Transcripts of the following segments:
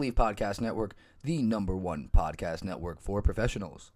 Believe Podcast Network, the number one podcast network for professionals.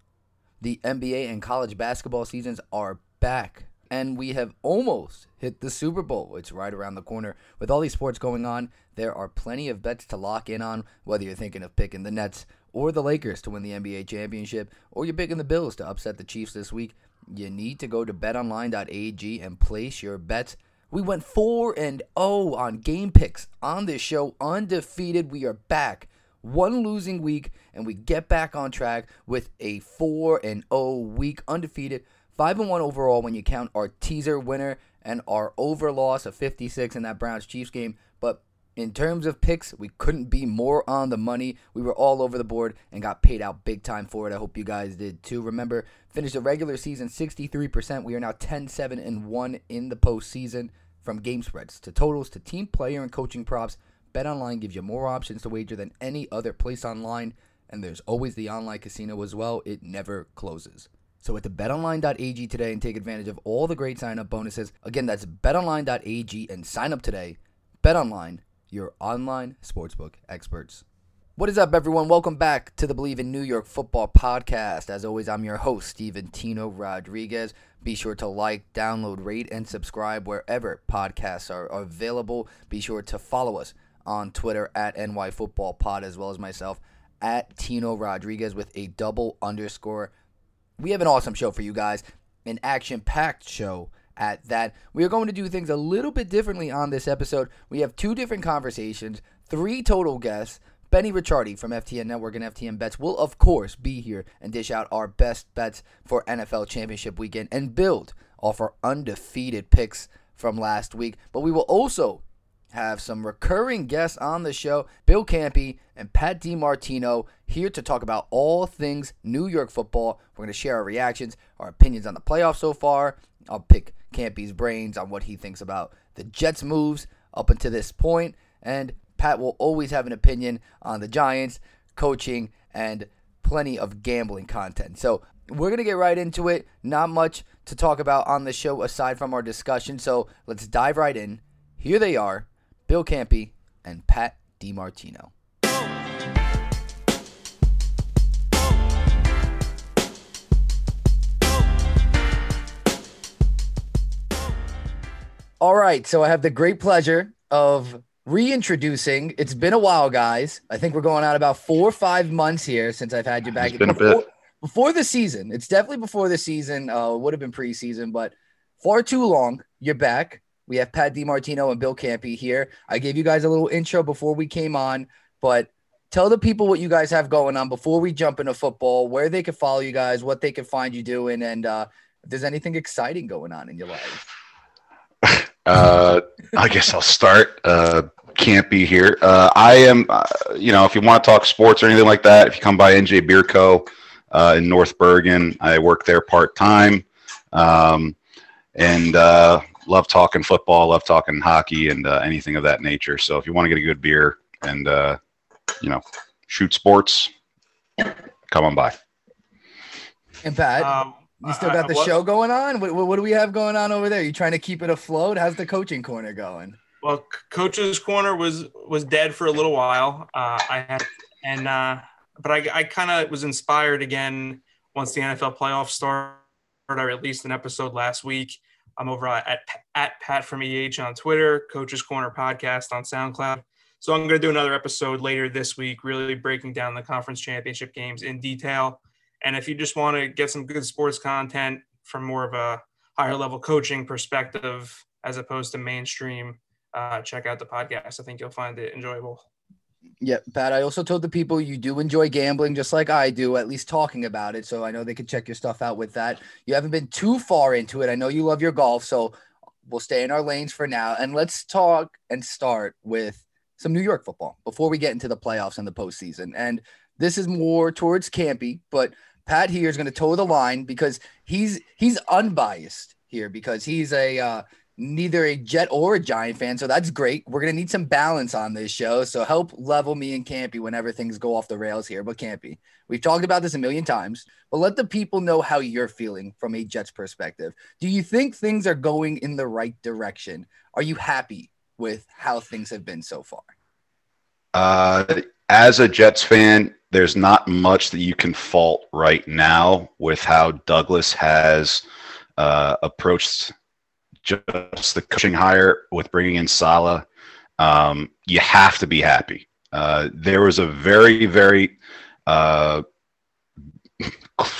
The NBA and college basketball seasons are back, and we have almost hit the Super Bowl. It's right around the corner. With all these sports going on, there are plenty of bets to lock in on, whether you're thinking of picking the Nets or the Lakers to win the NBA championship, or you're picking the Bills to upset the Chiefs this week. You need to go to betonline.ag and place your bets. We went 4 and 0 on game picks on this show, undefeated. We are back. One losing week and we get back on track with a 4 and 0 week undefeated. 5 and 1 overall when you count our teaser winner and our over loss of 56 in that Browns Chiefs game, but in terms of picks, we couldn't be more on the money. We were all over the board and got paid out big time for it. I hope you guys did too. Remember, finished the regular season 63%. We are now 10 7 and 1 in the postseason. From game spreads to totals to team player and coaching props, BetOnline gives you more options to wager than any other place online. And there's always the online casino as well, it never closes. So head to betonline.ag today and take advantage of all the great sign up bonuses. Again, that's betonline.ag and sign up today. BetOnline, your online sportsbook experts. What is up, everyone? Welcome back to the Believe in New York Football podcast. As always, I'm your host, Steven Tino Rodriguez. Be sure to like, download, rate, and subscribe wherever podcasts are available. Be sure to follow us on Twitter at NYFootballPod, as well as myself at Tino Rodriguez with a double underscore. We have an awesome show for you guys, an action packed show at that. We are going to do things a little bit differently on this episode. We have two different conversations, three total guests. Benny Ricciardi from FTN Network and FTN Bets will, of course, be here and dish out our best bets for NFL Championship weekend and build off our undefeated picks from last week. But we will also have some recurring guests on the show Bill Campy and Pat DiMartino here to talk about all things New York football. We're going to share our reactions, our opinions on the playoffs so far. I'll pick Campy's brains on what he thinks about the Jets' moves up until this point, and Pat will always have an opinion on the Giants, coaching, and plenty of gambling content. So we're going to get right into it. Not much to talk about on the show aside from our discussion. So let's dive right in. Here they are Bill Campy and Pat DiMartino. All right, so I have the great pleasure of reintroducing. It's been a while, guys. I think we're going on about four or five months here since I've had you back. It's been a before, bit. before the season. It's definitely before the season. Uh, would have been preseason, but far too long. You're back. We have Pat DiMartino and Bill Campy here. I gave you guys a little intro before we came on, but tell the people what you guys have going on before we jump into football, where they can follow you guys, what they can find you doing, and uh, if there's anything exciting going on in your life. Uh, I guess I'll start. Uh, can't be here. Uh, I am, uh, you know, if you want to talk sports or anything like that, if you come by NJ Beer Co. Uh, in North Bergen, I work there part time, um, and uh, love talking football, love talking hockey, and uh, anything of that nature. So if you want to get a good beer and uh, you know, shoot sports, come on by. And Pat, Um, you still I- got I the was- show going on? What, what, do we have going on over there? You trying to keep it afloat? How's the coaching corner going? Well, coach's corner was was dead for a little while. Uh, I had and uh, but I I kind of was inspired again once the NFL playoffs started. I released an episode last week. I'm over at at Pat from EH on Twitter, Coach's Corner podcast on SoundCloud. So I'm going to do another episode later this week, really breaking down the conference championship games in detail. And if you just want to get some good sports content from more of a higher level coaching perspective as opposed to mainstream, uh, check out the podcast. I think you'll find it enjoyable. Yeah, Pat. I also told the people you do enjoy gambling just like I do, at least talking about it. So I know they can check your stuff out with that. You haven't been too far into it. I know you love your golf, so we'll stay in our lanes for now. And let's talk and start with some New York football before we get into the playoffs and the postseason. And this is more towards campy, but Pat here is going to toe the line because he's he's unbiased here because he's a uh, neither a Jet or a Giant fan, so that's great. We're gonna need some balance on this show, so help level me and Campy whenever things go off the rails here. But Campy, we've talked about this a million times, but let the people know how you're feeling from a Jets perspective. Do you think things are going in the right direction? Are you happy with how things have been so far? Uh, as a Jets fan, there's not much that you can fault right now with how Douglas has uh, approached just the coaching hire with bringing in Saleh. Um, you have to be happy. Uh, there was a very, very uh,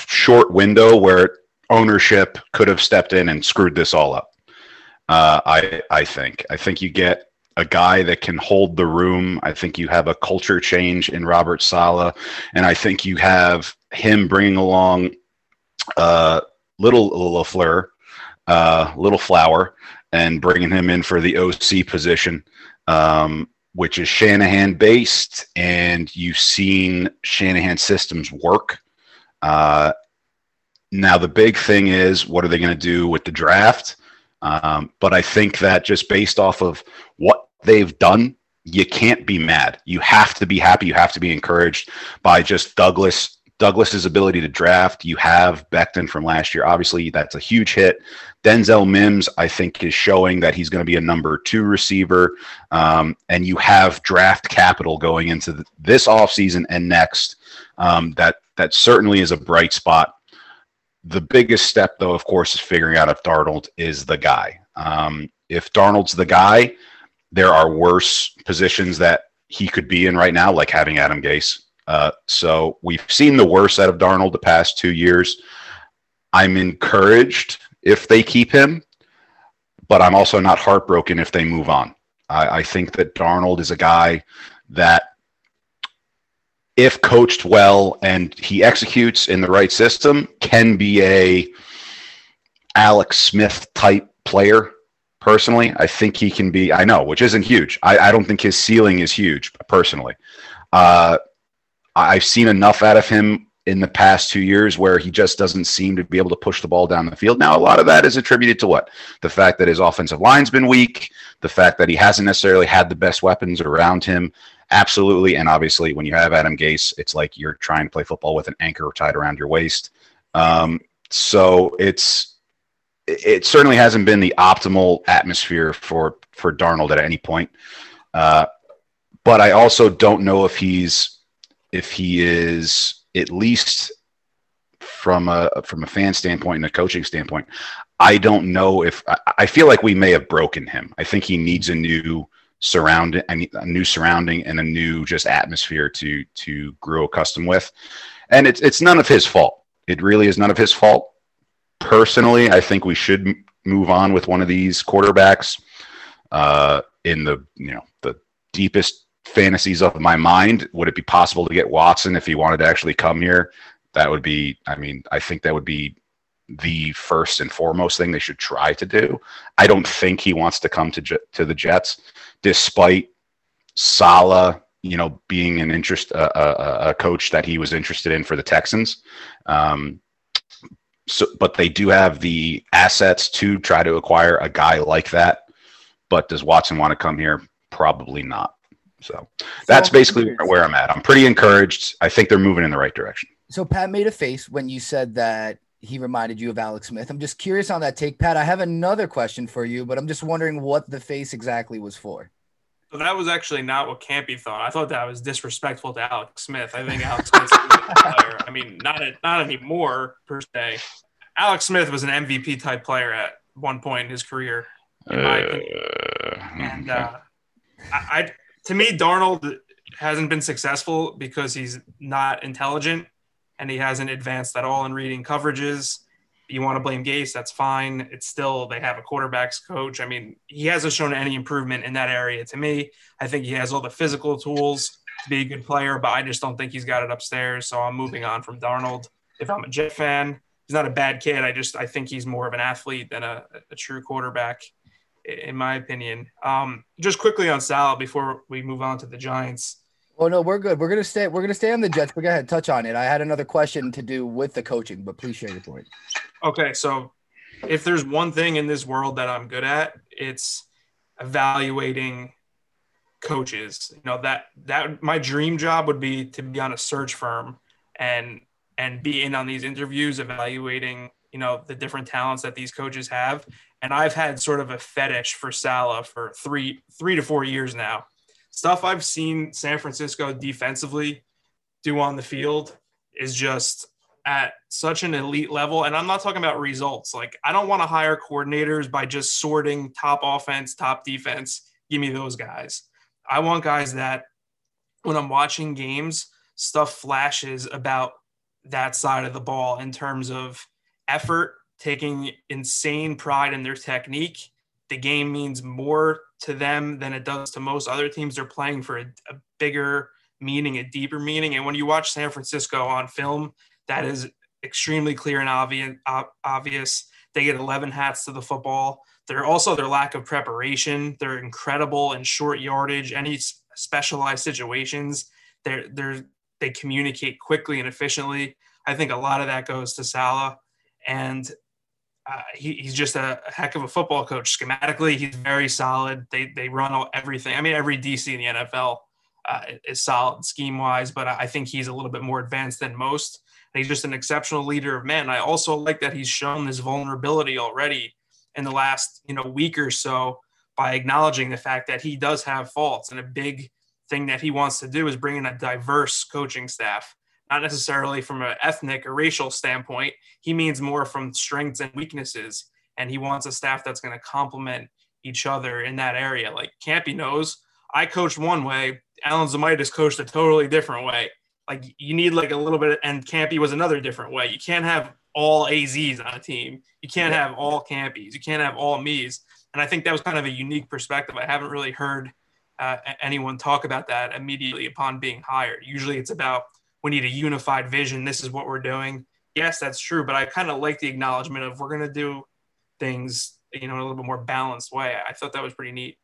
short window where ownership could have stepped in and screwed this all up. Uh, I I think I think you get a guy that can hold the room. I think you have a culture change in Robert Saleh, and I think you have him bringing along uh, little Lafleur, uh, little Flower, and bringing him in for the OC position, um, which is Shanahan based, and you've seen Shanahan systems work. Uh, now the big thing is, what are they going to do with the draft? Um, but I think that just based off of what they've done, you can't be mad. You have to be happy. You have to be encouraged by just Douglas Douglas's ability to draft. You have Becton from last year. Obviously, that's a huge hit. Denzel Mims, I think, is showing that he's going to be a number two receiver. Um, and you have draft capital going into the, this offseason and next. Um, that that certainly is a bright spot the biggest step, though, of course, is figuring out if Darnold is the guy. Um, if Darnold's the guy, there are worse positions that he could be in right now, like having Adam Gase. Uh, so we've seen the worst out of Darnold the past two years. I'm encouraged if they keep him, but I'm also not heartbroken if they move on. I, I think that Darnold is a guy that if coached well and he executes in the right system, can be a Alex Smith type player. Personally, I think he can be. I know, which isn't huge. I, I don't think his ceiling is huge. Personally, uh, I've seen enough out of him in the past two years where he just doesn't seem to be able to push the ball down the field. Now, a lot of that is attributed to what? The fact that his offensive line's been weak, the fact that he hasn't necessarily had the best weapons around him, Absolutely. And obviously, when you have Adam Gase, it's like you're trying to play football with an anchor tied around your waist. Um, so it's it certainly hasn't been the optimal atmosphere for for Darnold at any point. Uh, but I also don't know if he's if he is at least from a from a fan standpoint and a coaching standpoint. I don't know if I feel like we may have broken him. I think he needs a new surrounding a new surrounding and a new just atmosphere to to grow accustomed with. And it's it's none of his fault. It really is none of his fault. Personally i think we should m- move on with one of these quarterbacks uh, in the you know the deepest fantasies of my mind. Would it be possible to get watson if he wanted to actually come here? That would be i mean i think that would be the first and foremost thing they should try to do. I don't think he wants to come to to the Jets despite Saleh, you know, being an interest uh, a, a, coach that he was interested in for the Texans. Um, so, but they do have the assets to try to acquire a guy like that. But does Watson want to come here? Probably not. So that's basically where I'm at. I'm pretty encouraged. I think they're moving in the right direction. So Pat made a face when you said that he reminded you of Alex Smith. I'm just curious on that take, Pat. I have another question for you, but I'm just wondering what the face exactly was for. So that was actually not what Campy thought. I thought that was disrespectful to Alex Smith. I think Alex Smith. I mean, not not anymore per se. Alex Smith was an MVP type player at one point in his career, in my uh, opinion. And uh, I, I, to me, Darnold hasn't been successful because he's not intelligent and he hasn't advanced at all in reading coverages. You want to blame Gase, that's fine. It's still they have a quarterbacks coach. I mean, he hasn't shown any improvement in that area to me. I think he has all the physical tools to be a good player, but I just don't think he's got it upstairs. So I'm moving on from Darnold. If I'm a Jet fan, he's not a bad kid. I just I think he's more of an athlete than a, a true quarterback. in my opinion. Um, just quickly on Sal before we move on to the Giants. Oh no, we're good. We're gonna stay. We're gonna stay on the Jets. But go ahead, touch on it. I had another question to do with the coaching, but please share your point. Okay, so if there's one thing in this world that I'm good at, it's evaluating coaches. You know that that my dream job would be to be on a search firm and and be in on these interviews, evaluating you know the different talents that these coaches have. And I've had sort of a fetish for Saleh for three three to four years now stuff I've seen San Francisco defensively do on the field is just at such an elite level. And I'm not talking about results. Like, I don't want to hire coordinators by just sorting top offense, top defense. Give me those guys. I want guys that when I'm watching games, stuff flashes about that side of the ball in terms of effort, taking insane pride in their technique. The game means more to them than it does to most other teams. They're playing for a, a bigger meaning, a deeper meaning. And when you watch San Francisco on film, that is extremely clear and obvious. obvious. They get 11 hats to the football. They're also their lack of preparation. They're incredible in short yardage, any specialized situations. They're, they're, they communicate quickly and efficiently. I think a lot of that goes to Saleh. And uh, he, he's just a, heck of a football coach. Schematically, he's very solid. They they run all, everything. I mean, every DC in the NFL uh, is solid scheme wise, but I think he's a little bit more advanced than most. And he's just an exceptional leader of men. I also like that he's shown this vulnerability already in the last you know week or so by acknowledging the fact that he does have faults. And a big thing that he wants to do is bring in a diverse coaching staff not necessarily from an ethnic or racial standpoint. He means more from strengths and weaknesses. And he wants a staff that's going to complement each other in that area. Like Campy knows, I coached one way, Alan Zamitis coached a totally different way. Like you need like a little bit, and Campy was another different way. You can't have all AZs on a team. You can't have all Campies. You can't have all me's. And I think that was kind of a unique perspective. I haven't really heard uh, anyone talk about that immediately upon being hired. Usually it's about we need a unified vision. This is what we're doing. Yes, that's true, but I kind of like the acknowledgement of we're going to do things, you know, in a little bit more balanced way. I thought that was pretty neat.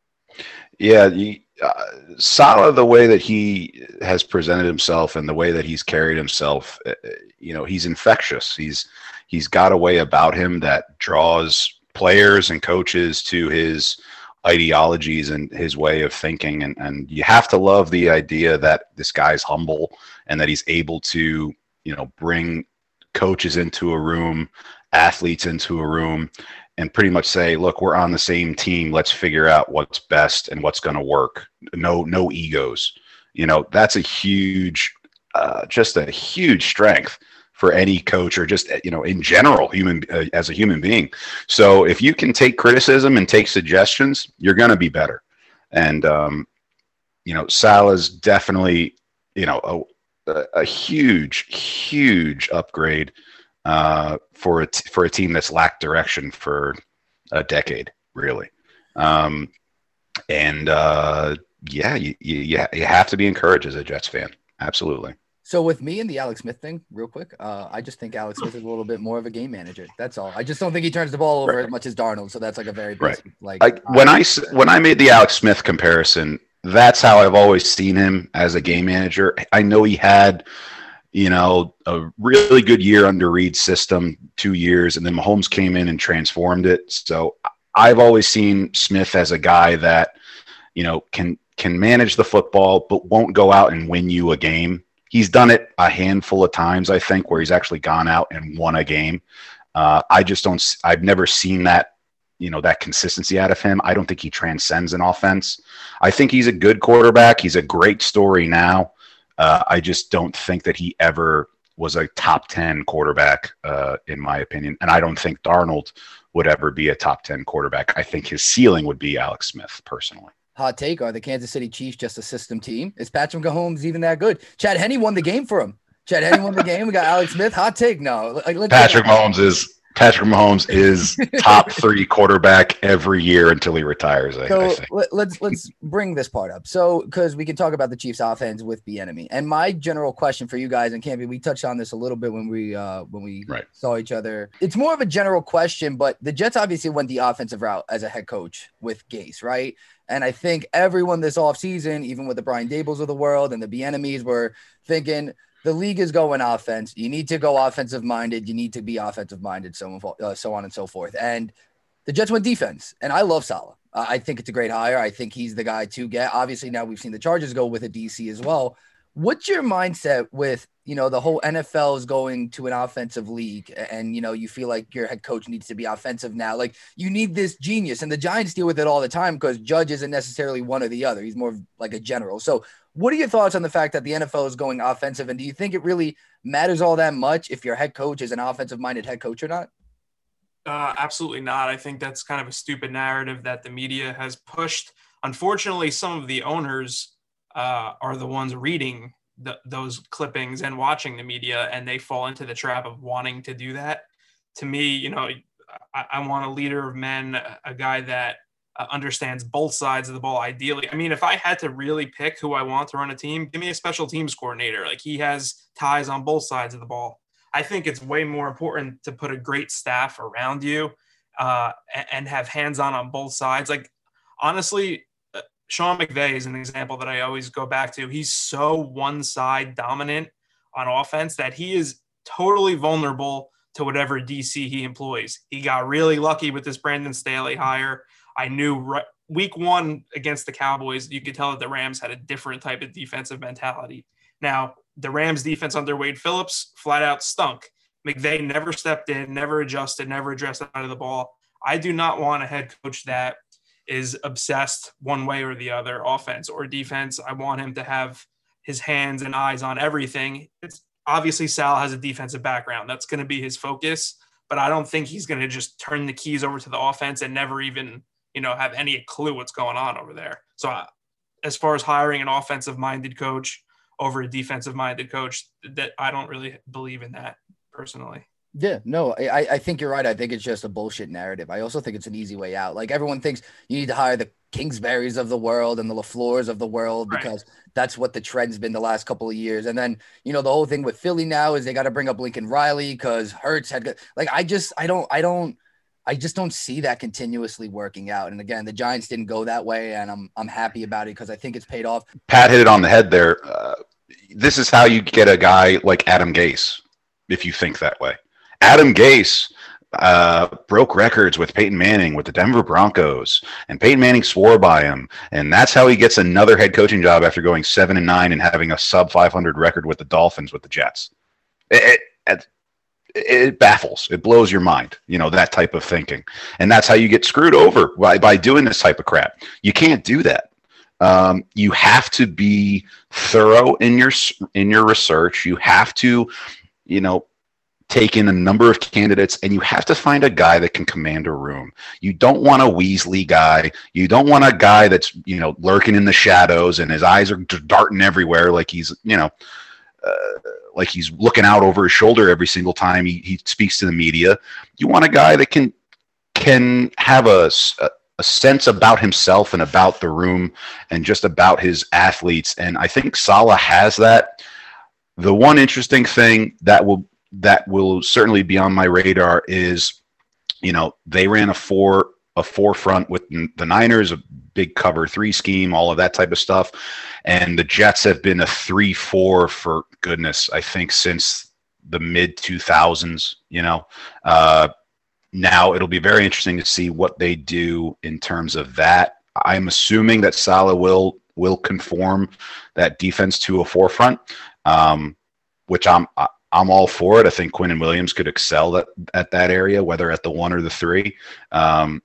Yeah, you, uh, Saleh, the way that he has presented himself and the way that he's carried himself, uh, you know, he's infectious. He's he's got a way about him that draws players and coaches to his ideologies and his way of thinking and, and you have to love the idea that this guy's humble and that he's able to you know bring coaches into a room athletes into a room and pretty much say look we're on the same team. Let's figure out what's best and what's going to work. No no egos. You know that's a huge uh, just a huge strength for any coach or just you know in general human uh, as a human being. So if you can take criticism and take suggestions you're going to be better. And um, you know Saleh's definitely you know a, a huge huge upgrade uh, for a t- for a team that's lacked direction for a decade really um, and uh, yeah you, you, you have to be encouraged as a jets fan absolutely so with me and the Alex Smith thing, real quick, uh, I just think Alex Smith is a little bit more of a game manager. That's all. I just don't think he turns the ball over right. as much as Darnold. So that's like a very basic, right. like I, when I when I made the Alex Smith comparison, that's how I've always seen him as a game manager. I know he had, you know, a really good year under Reid's system, two years, and then Mahomes came in and transformed it. So I've always seen Smith as a guy that, you know, can can manage the football, but won't go out and win you a game he's done it a handful of times, I think, where he's actually gone out and won a game. Uh, I just don't. I've never seen that, you know, that consistency out of him. I don't think he transcends an offense. I think he's a good quarterback. He's a great story now. Uh, I just don't think that he ever was a top ten quarterback, uh, in my opinion. And I don't think Darnold would ever be a top ten quarterback. I think his ceiling would be Alex Smith, personally. Hot take: Are the Kansas City Chiefs just a system team? Is Patrick Mahomes even that good? Chad Henne won the game for him. Chad Henne won the game. We got Alex Smith. Hot take: No, like, Patrick Mahomes is Patrick Mahomes is top three quarterback every year until he retires. I, So I think. let, let's let's bring this part up. So because we can talk about the Chiefs' offense with Bieniemy, and my general question for you guys and Campy, we touched on this a little bit when we uh when we Right. saw each other. It's more of a general question, but the Jets obviously went the offensive route as a head coach with Gase, right? And I think everyone this offseason, even with the Brian Dabolls of the world and the Bieniemys, were thinking the league is going offense. You need to go offensive minded. You need to be offensive minded, so uh, so on and so forth. And the Jets went defense, and I love Saleh. I think it's a great hire. I think he's the guy to get. Obviously, now we've seen the Chargers go with a DC as well. What's your mindset with you know the whole NFL is going to an offensive league, and you know you feel like your head coach needs to be offensive now? Like you need this genius, and the Giants deal with it all the time because Judge isn't necessarily one or the other. He's more like a general. So, what are your thoughts on the fact that the NFL is going offensive, and do you think it really matters all that much if your head coach is an offensive-minded head coach or not? Uh, absolutely not. I think that's kind of a stupid narrative that the media has pushed. Unfortunately, some of the owners uh, are the ones reading the, those clippings and watching the media, and they fall into the trap of wanting to do that. To me, you know, I, I want a leader of men, a, guy that uh, understands both sides of the ball. Ideally, I mean, if I had to really pick who I want to run a team, give me a special teams coordinator. Like he has ties on both sides of the ball. I think it's way more important to put a great staff around you uh, and, have hands on on both sides. Like, honestly, Sean McVay is an example that I always go back to. He's so one side dominant on offense that he is totally vulnerable to whatever DC he employs. He got really lucky with this Brandon Staley hire. I knew right, week one against the Cowboys, you could tell that the Rams had a different type of defensive mentality. Now, the Rams defense under Wade Phillips flat out stunk. McVay never stepped in, never adjusted, never addressed out of the ball. I do not want a head coach that is obsessed one way or the other, offense or defense. I want him to have his hands and eyes on everything. It's obviously Sal has a defensive background. That's going to be his focus, but I don't think he's going to just turn the keys over to the offense and never even, you know, have any clue what's going on over there. So uh, as far as hiring an offensive minded coach over a defensive minded coach, that I don't really believe in that personally. Yeah, no, I, I think you're right. I think it's just a bullshit narrative. I also think it's an easy way out. Like everyone thinks you need to hire the Kingsburys of the world and the LaFleurs of the world Right. because that's what the trend's been the last couple of years. And then, you know, the whole thing with Philly now is they got to bring up Lincoln Riley because Hurts had got, like, I just, I don't, I don't, I just don't see that continuously working out. And again, the Giants didn't go that way, and I'm, I'm happy about it because I think it's paid off. Pat hit it on the head there. Uh, this is how you get a guy like Adam Gase, if you think that way. Adam Gase uh, broke records with Peyton Manning with the Denver Broncos, and Peyton Manning swore by him, and that's how he gets another head coaching job after going seven and nine and having a sub 500 record with the Dolphins with the Jets. It, it, it baffles. It blows your mind. You know that type of thinking, and that's how you get screwed over by, by doing this type of crap. You can't do that. Um, you have to be thorough in your in your research. You have to, you know, take in a number of candidates, and you have to find a guy that can command a room. You don't want a Weasley guy. You don't want a guy that's you know lurking in the shadows and his eyes are darting everywhere, like he's you know. Uh, like he's looking out over his shoulder every single time he, he speaks to the media. You want a guy that can can have a, a a sense about himself and about the room and just about his athletes. And I think Saleh has that. The one interesting thing that will that will certainly be on my radar is, you know, they ran a four a forefront with the Niners, a big cover three scheme, all of that type of stuff. And the Jets have been a three four for goodness, I think since the mid two thousands, you know. Uh now it'll be very interesting to see what they do in terms of that. I'm assuming that Saleh will will conform that defense to a forefront, um, which I'm I'm all for it. I think Quinnen Williams could excel at, at that area, whether at the one or the three, um,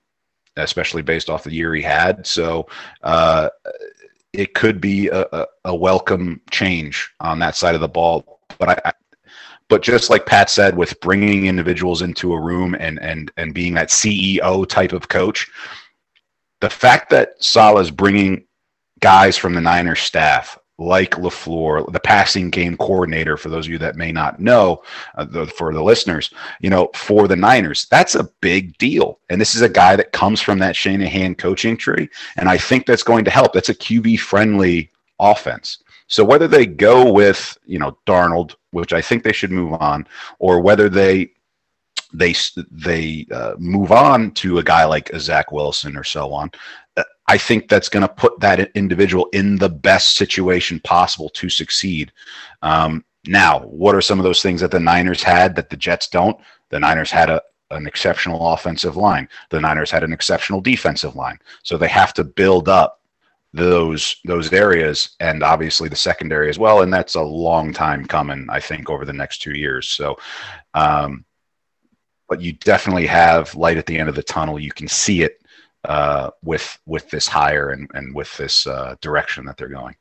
especially based off the year he had. So uh, it could be a, a, a welcome change on that side of the ball. But I, but just like Pat said, with bringing individuals into a room and and and being that CEO type of coach, the fact that Saleh Saleh's bringing guys from the Niners staff like LaFleur, the passing game coordinator, for those of you that may not know, uh, the, for the listeners, you know, for the Niners, that's a big deal. And this is a guy that comes from that Shanahan coaching tree. And I think that's going to help. That's a QB friendly offense. So whether they go with, you know, Darnold, which I think they should move on, or whether they they they uh, move on to a guy like Zach Wilson or so on. I think that's going to put that individual in the best situation possible to succeed. Um, now, what are some of those things that the Niners had that the Jets don't? The Niners had a an exceptional offensive line. The Niners had an exceptional defensive line. So they have to build up those those areas and obviously the secondary as well and that's a long time coming i think over the next two years so um, but you definitely have light at the end of the tunnel. You can see it uh, with with this hire and and with this uh, direction that they're going.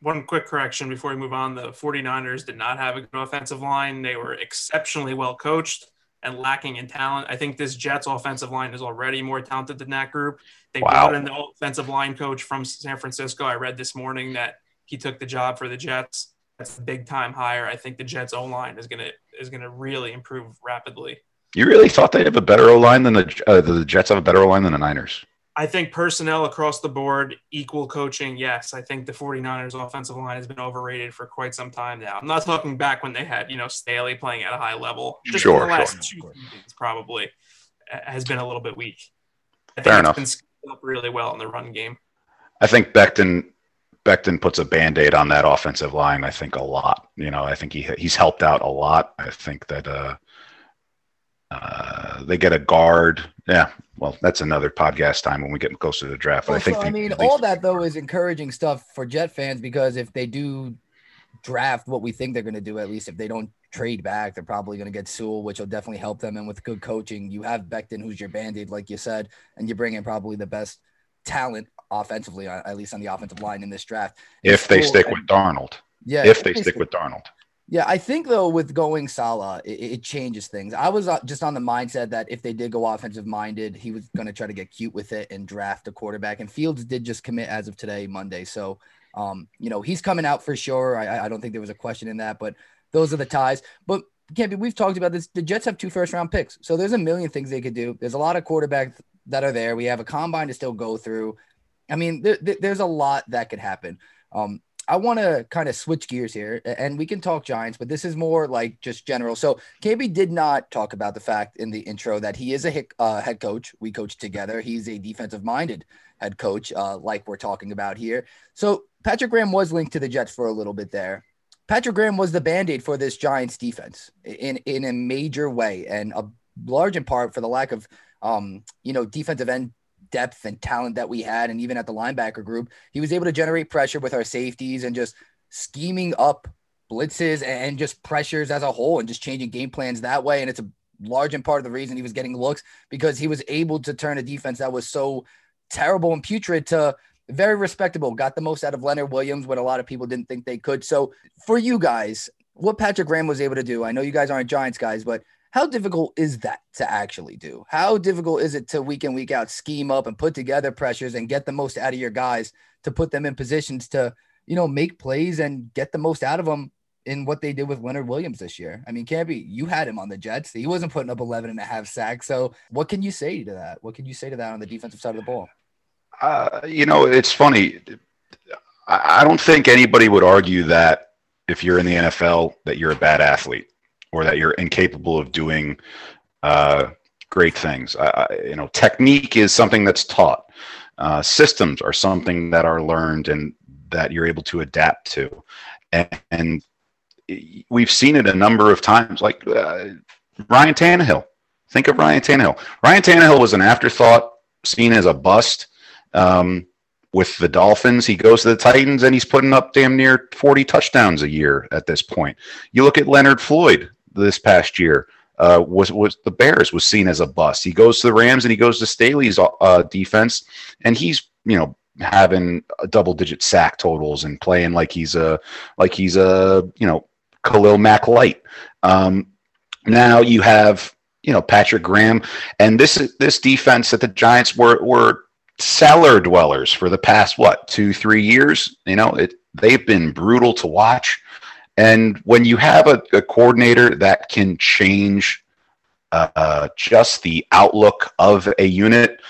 One quick correction before we move on: the 49ers did not have a good offensive line. They were exceptionally well coached and lacking in talent. I think this Jets offensive line is already more talented than that group. They wow. brought in the offensive line coach from San Francisco. I read this morning that he took the job for the Jets. That's a big time hire. I think the Jets O line is gonna is gonna really improve rapidly. You really thought they have a better O line than the uh, the Jets have a better O line than the Niners? I think personnel across the board, equal coaching, yes. I think the 49ers offensive line has been overrated for quite some time now. I'm not talking back when they had, you know, Staley playing at a high level. Just sure, the last sure. two seasons probably has been a little bit weak. I think Fair enough. been up really well in the run game. I think Becton Becton puts a band-aid on that offensive line, I think a lot. You know, I think he he's helped out a lot. I think that uh, uh, they get a guard. Yeah, well, that's another podcast time when we get closer to the draft. Well, I think so, they, I mean, all that though is encouraging stuff for Jet fans because if they do draft what we think they're going to do, at least if they don't trade back, they're probably going to get Sewell, which will definitely help them. And with good coaching, you have Becton, who's your band-aid, like you said, and you bring in probably the best talent offensively, uh, at least on the offensive line in this draft. If they stick with Darnold. Yeah. If, they, stick with Darnold. Yeah, I think though with going Saleh, it, it, changes things. I was uh, just on the mindset that if they did go offensive minded, he was going to try to get cute with it and draft a quarterback. And Fields did just commit as of today, Monday. So, um, you know, he's coming out for sure. I, I don't think there was a question in that, but those are the ties. But Campy, we've talked about this. The Jets have two first round picks, so there's a million things they could do. There's a lot of quarterbacks that are there. We have a combine to still go through. I mean, there, there's a lot that could happen. Um, I want to kind of switch gears here, and we can talk Giants, but this is more like just general. So KB did not talk about the fact in the intro that he is a uh, head coach. We coach together. He's a defensive-minded head coach, uh, like we're talking about here. So Patrick Graham was linked to the Jets for a little bit there. Patrick Graham was the band-aid for this Giants defense in in a major way, and a large in part for the lack of um, you know defensive end depth and talent that we had, and even at the linebacker group, he was able to generate pressure with our safeties and just scheming up blitzes and just pressures as a whole and just changing game plans that way. And it's a large and part of the reason he was getting looks because he was able to turn a defense that was so terrible and putrid to very respectable. Got the most out of Leonard Williams when a lot of people didn't think they could. So for you guys, what Patrick Graham was able to do, I know you guys aren't Giants guys, but how difficult is that to actually do? How difficult is it to week in, week out scheme up and put together pressures and get the most out of your guys to put them in positions to, you know, make plays and get the most out of them in what they did with Leonard Williams this year? I mean, Campy, you had him on the Jets. He wasn't putting up 11 and a half sacks. So what can you say to that? What can you say to that on the defensive side of the ball? Uh, you know, it's funny. I don't think anybody would argue that if you're in the NFL that you're a bad athlete or that you're incapable of doing uh, great things. I, you know, technique is something that's taught. Uh, systems are something that are learned and that you're able to adapt to. And, and we've seen it a number of times, like uh, Ryan Tannehill. Think of Ryan Tannehill. Ryan Tannehill was an afterthought, seen as a bust. Um, with the Dolphins. He goes to the Titans and he's putting up damn near 40 touchdowns a year at this point. You look at Leonard Floyd, this past year uh, was was the Bears was seen as a bust. He goes to the Rams and he goes to Staley's uh, defense, and he's you know having double digit sack totals and playing like he's a like he's a you know Khalil Mack light. Um, now you have you know Patrick Graham, and this this defense that the Giants were were cellar dwellers for the past what two three years. You know, it they've been brutal to watch. And when you have a, a coordinator that can change uh, just the outlook of a unit,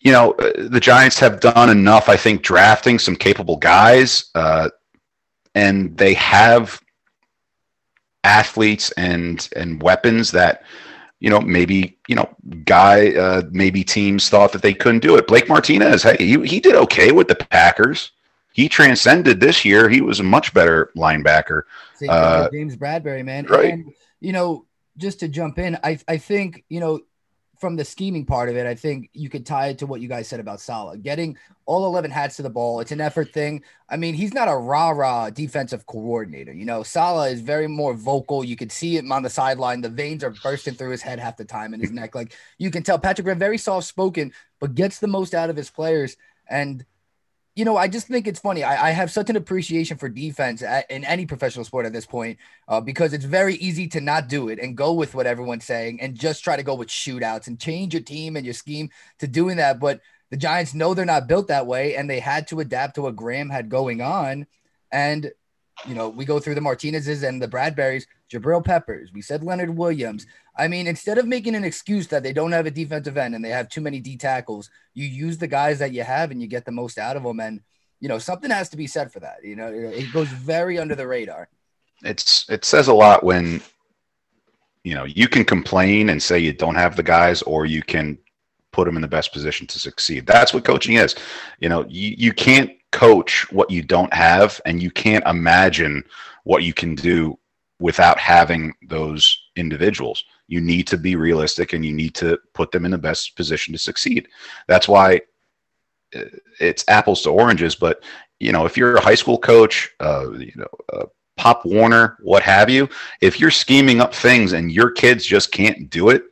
you know, the Giants have done enough, I think, drafting some capable guys, uh, and they have athletes and and weapons that you know maybe you know guy uh, maybe teams thought that they couldn't do it. Blake Martinez, hey, he, he did okay with the Packers. He transcended this year. He was a much better linebacker. Uh, James Bradberry, man. Right. And, you know, just to jump in, I I think you know from the scheming part of it, I think you could tie it to what you guys said about Saleh. Getting all 11 hats to the ball, it's an effort thing. I mean, he's not a rah rah defensive coordinator. You know, Saleh is very more vocal. You could see him on the sideline. The veins are bursting through his head half the time in his neck. Like you can tell Patrick Graham, very soft spoken, but gets the most out of his players. And you know, I just think it's funny. I, I have such an appreciation for defense at, in any professional sport at this point uh, because it's very easy to not do it and go with what everyone's saying and just try to go with shootouts and change your team and your scheme to doing that. But the Giants know they're not built that way and they had to adapt to what Graham had going on. And, you know, we go through the Martinez's and the Bradberries, Jabril Peppers. We said Leonard Williams. I mean, instead of making an excuse that they don't have a defensive end and they have too many D tackles, you use the guys that you have and you get the most out of them. And you know, something has to be said for that. You know, it goes very under the radar. It's it says a lot when you know you can complain and say you don't have the guys, or you can put them in the best position to succeed. That's what coaching is. You know, you, you can't coach what you don't have, and you can't imagine what you can do without having those individuals. You need to be realistic and you need to put them in the best position to succeed. That's why uh, it's apples to oranges. But you know, if you're a high school coach, uh, you know, uh, Pop Warner, what have you, if you're scheming up things and your kids just can't do it,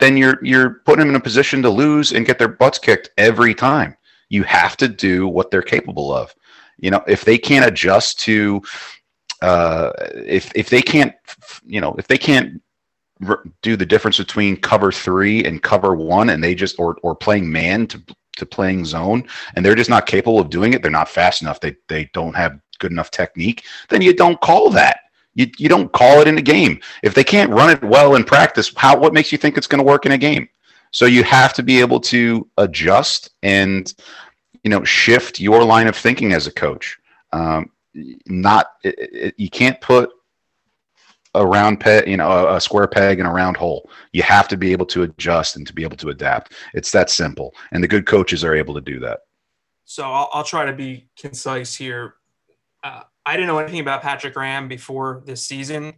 then you're you're putting them in a position to lose and get their butts kicked every time. You have to do what they're capable of. You know, if they can't adjust to, uh, if if they can't, you know, if they can't do the difference between cover three and cover one, and they just or or playing man to to playing zone, and they're just not capable of doing it. They're not fast enough. They they don't have good enough technique. Then you don't call that. You you don't call it in a game. If they can't run it well in practice, how what makes you think it's going to work in a game? So you have to be able to adjust and you know shift your line of thinking as a coach. Um, not it, it, you can't put a round peg, you know, a, a, square peg in a round hole. You have to be able to adjust and to be able to adapt. It's that simple. And the good coaches are able to do that. So I'll, I'll try to be concise here. Uh, I didn't know anything about Patrick Graham before this season,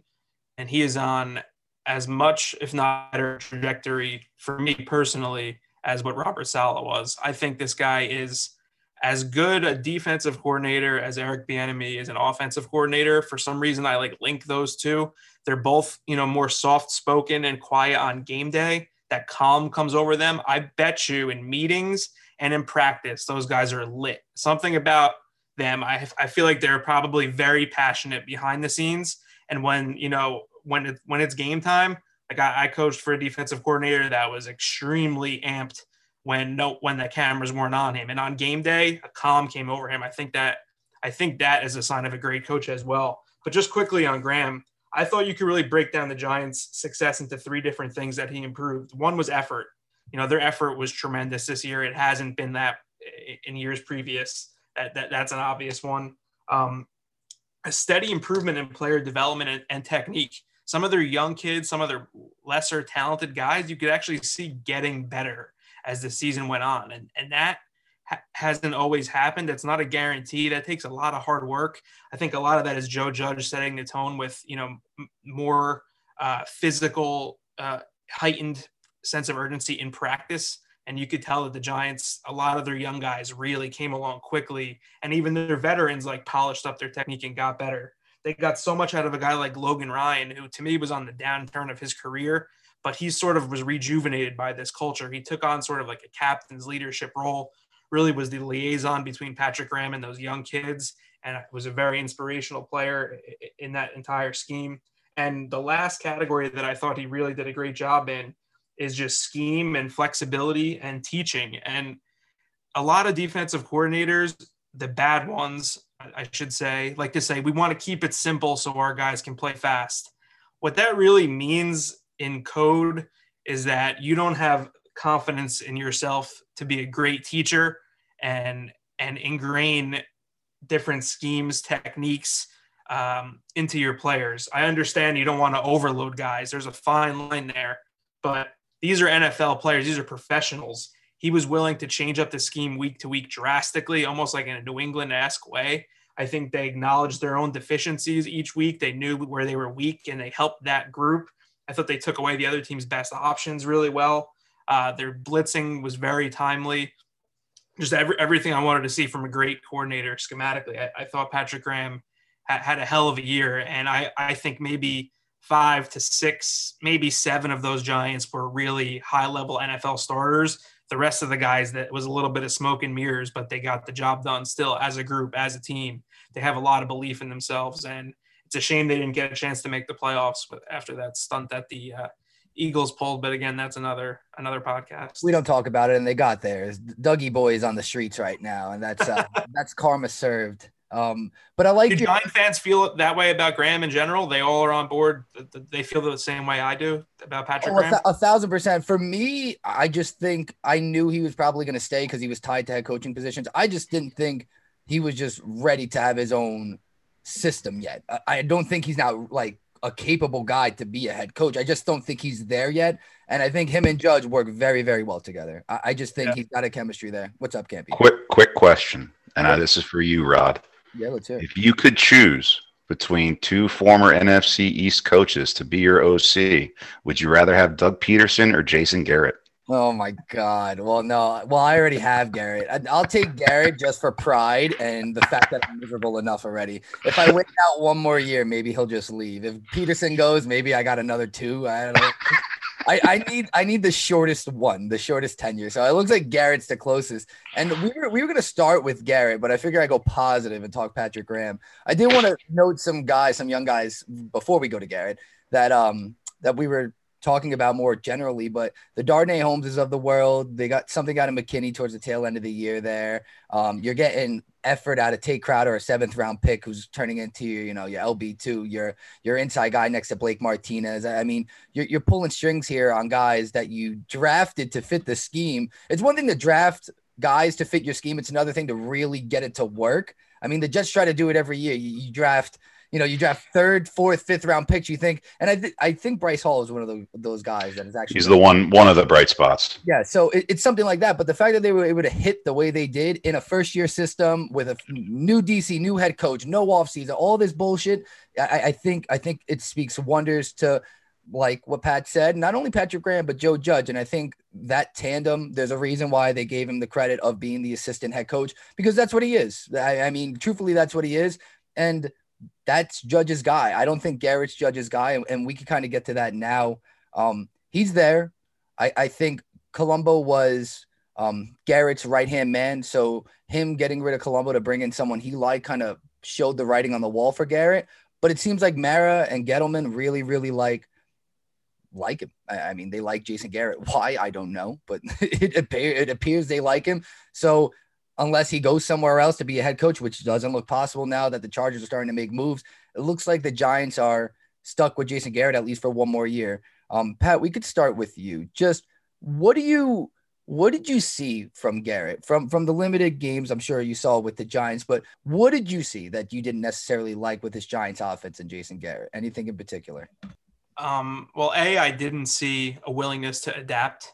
and he is on as much, if not better, trajectory for me personally as what Robert Saleh was. I think this guy is as good a defensive coordinator as Eric Bieniemy is an offensive coordinator. For some reason, I like link those two. They're both, you know, more soft spoken and quiet on game day. That calm comes over them. I bet you in meetings and in practice, those guys are lit. Something about them, I, I feel like they're probably very passionate behind the scenes. And when you know when it, when it's game time, like I, I coached for a defensive coordinator that was extremely amped when no when the cameras weren't on him. And on game day, a calm came over him. I think that I think that is a sign of a great coach as well. But just quickly on Graham, I thought you could really break down the Giants' success into three different things that he improved. One was effort. You know, their effort was tremendous this year. It hasn't been that in years previous. That, that that's an obvious one. Um, a steady improvement in player development and, and technique. Some of their young kids, some of their lesser talented guys, you could actually see getting better as the season went on. And, and that ha- hasn't always happened. It's not a guarantee. That takes a lot of hard work. I think a lot of that is Joe Judge setting the tone with, you know, m- more uh, physical, uh, heightened sense of urgency in practice. And you could tell that the Giants, a lot of their young guys really came along quickly. And even their veterans like polished up their technique and got better. They got so much out of a guy like Logan Ryan, who to me was on the downturn of his career but he sort of was rejuvenated by this culture. He took on sort of like a captain's leadership role, really was the liaison between Patrick Graham and those young kids, and was a very inspirational player in that entire scheme. And the last category that I thought he really did a great job in is just scheme and flexibility and teaching. And a lot of defensive coordinators, the bad ones, I should say, like to say, we want to keep it simple so our guys can play fast. What that really means in code is that you don't have confidence in yourself to be a great teacher and and ingrain different schemes, techniques um, into your players. I understand you don't want to overload guys. There's a fine line there, but these are NFL players. These are professionals. He was willing to change up the scheme week to week drastically, almost like in a New England esque way. I think they acknowledged their own deficiencies each week. They knew where they were weak and they helped that group. I thought they took away the other team's best options really well. Uh, their blitzing was very timely. Just every, everything I wanted to see from a great coordinator schematically. I, I thought Patrick Graham had, had a hell of a year. And I, I think maybe five to six, maybe seven of those Giants were really high level NFL starters. The rest of the guys that was a little bit of smoke and mirrors, but they got the job done still as a group, as a team. They have a lot of belief in themselves. And it's a shame they didn't get a chance to make the playoffs after that stunt that the uh, Eagles pulled. But again, that's another another podcast. We don't talk about it, and they got there. Dougie boy is on the streets right now, and that's uh, that's karma served. Um, but I like. Do your- Giant fans feel that way about Graham in general? They all are on board. They feel the same way I do about Patrick oh, Graham. A, thousand percent. For me, I just think I knew he was probably going to stay because he was tied to head coaching positions. I just didn't think he was just ready to have his own system yet. I, I don't think he's now like a capable guy to be a head coach. I just don't think he's there yet. And I think him and Judge work very, very well together. I, I just think yeah. he's got a chemistry there. What's up, Campy? Quick, quick question. And uh, this is for you, Rod. Yeah, let's hear. If you could choose between two former NFC East coaches to be your OC, would you rather have Doug Pederson or Jason Garrett? Oh my God. Well, no. Well, I already have Garrett. I'll take Garrett just for pride and the fact that I'm miserable enough already. If I wait out one more year, maybe he'll just leave. If Pederson goes, maybe I got another two. I don't know. I, I need I need the shortest one, the shortest tenure. So it looks like Garrett's the closest. And we were we were gonna start with Garrett, but I figure I go positive and talk Patrick Graham. I did want to note some guys, some young guys before we go to Garrett that um that we were talking about more generally, but the Darnay Holmeses of the world, they got something out of McKinney towards the tail end of the year there. Um, you're getting effort out of Tae Crowder, a seventh round pick who's turning into you know your LB two, your your inside guy next to Blake Martinez. I mean, you're you're pulling strings here on guys that you drafted to fit the scheme. It's one thing to draft guys to fit your scheme. It's another thing to really get it to work. I mean, the Jets try to do it every year. You, you draft you know, you draft third, fourth, fifth round picks. You think, and I, th- I think Bryce Hall is one of the, those guys that is actually. He's the one, one of the bright spots. Yeah, so it, it's something like that. But the fact that they were able to hit the way they did in a first year system with a new DC, new head coach, no offseason, all this bullshit, I, I think, I think it speaks wonders to like what Pat said, not only Patrick Graham, but Joe Judge. And I think that tandem, there's a reason why they gave him the credit of being the assistant head coach because that's what he is. I, I mean, truthfully, that's what he is. And that's Judge's guy. I don't think Garrett's Judge's guy, and, and we can kind of get to that now. Um, he's there. I, I think Colombo was um, Garrett's right hand man. So him getting rid of Colombo to bring in someone he liked kind of showed the writing on the wall for Garrett. But it seems like Mara and Gettleman really, really like like him. I, I mean, they like Jason Garrett. Why I don't know, but it, appear, it appears they like him. So unless he goes somewhere else to be a head coach, which doesn't look possible now that the Chargers are starting to make moves. It looks like the Giants are stuck with Jason Garrett at least for one more year. Um, Pat, we could start with you. Just what do you what did you see from Garrett from from the limited games I'm sure you saw with the Giants, but what did you see that you didn't necessarily like with this Giants offense and Jason Garrett? Anything in particular? Um, well, a I didn't see a willingness to adapt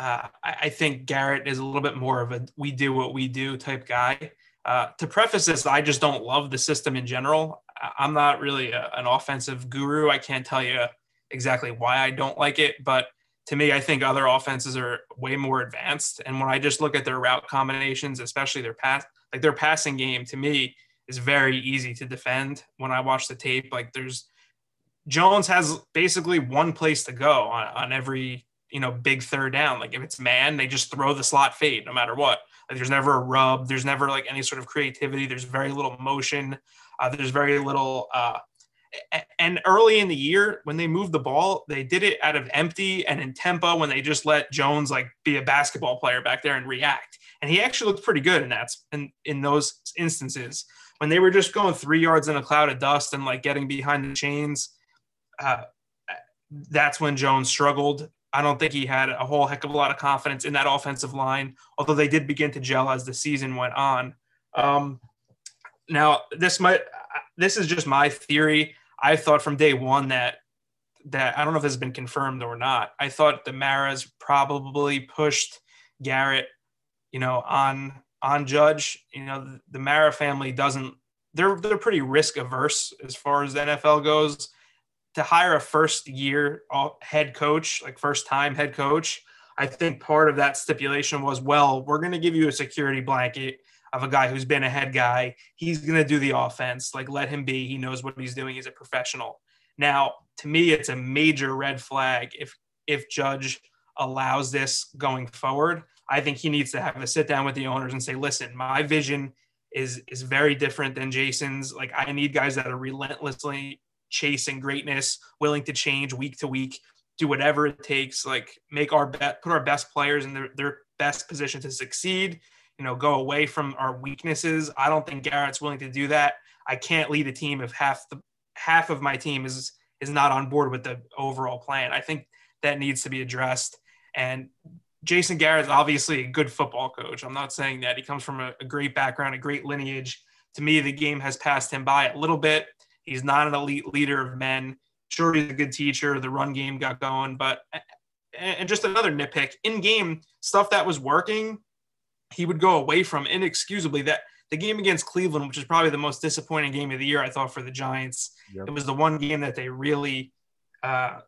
uh, I, I, think Garrett is a little bit more of a we do what we do type guy. Uh, to preface this, I just don't love the system in general. I'm not really a, an offensive guru. I can't tell you exactly why I don't like it, but to me, I think other offenses are way more advanced. And when I just look at their route combinations, especially their pass, like their passing game, to me is very easy to defend. When I watch the tape, like there's Jones has basically one place to go on, on every you know, big third down. Like if it's man, they just throw the slot fade no matter what. Like there's never a rub. There's never like any sort of creativity. There's very little motion. Uh, there's very little uh, And early in the year, when they moved the ball, they did it out of empty and in tempo when they just let Jones like be a basketball player back there and react. And he actually looked pretty good in that in, in those instances. When they were just going three yards in a cloud of dust and like getting behind the chains, uh, that's when Jones struggled. I don't think he had a whole heck of a lot of confidence in that offensive line, although they did begin to gel as the season went on. Um, now, this might this is just my theory. I thought from day one that that I don't know if this has been confirmed or not. I thought the Maras probably pushed Garrett, you know, on on Judge. You know, the, the Mara family doesn't. They're they're pretty risk averse as far as the NFL goes. To hire a first year uh, head coach, like first time head coach, I think part of that stipulation was, well, we're going to give you a security blanket of a guy who's been a head guy. He's going to do the offense. Like, let him be. He knows what he's doing. He's a professional. Now, to me, it's a major red flag if if Judge allows this going forward. I think he needs to have a sit down with the owners and say, listen, my vision is is very different than Jason's. Like, I need guys that are relentlessly chasing greatness, willing to change week to week, do whatever it takes, like make our bet, put our best players in their, their best position to succeed you know, go away from our weaknesses. I don't think Garrett's willing to do that. I can't lead a team if half the half of my team is is not on board with the overall plan. I think that needs to be addressed. And Jason Garrett is obviously a good football coach. I'm not saying that he comes from a, a great background, a great lineage. To me, the game has passed him by a little bit. He's not an elite leader of men. Sure, he's a good teacher. The run game got going, but and just another nitpick in game stuff that was working he would go away from inexcusably that the game against Cleveland, which is probably the most disappointing game of the year, I thought for the Giants. Yep. It was the one game that they really uh,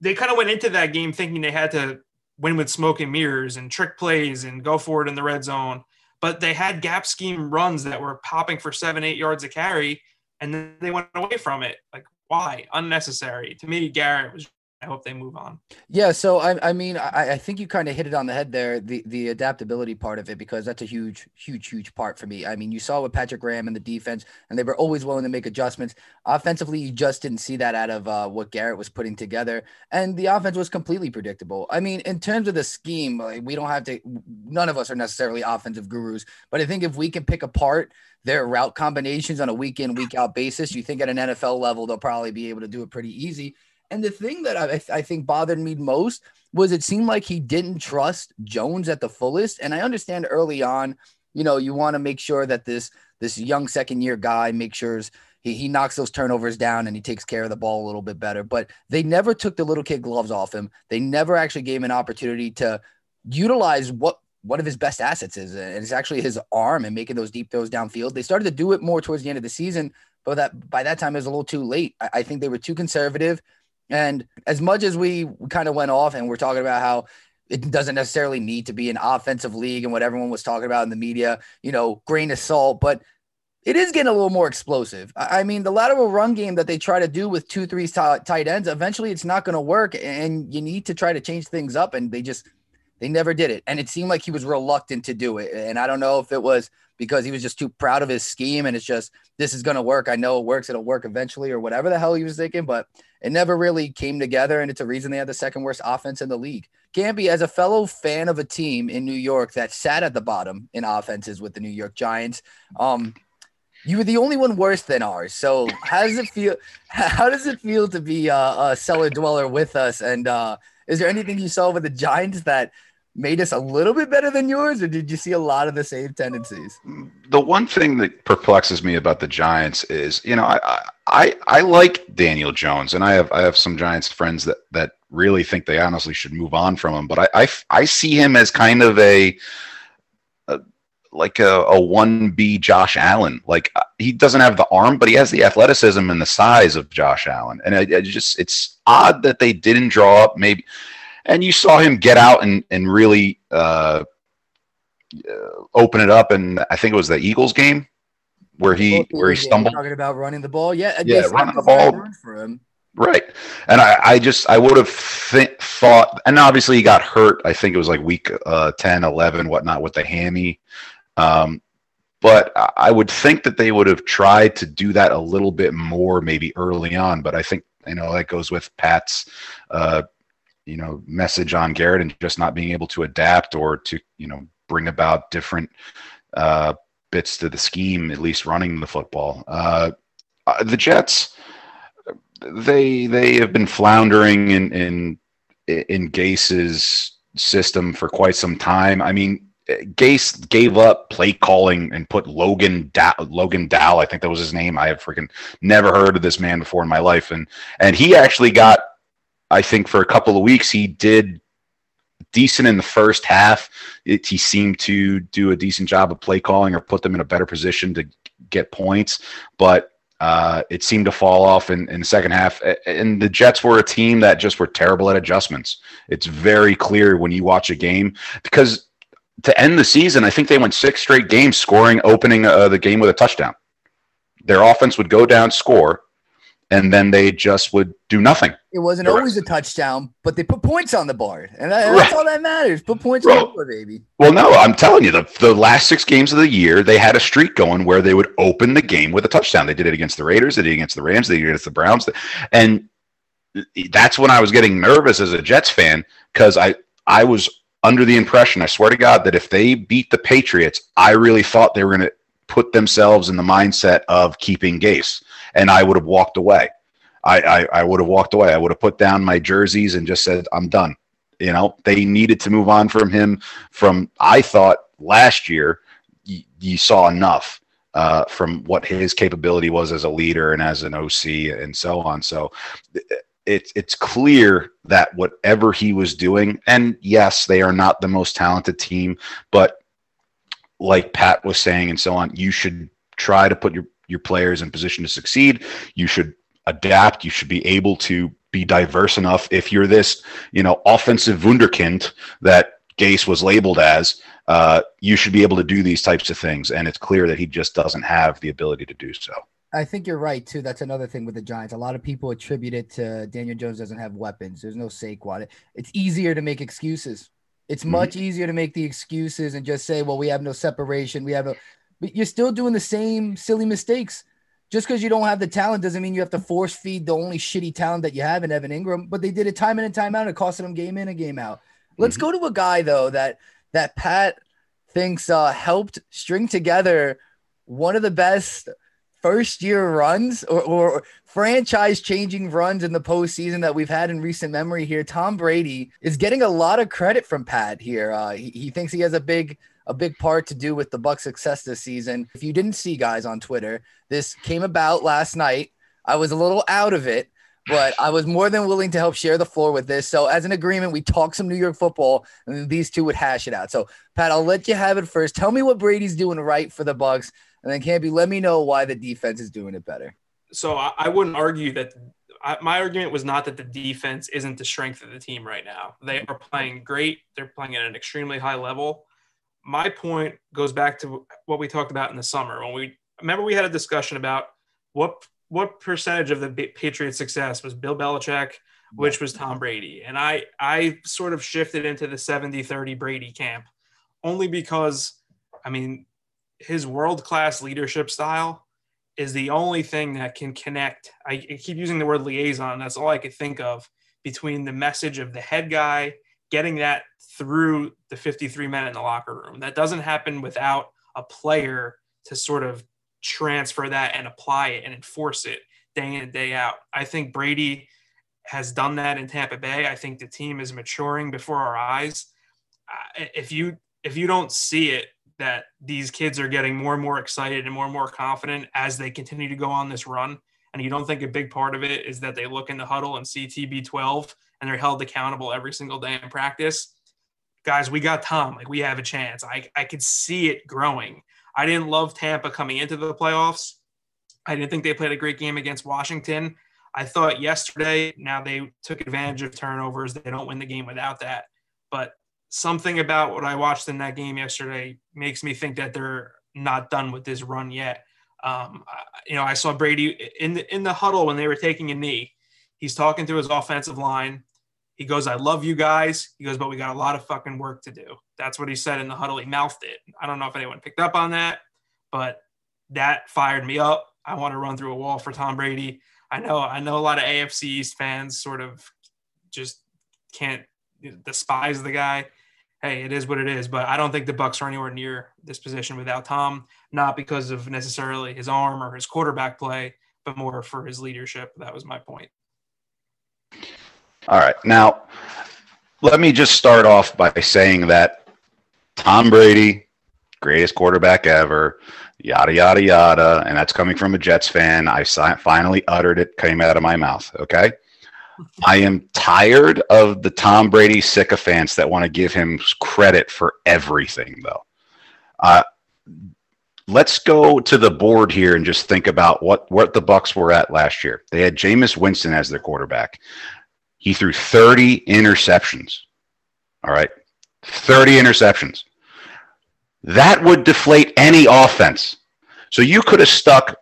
they kind of went into that game thinking they had to win with smoke and mirrors and trick plays and go forward in the red zone. But they had gap scheme runs that were popping for seven, eight yards a carry, and then they went away from it. Like, why? Unnecessary. To me, Garrett was I hope they move on. Yeah, so I, I mean, I, I think you kind of hit it on the head there, the the adaptability part of it, because that's a huge, huge, huge part for me. I mean, you saw with Patrick Graham and the defense, and they were always willing to make adjustments. Offensively, you just didn't see that out of uh, what Garrett was putting together, and the offense was completely predictable. I mean, in terms of the scheme, like, we don't have to. None of us are necessarily offensive gurus, but I think if we can pick apart their route combinations on a week in, week out basis, you think at an NFL level they'll probably be able to do it pretty easy. And the thing that I, I think bothered me most was it seemed like he didn't trust Jones at the fullest. And I understand early on, you know, you want to make sure that this this young second year guy makes sure he, he knocks those turnovers down and he takes care of the ball a little bit better. But they never took the little kid gloves off him. They never actually gave him an opportunity to utilize what one of his best assets is, and it's actually his arm and making those deep throws downfield. They started to do it more towards the end of the season, but that by that time it was a little too late. I, I think they were too conservative. And as much as we kind of went off and we're talking about how it doesn't necessarily need to be an offensive league and what everyone was talking about in the media, you know, grain of salt, but it is getting a little more explosive. I mean, the lateral run game that they try to do with two, three tight ends, eventually it's not going to work. And you need to try to change things up. And they just, they never did it. And it seemed like he was reluctant to do it. And I don't know if it was because he was just too proud of his scheme and it's just, this is going to work. I know it works. It'll work eventually or whatever the hell he was thinking. But it never really came together. And it's a reason they had the second worst offense in the league. Campy, as a fellow fan of a team in New York that sat at the bottom in offenses with the New York Giants, um, you were the only one worse than ours. So how does it feel? How does it feel to be a, a cellar dweller with us? And uh, is there anything you saw with the Giants that made us a little bit better than yours, or did you see a lot of the same tendencies? The one thing that perplexes me about the Giants is, you know, I I, I like Daniel Jones, and I have I have some Giants friends that that really think they honestly should move on from him, but I I, I see him as kind of a, a like a, a 1B Josh Allen. Like uh, he doesn't have the arm, but he has the athleticism and the size of Josh Allen. And it just it's odd that they didn't draw up maybe and you saw him get out and and really uh, uh, open it up. And I think it was the Eagles game where he where he stumbled. Talking about running the ball, yeah, yeah, running the ball for him. Right, and I, I just I would have th- thought, and obviously he got hurt. I think it was like week uh, 10, 11, whatnot with the hammy. Um, but I would think that they would have tried to do that a little bit more, maybe early on. But I think you know that goes with Pat's, uh, you know, message on Garrett and just not being able to adapt or to you know bring about different uh, bits to the scheme, at least running the football. Uh, uh the Jets, they they have been floundering in in in Gase's system for quite some time. I mean, Gase gave up play calling and put Logan da- Logan Dow, I think that was his name. I have freaking never heard of this man before in my life, and and he actually got, I think, for a couple of weeks he did decent in the first half. It, he seemed to do a decent job of play calling or put them in a better position to get points, but uh, it seemed to fall off in, in the second half. And the Jets were a team that just were terrible at adjustments. It's very clear when you watch a game because to end the season, I think they went six straight games scoring, opening uh, the game with a touchdown. Their offense would go down, score, and then they just would do nothing. It wasn't always a touchdown, but they put points on the board, and that, that's all that matters. Put points Bro, on the board, baby. Well, no, I'm telling you, the, the last six games of the year, they had a streak going where they would open the game with a touchdown. They did it against the Raiders, they did it against the Rams, they did it against the Browns, and that's when I was getting nervous as a Jets fan because I I was under the impression, I swear to God, that if they beat the Patriots, I really thought they were going to put themselves in the mindset of keeping Gase, and I would have walked away. I, I, I would have walked away. I would have put down my jerseys and just said, I'm done. You know, they needed to move on from him. From I thought last year, you saw enough. Uh, from what his capability was as a leader and as an OC and so on. So it's it's clear that whatever he was doing, and yes, they are not the most talented team, but like Pat was saying and so on, you should try to put your your players in position to succeed. You should adapt. You should be able to be diverse enough. If you're this, you know, offensive wunderkind that Gase was labeled as, uh, you should be able to do these types of things. And it's clear that he just doesn't have the ability to do so. I think you're right too. That's another thing with the Giants. A lot of people attribute it to Daniel Jones doesn't have weapons. There's no Saquon. It's easier to make excuses. It's mm-hmm. much easier to make the excuses and just say, "Well, we have no separation. We have no." But you're still doing the same silly mistakes. Just because you don't have the talent doesn't mean you have to force feed the only shitty talent that you have in Evan Engram. But they did it time in and time out. It costed them game in and game out. Let's mm-hmm. go to a guy though that that Pat thinks uh, helped string together one of the best first year runs or, or franchise changing runs in the postseason that we've had in recent memory here. Tom Brady is getting a lot of credit from Pat here. Uh, he, he thinks he has a big a big part to do with the Bucks' success this season. If you didn't see guys on Twitter, this came about last night. I was a little out of it, but I was more than willing to help share the floor with this. So, as an agreement, we talked some New York football, and these two would hash it out. So, Pat, I'll let you have it first. Tell me what Brady's doing right for the Bucks, and then Campy, let me know why the defense is doing it better. So I, wouldn't argue that. My argument was not that the defense isn't the strength of the team right now. They are playing great. They're playing at an extremely high level. My point goes back to what we talked about in the summer when we remember we had a discussion about what what percentage of the Patriots' success was Bill Belichick, which was Tom Brady. And I I sort of shifted into the 70-30 Brady camp only because I mean his world class leadership style is the only thing that can connect. I, keep using the word liaison. That's all I could think of between the message of the head guy getting that through the 53 men in the locker room. That doesn't happen without a player to sort of transfer that and apply it and enforce it day in and day out. I think Brady has done that in Tampa Bay. I think the team is maturing before our eyes. If you if you don't see it that these kids are getting more and more excited and more and more confident as they continue to go on this run. And you don't think a big part of it is that they look in the huddle and see TB12 and they're held accountable every single day in practice. Guys, we got Tom. Like we have a chance. I, I could see it growing. I didn't love Tampa coming into the playoffs. I didn't think they played a great game against Washington. I thought yesterday, now they took advantage of turnovers. They don't win the game without that. But something about what I watched in that game yesterday makes me think that they're not done with this run yet. Um, you know, I saw Brady in the in the huddle when they were taking a knee. He's talking to his offensive line. He goes, "I love you guys." He goes, "But we got a lot of fucking work to do." That's what he said in the huddle. He mouthed it. I don't know if anyone picked up on that, but that fired me up. I want to run through a wall for Tom Brady. I know I know a lot of AFC East fans sort of just can't despise the guy. Hey, it is what it is, but I don't think the Bucks are anywhere near this position without Tom, not because of necessarily his arm or his quarterback play, but more for his leadership. That was my point. All right. Now, let me just start off by saying that Tom Brady, greatest quarterback ever, yada, yada, yada. And that's coming from a Jets fan. I finally uttered it, came out of my mouth. Okay. I am tired of the Tom Brady sycophants that want to give him credit for everything, though. Uh, let's go to the board here and just think about what, what the Bucks were at last year. They had Jameis Winston as their quarterback. He threw 30 interceptions. All right. 30 interceptions. That would deflate any offense. So you could have stuck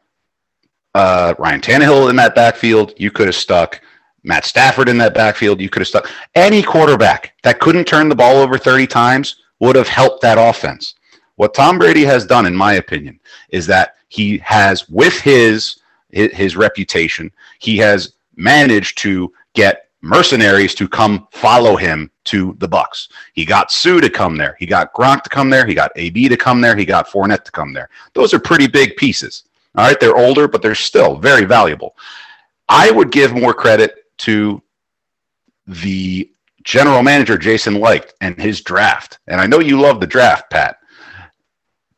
uh, Ryan Tannehill in that backfield. You could have stuck Matt Stafford in that backfield. You could have stuck any quarterback that couldn't turn the ball over 30 times would have helped that offense. What Tom Brady has done, in my opinion, is that he has, with his his reputation, he has managed to get mercenaries to come follow him to the Bucks. He got Suh to come there. He got Gronk to come there. He got AB to come there. He got Fournette to come there. Those are pretty big pieces. All right, they're older, but they're still very valuable. I would give more credit to the general manager Jason Licht and his draft. And I know you love the draft, Pat.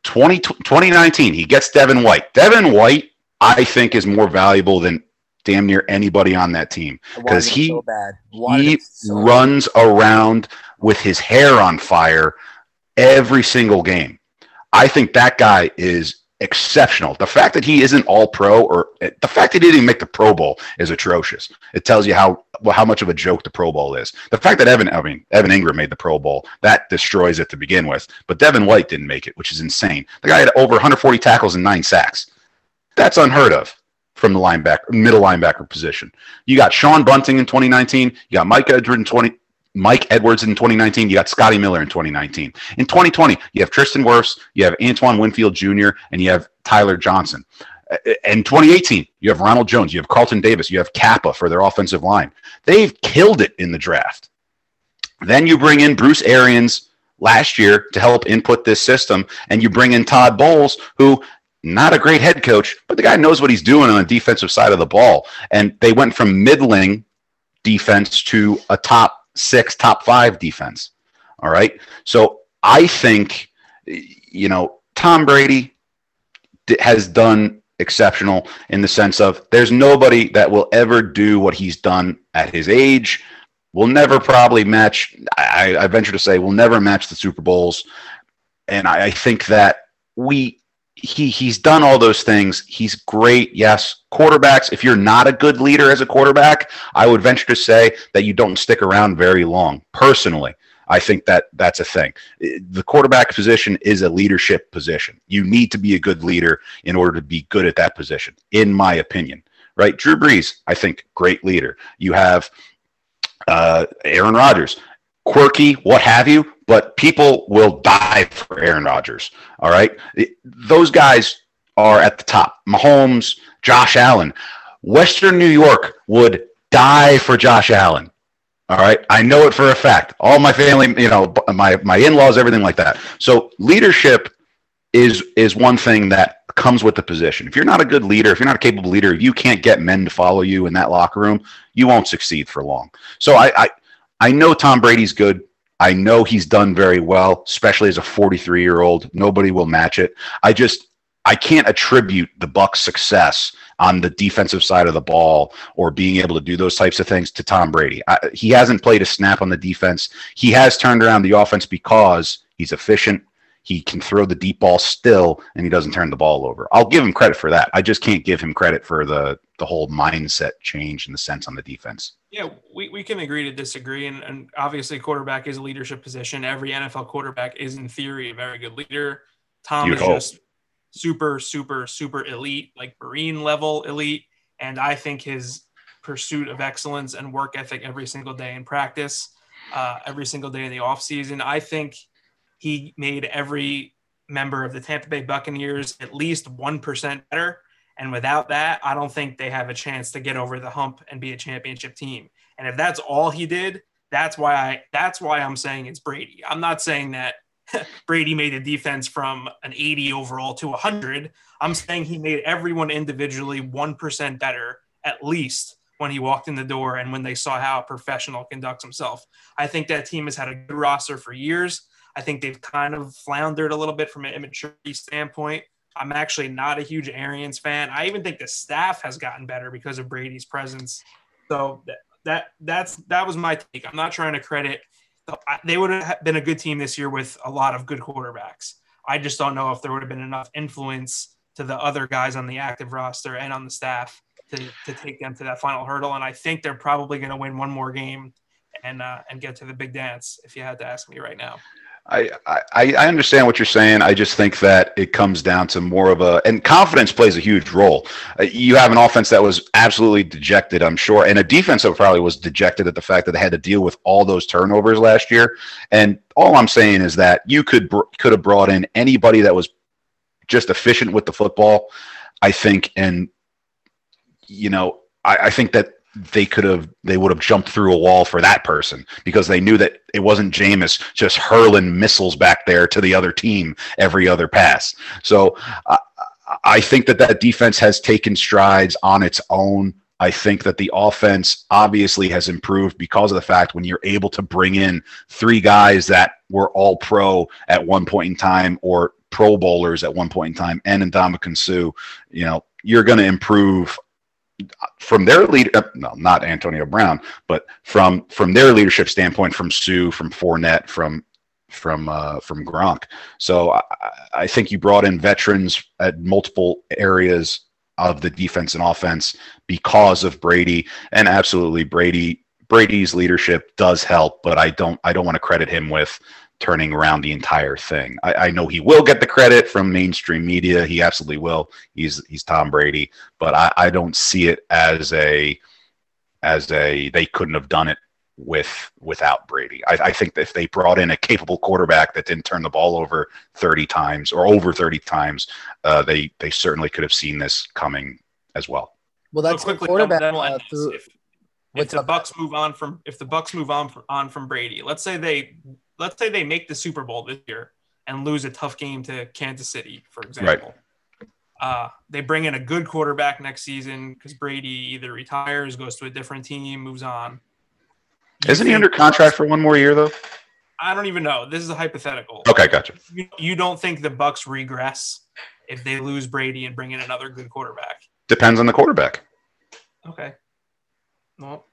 20, 2019, he gets Devin White. Devin White, I think, is more valuable than damn near anybody on that team because he so he so runs bad. around with his hair on fire every single game. I think that guy is exceptional. The fact that he isn't all pro or the fact that he didn't make the Pro Bowl is atrocious. It tells you how how much of a joke the Pro Bowl is. The fact that Evan I mean Evan Engram made the Pro Bowl, that destroys it to begin with. But Devin White didn't make it, which is insane. The guy had over 140 tackles and 9 sacks. That's unheard of from the linebacker, middle linebacker position. You got Sean Bunting in 2019. You got Mike Edwards in 20. Mike Edwards in 2019. You got Scotty Miller in 2019. In 2020, you have Tristan Wirfs, you have Antoine Winfield Jr., and you have Tyler Johnson. In 2018, you have Ronald Jones, you have Carlton Davis, you have Cappa for their offensive line. They've killed it in the draft. Then you bring in Bruce Arians last year to help input this system, and you bring in Todd Bowles, who not a great head coach, but the guy knows what he's doing on the defensive side of the ball. And they went from middling defense to a top six, top five defense. All right. So I think, you know, Tom Brady has done exceptional in the sense of there's nobody that will ever do what he's done at his age. Will never probably match. I, I venture to say will never match the Super Bowls. And I, I think that we he he's done all those things. He's great. Yes, quarterbacks. If you're not a good leader as a quarterback, I would venture to say that you don't stick around very long. Personally, I think that that's a thing. The quarterback position is a leadership position. You need to be a good leader in order to be good at that position, in my opinion. Right? Drew Brees, I think, great leader. You have uh, Aaron Rodgers, quirky, what have you, but people will die for Aaron Rodgers. All right. Those guys are at the top. Mahomes, Josh Allen. Western New York would die for Josh Allen. All right. I know it for a fact. All my family, you know, my, my in-laws, everything like that. So leadership is is one thing that comes with the position. If you're not a good leader, if you're not a capable leader, if you can't get men to follow you in that locker room, you won't succeed for long. So I I, I know Tom Brady's good. I know he's done very well, especially as a 43 year old. Nobody will match it. I just I can't attribute the Bucks' success on the defensive side of the ball or being able to do those types of things to Tom Brady. I, he hasn't played a snap on the defense. He has turned around the offense because he's efficient. He can throw the deep ball still, and he doesn't turn the ball over. I'll give him credit for that. I just can't give him credit for the the whole mindset change in the sense on the defense. Yeah, we, we can agree to disagree. And, and obviously, quarterback is a leadership position. Every NFL quarterback is, in theory, a very good leader. Tom You'd is hope. just super, super, super elite, like Marine level elite. And I think his pursuit of excellence and work ethic every single day in practice, uh, every single day in the offseason, I think he made every member of the Tampa Bay Buccaneers at least 1% better. And without that, I don't think they have a chance to get over the hump and be a championship team. And if that's all he did, that's why I that's why I'm saying it's Brady. I'm not saying that Brady made the defense from an 80 overall to 100. I'm saying he made everyone individually 1% better at least when he walked in the door and when they saw how a professional conducts himself. I think that team has had a good roster for years. I think they've kind of floundered a little bit from an immaturity standpoint. I'm actually not a huge Arians fan. I even think the staff has gotten better because of Brady's presence. So that, that that's that was my take. I'm not trying to credit. They would have been a good team this year with a lot of good quarterbacks. I just don't know if there would have been enough influence to the other guys on the active roster and on the staff to, to take them to that final hurdle. And I think they're probably going to win one more game and uh, and get to the big dance. If you had to ask me right now. I, I, understand what you're saying. I just think that it comes down to more of a and confidence plays a huge role. Uh, you have an offense that was absolutely dejected, I'm sure, and a defense that probably was dejected at the fact that they had to deal with all those turnovers last year. And all I'm saying is that you could could have brought in anybody that was just efficient with the football, I think, and you know, I, I think that they could have they would have jumped through a wall for that person because they knew that it wasn't Jameis just hurling missiles back there to the other team every other pass. So I think that that defense has taken strides on its own. I think that the offense obviously has improved because of the fact when you're able to bring in three guys that were all pro at one point in time or pro bowlers at one point in time and Ndamukong Suh, you know, you're going to improve from their lead, uh, no, not Antonio Brown, but from from their leadership standpoint, from Suh, from Fournette, from from uh, from Gronk. So I, I think you brought in veterans at multiple areas of the defense and offense because of Brady, and absolutely Brady Brady's leadership does help, but I don't I don't want to credit him with turning around the entire thing. I, I, know he will get the credit from mainstream media. He absolutely will. He's he's Tom Brady, but I, I don't see it as a as a they couldn't have done it with without Brady. I, I think if they brought in a capable quarterback that didn't turn the ball over 30 times or over 30 times, uh, they they certainly could have seen this coming as well. Well, that's the quarterback. Uh, through, if, if the Bucks move on from if the Bucks move on from, on from Brady, let's say they let's say they make the Super Bowl this year and lose a tough game to Kansas City, for example. Right. Uh, they bring in a good quarterback next season because Brady either retires, goes to a different team, moves on. You Isn't he under contract for one more year though? I don't even know. This is a hypothetical. Okay, gotcha. You, you don't think the Bucks regress if they lose Brady and bring in another good quarterback? Depends on the quarterback. Okay. Well,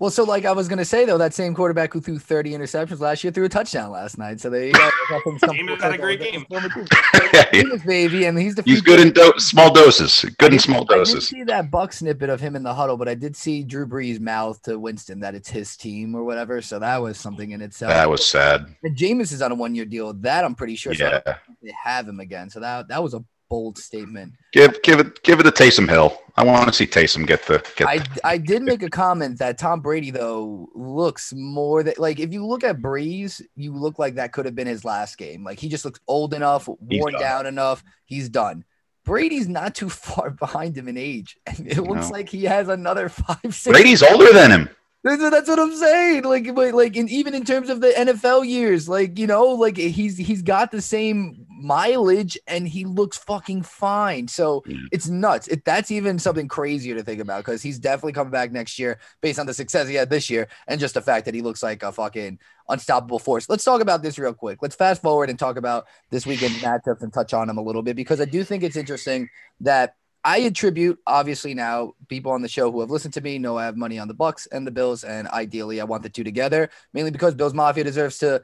well, so like I was gonna say though, that same quarterback who threw 30 interceptions last year threw a touchdown last night. So there you go. Jameis had a great game. baby, and he's the he's good in do- small doses. Good in small doses. I did see that buck snippet of him in the huddle, but I did see Drew Brees mouth to Winston that it's his team or whatever. So that was something in itself. That was sad. And Jameis is on a one year deal. That I'm pretty sure. Yeah. So they have him again. So that that was a bold statement. Give give it give it a Taysom Hill. I want to see Taysom get the. Get I I did make a comment that Tom Brady though looks more that like if you look at Brees, you look like that could have been his last game. Like he just looks old enough, worn down enough. He's done. Brady's not too far behind him in age, and it looks no. like he has another five. Six Brady's older than him. That's, that's what I'm saying. Like, like, and even in terms of the NFL years, like you know, like he's he's got the same mileage and he looks fucking fine. So mm. it's nuts. It, that's even something crazier to think about because he's definitely coming back next year based on the success he had this year and just the fact that he looks like a fucking unstoppable force. Let's talk about this real quick. Let's fast forward and talk about this weekend matchups and touch on them a little bit because I do think it's interesting that I attribute obviously now people on the show who have listened to me know I have money on the Bucks and the Bills, and ideally I want the two together, mainly because Bills Mafia deserves to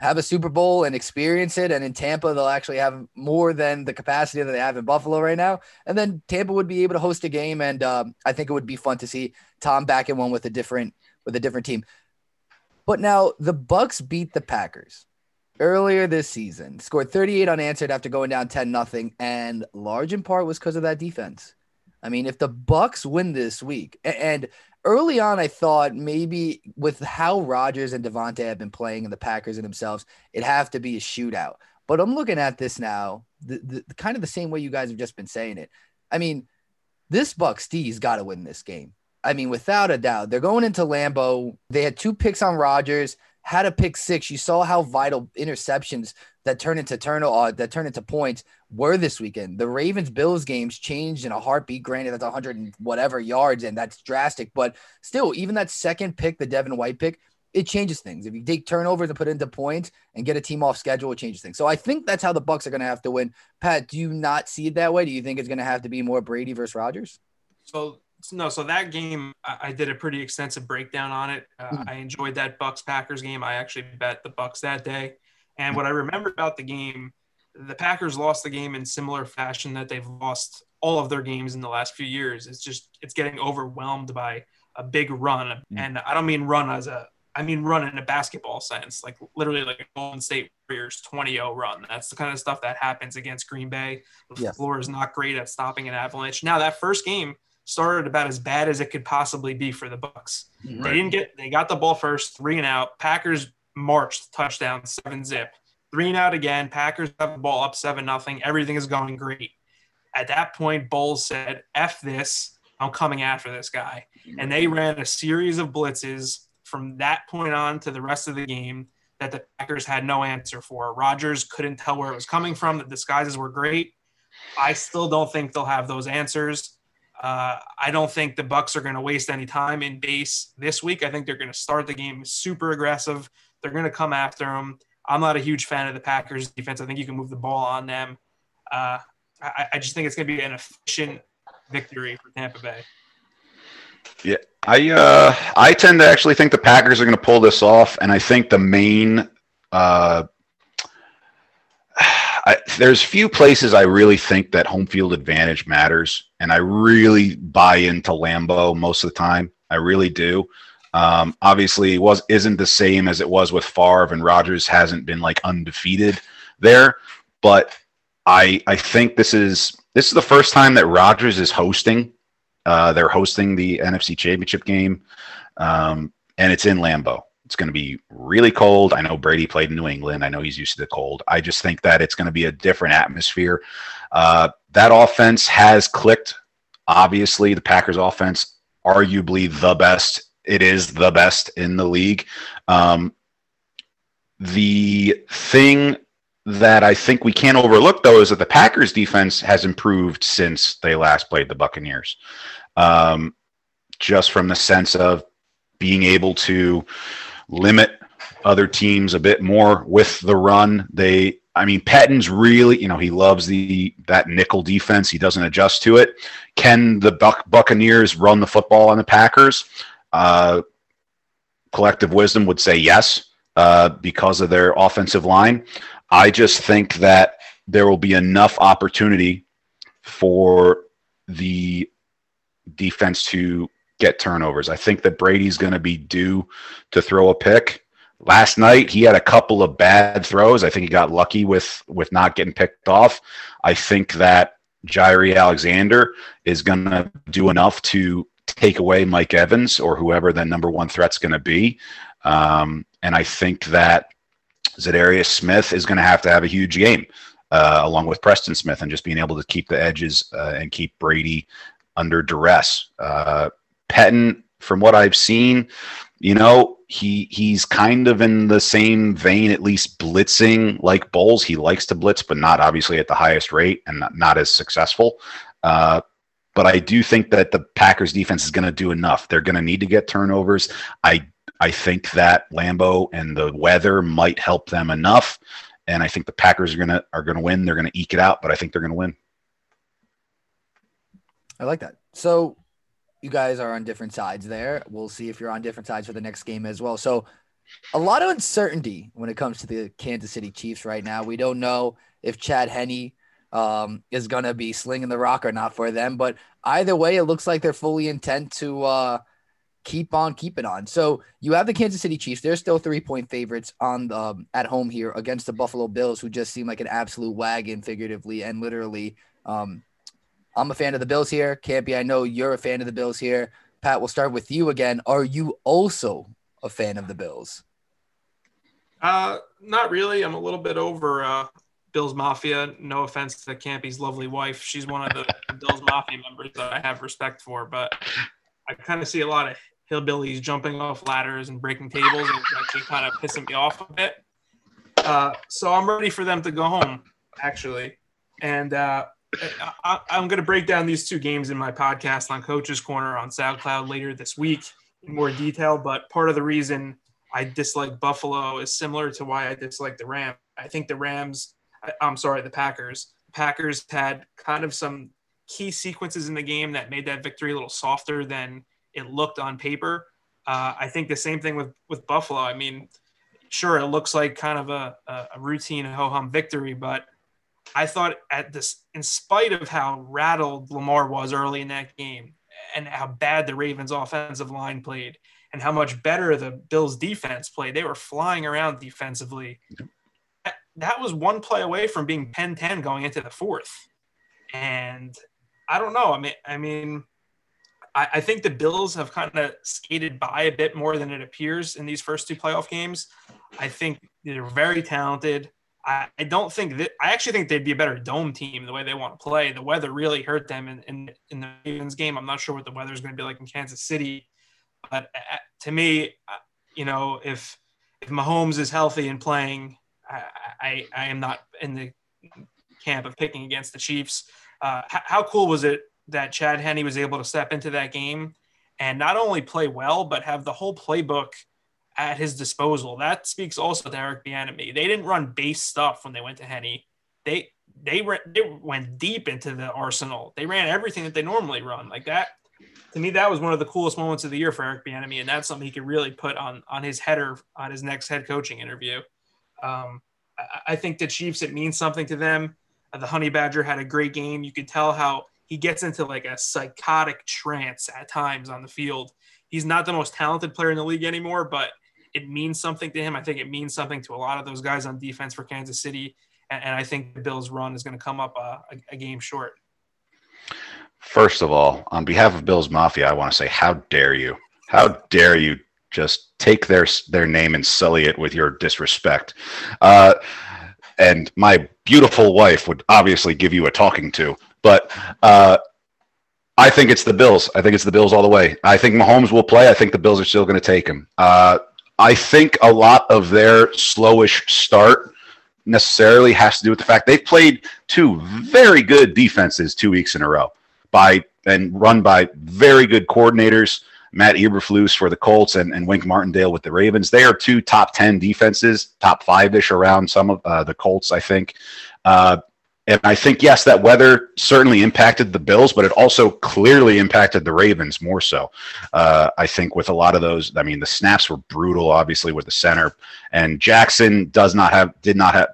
have a Super Bowl and experience it. And in Tampa, they'll actually have more than the capacity that they have in Buffalo right now. And then Tampa would be able to host a game, and um, I think it would be fun to see Tom back in one with a different with a different team. But now the Bucks beat the Packers earlier this season, scored 38 unanswered after going down 10 nothing, and large in part was because of that defense. I mean, if the Bucks win this week, and early on, I thought maybe with how Rodgers and Davante have been playing and the Packers and themselves, it'd have to be a shootout. But I'm looking at this now, the, the kind of the same way you guys have just been saying it. I mean, this Bucks D's got to win this game. I mean, without a doubt, they're going into Lambeau. They had two picks on Rodgers, had a pick six. You saw how vital interceptions that turn into turn uh, that turn into points were this weekend. The Ravens Bills games changed in a heartbeat. Granted, that's 100 and whatever yards, and that's drastic. But still, even that second pick, the Devin White pick, it changes things. If you take turnovers and put into points and get a team off schedule, it changes things. So I think that's how the Bucks are going to have to win. Pat, do you not see it that way? Do you think it's going to have to be more Brady versus Rodgers? So no, so that game I, I did a pretty extensive breakdown on it. Uh, mm-hmm. I enjoyed that Bucks Packers game. I actually bet the Bucks that day. And what I remember about the game, the Packers lost the game in similar fashion that they've lost all of their games in the last few years. It's just it's getting overwhelmed by a big run, mm-hmm. and I don't mean run as a I mean run in a basketball sense, like literally like a Golden State Warriors 20-0 run. That's the kind of stuff that happens against Green Bay. The yes. floor is not great at stopping an avalanche. Now that first game started about as bad as it could possibly be for the Bucks. Right. They didn't get they got the ball first, three and out. Packers marched touchdown, seven zip. Three and out again. Packers have the ball up seven nothing. Everything is going great. At that point, Bowles said, F this. I'm coming after this guy. And they mm-hmm. ran a series of blitzes from that point on to the rest of the game that the Packers had no answer for. Rodgers couldn't tell where it was coming from. The disguises were great. I still don't think they'll have those answers. Uh, I don't think the Bucks are going to waste any time in base this week. I think they're going to start the game super aggressive. They're going to come after them. I'm not a huge fan of the Packers defense. I think you can move the ball on them. Uh, I, I, just think it's going to be an efficient victory for Tampa Bay. Yeah, I uh, I tend to actually think the Packers are going to pull this off, and I think the main uh, I, there's few places I really think that home field advantage matters, and I really buy into Lambeau most of the time. I really do. Um, obviously, was isn't the same as it was with Favre and Rodgers hasn't been like undefeated there, but I I think this is this is the first time that Rodgers is hosting. Uh, they're hosting the NFC Championship game, um, and it's in Lambeau. It's going to be really cold. I know Brady played in New England. I know he's used to the cold. I just think that it's going to be a different atmosphere. Uh, that offense has clicked. Obviously, the Packers' offense, arguably the best it is the best in the league. Um, the thing that I think we can't overlook, though, is that the Packers' defense has improved since they last played the Buccaneers. Um, just from the sense of being able to limit other teams a bit more with the run. They, I mean, Pettine's really, you know, he loves the that nickel defense. He doesn't adjust to it. Can the Buc- Buccaneers run the football on the Packers? Uh, collective wisdom would say yes uh, because of their offensive line. I just think that there will be enough opportunity for the defense to get turnovers. I think that Brady's going to be due to throw a pick. Last night he had a couple of bad throws. I think he got lucky with with not getting picked off. I think that Jaire Alexander is going to do enough to take away Mike Evans or whoever the number one threat's going to be. Um, and I think that Za'Darius Smith is going to have to have a huge game uh, along with Preston Smith and just being able to keep the edges uh, and keep Brady under duress. Uh, Pettine, from what I've seen, you know, he he's kind of in the same vein, at least blitzing like Bowles. He likes to blitz, but not obviously at the highest rate and not, not as successful. Uh, but I do think that the Packers defense is going to do enough. They're going to need to get turnovers. I I think that Lambeau and the weather might help them enough, and I think the Packers are gonna are gonna win. They're gonna eke it out, but I think they're gonna win. I like that. So you guys are on different sides there. We'll see if you're on different sides for the next game as well. So a lot of uncertainty when it comes to the Kansas City Chiefs right now. We don't know if Chad Henne um, is going to be slinging the rock or not for them. But either way, it looks like they're fully intent to uh, keep on keeping on. So you have the Kansas City Chiefs. They're still three point favorites on the, um, at home here against the Buffalo Bills, who just seem like an absolute wagon, figuratively and literally. Um, I'm a fan of the Bills here. Campy, I know you're a fan of the Bills here. Pat, we'll start with you again. Are you also a fan of the Bills? Uh, not really. I'm a little bit over uh, Bills Mafia. No offense to Campy's lovely wife. She's one of the Bills Mafia members that I have respect for, but I kind of see a lot of hillbillies jumping off ladders and breaking tables, and it's actually kind of pissing me off a bit. Uh, so I'm ready for them to go home, actually. And uh, I, am going to break down these two games in my podcast on Coach's Corner on SoundCloud later this week in more detail. But part of the reason I dislike Buffalo is similar to why I dislike the Rams. I think the Rams, I'm sorry, the Packers. Packers had kind of some key sequences in the game that made that victory a little softer than it looked on paper. Uh, I think the same thing with with Buffalo. I mean, sure, it looks like kind of a, a routine ho hum victory, but I thought at this, in spite of how rattled Lamar was early in that game and how bad the Ravens offensive line played and how much better the Bills defense played, they were flying around defensively. That was one play away from being 10-10 going into the fourth. And I don't know. I mean, I mean, I, I think the Bills have kind of skated by a bit more than it appears in these first two playoff games. I think they're very talented. I, I don't think that I actually think they'd be a better dome team the way they want to play. The weather really hurt them in, in, in the Ravens game. I'm not sure what the weather is going to be like in Kansas City, but uh, to me, uh, you know, if if Mahomes is healthy and playing, I, I, I am not in the camp of picking against the Chiefs. Uh, how, how cool was it that Chad Henne was able to step into that game and not only play well, but have the whole playbook at his disposal. That speaks also to Eric Bieniemy. They didn't run base stuff when they went to Henne. They they, re- they went deep into the arsenal. They ran everything that they normally run like that. To me, that was one of the coolest moments of the year for Eric Bieniemy, and that's something he could really put on on his header on his next head coaching interview. Um, I, I think the Chiefs it means something to them. Uh, the Honey Badger had a great game. You could tell how he gets into like a psychotic trance at times on the field. He's not the most talented player in the league anymore, but it means something to him. I think it means something to a lot of those guys on defense for Kansas City. And, and I think the Bills' run is going to come up a, a, a game short. First of all, on behalf of Bills Mafia, I want to say, how dare you? How dare you just take their their name and sully it with your disrespect? Uh, and my beautiful wife would obviously give you a talking to. But uh, I think it's the Bills. I think it's the Bills all the way. I think Mahomes will play. I think the Bills are still going to take him. Uh, I think a lot of their slowish start necessarily has to do with the fact they've played two very good defenses two weeks in a row by and run by very good coordinators. Matt Eberflus for the Colts and, and Wink Martindale with the Ravens. They are two top 10 defenses, top five ish around some of uh, the Colts, I think. Uh, and I think, yes, that weather certainly impacted the Bills, but it also clearly impacted the Ravens more so. Uh, I think with a lot of those, I mean, the snaps were brutal, obviously, with the center. And Jackson does not have, did not have,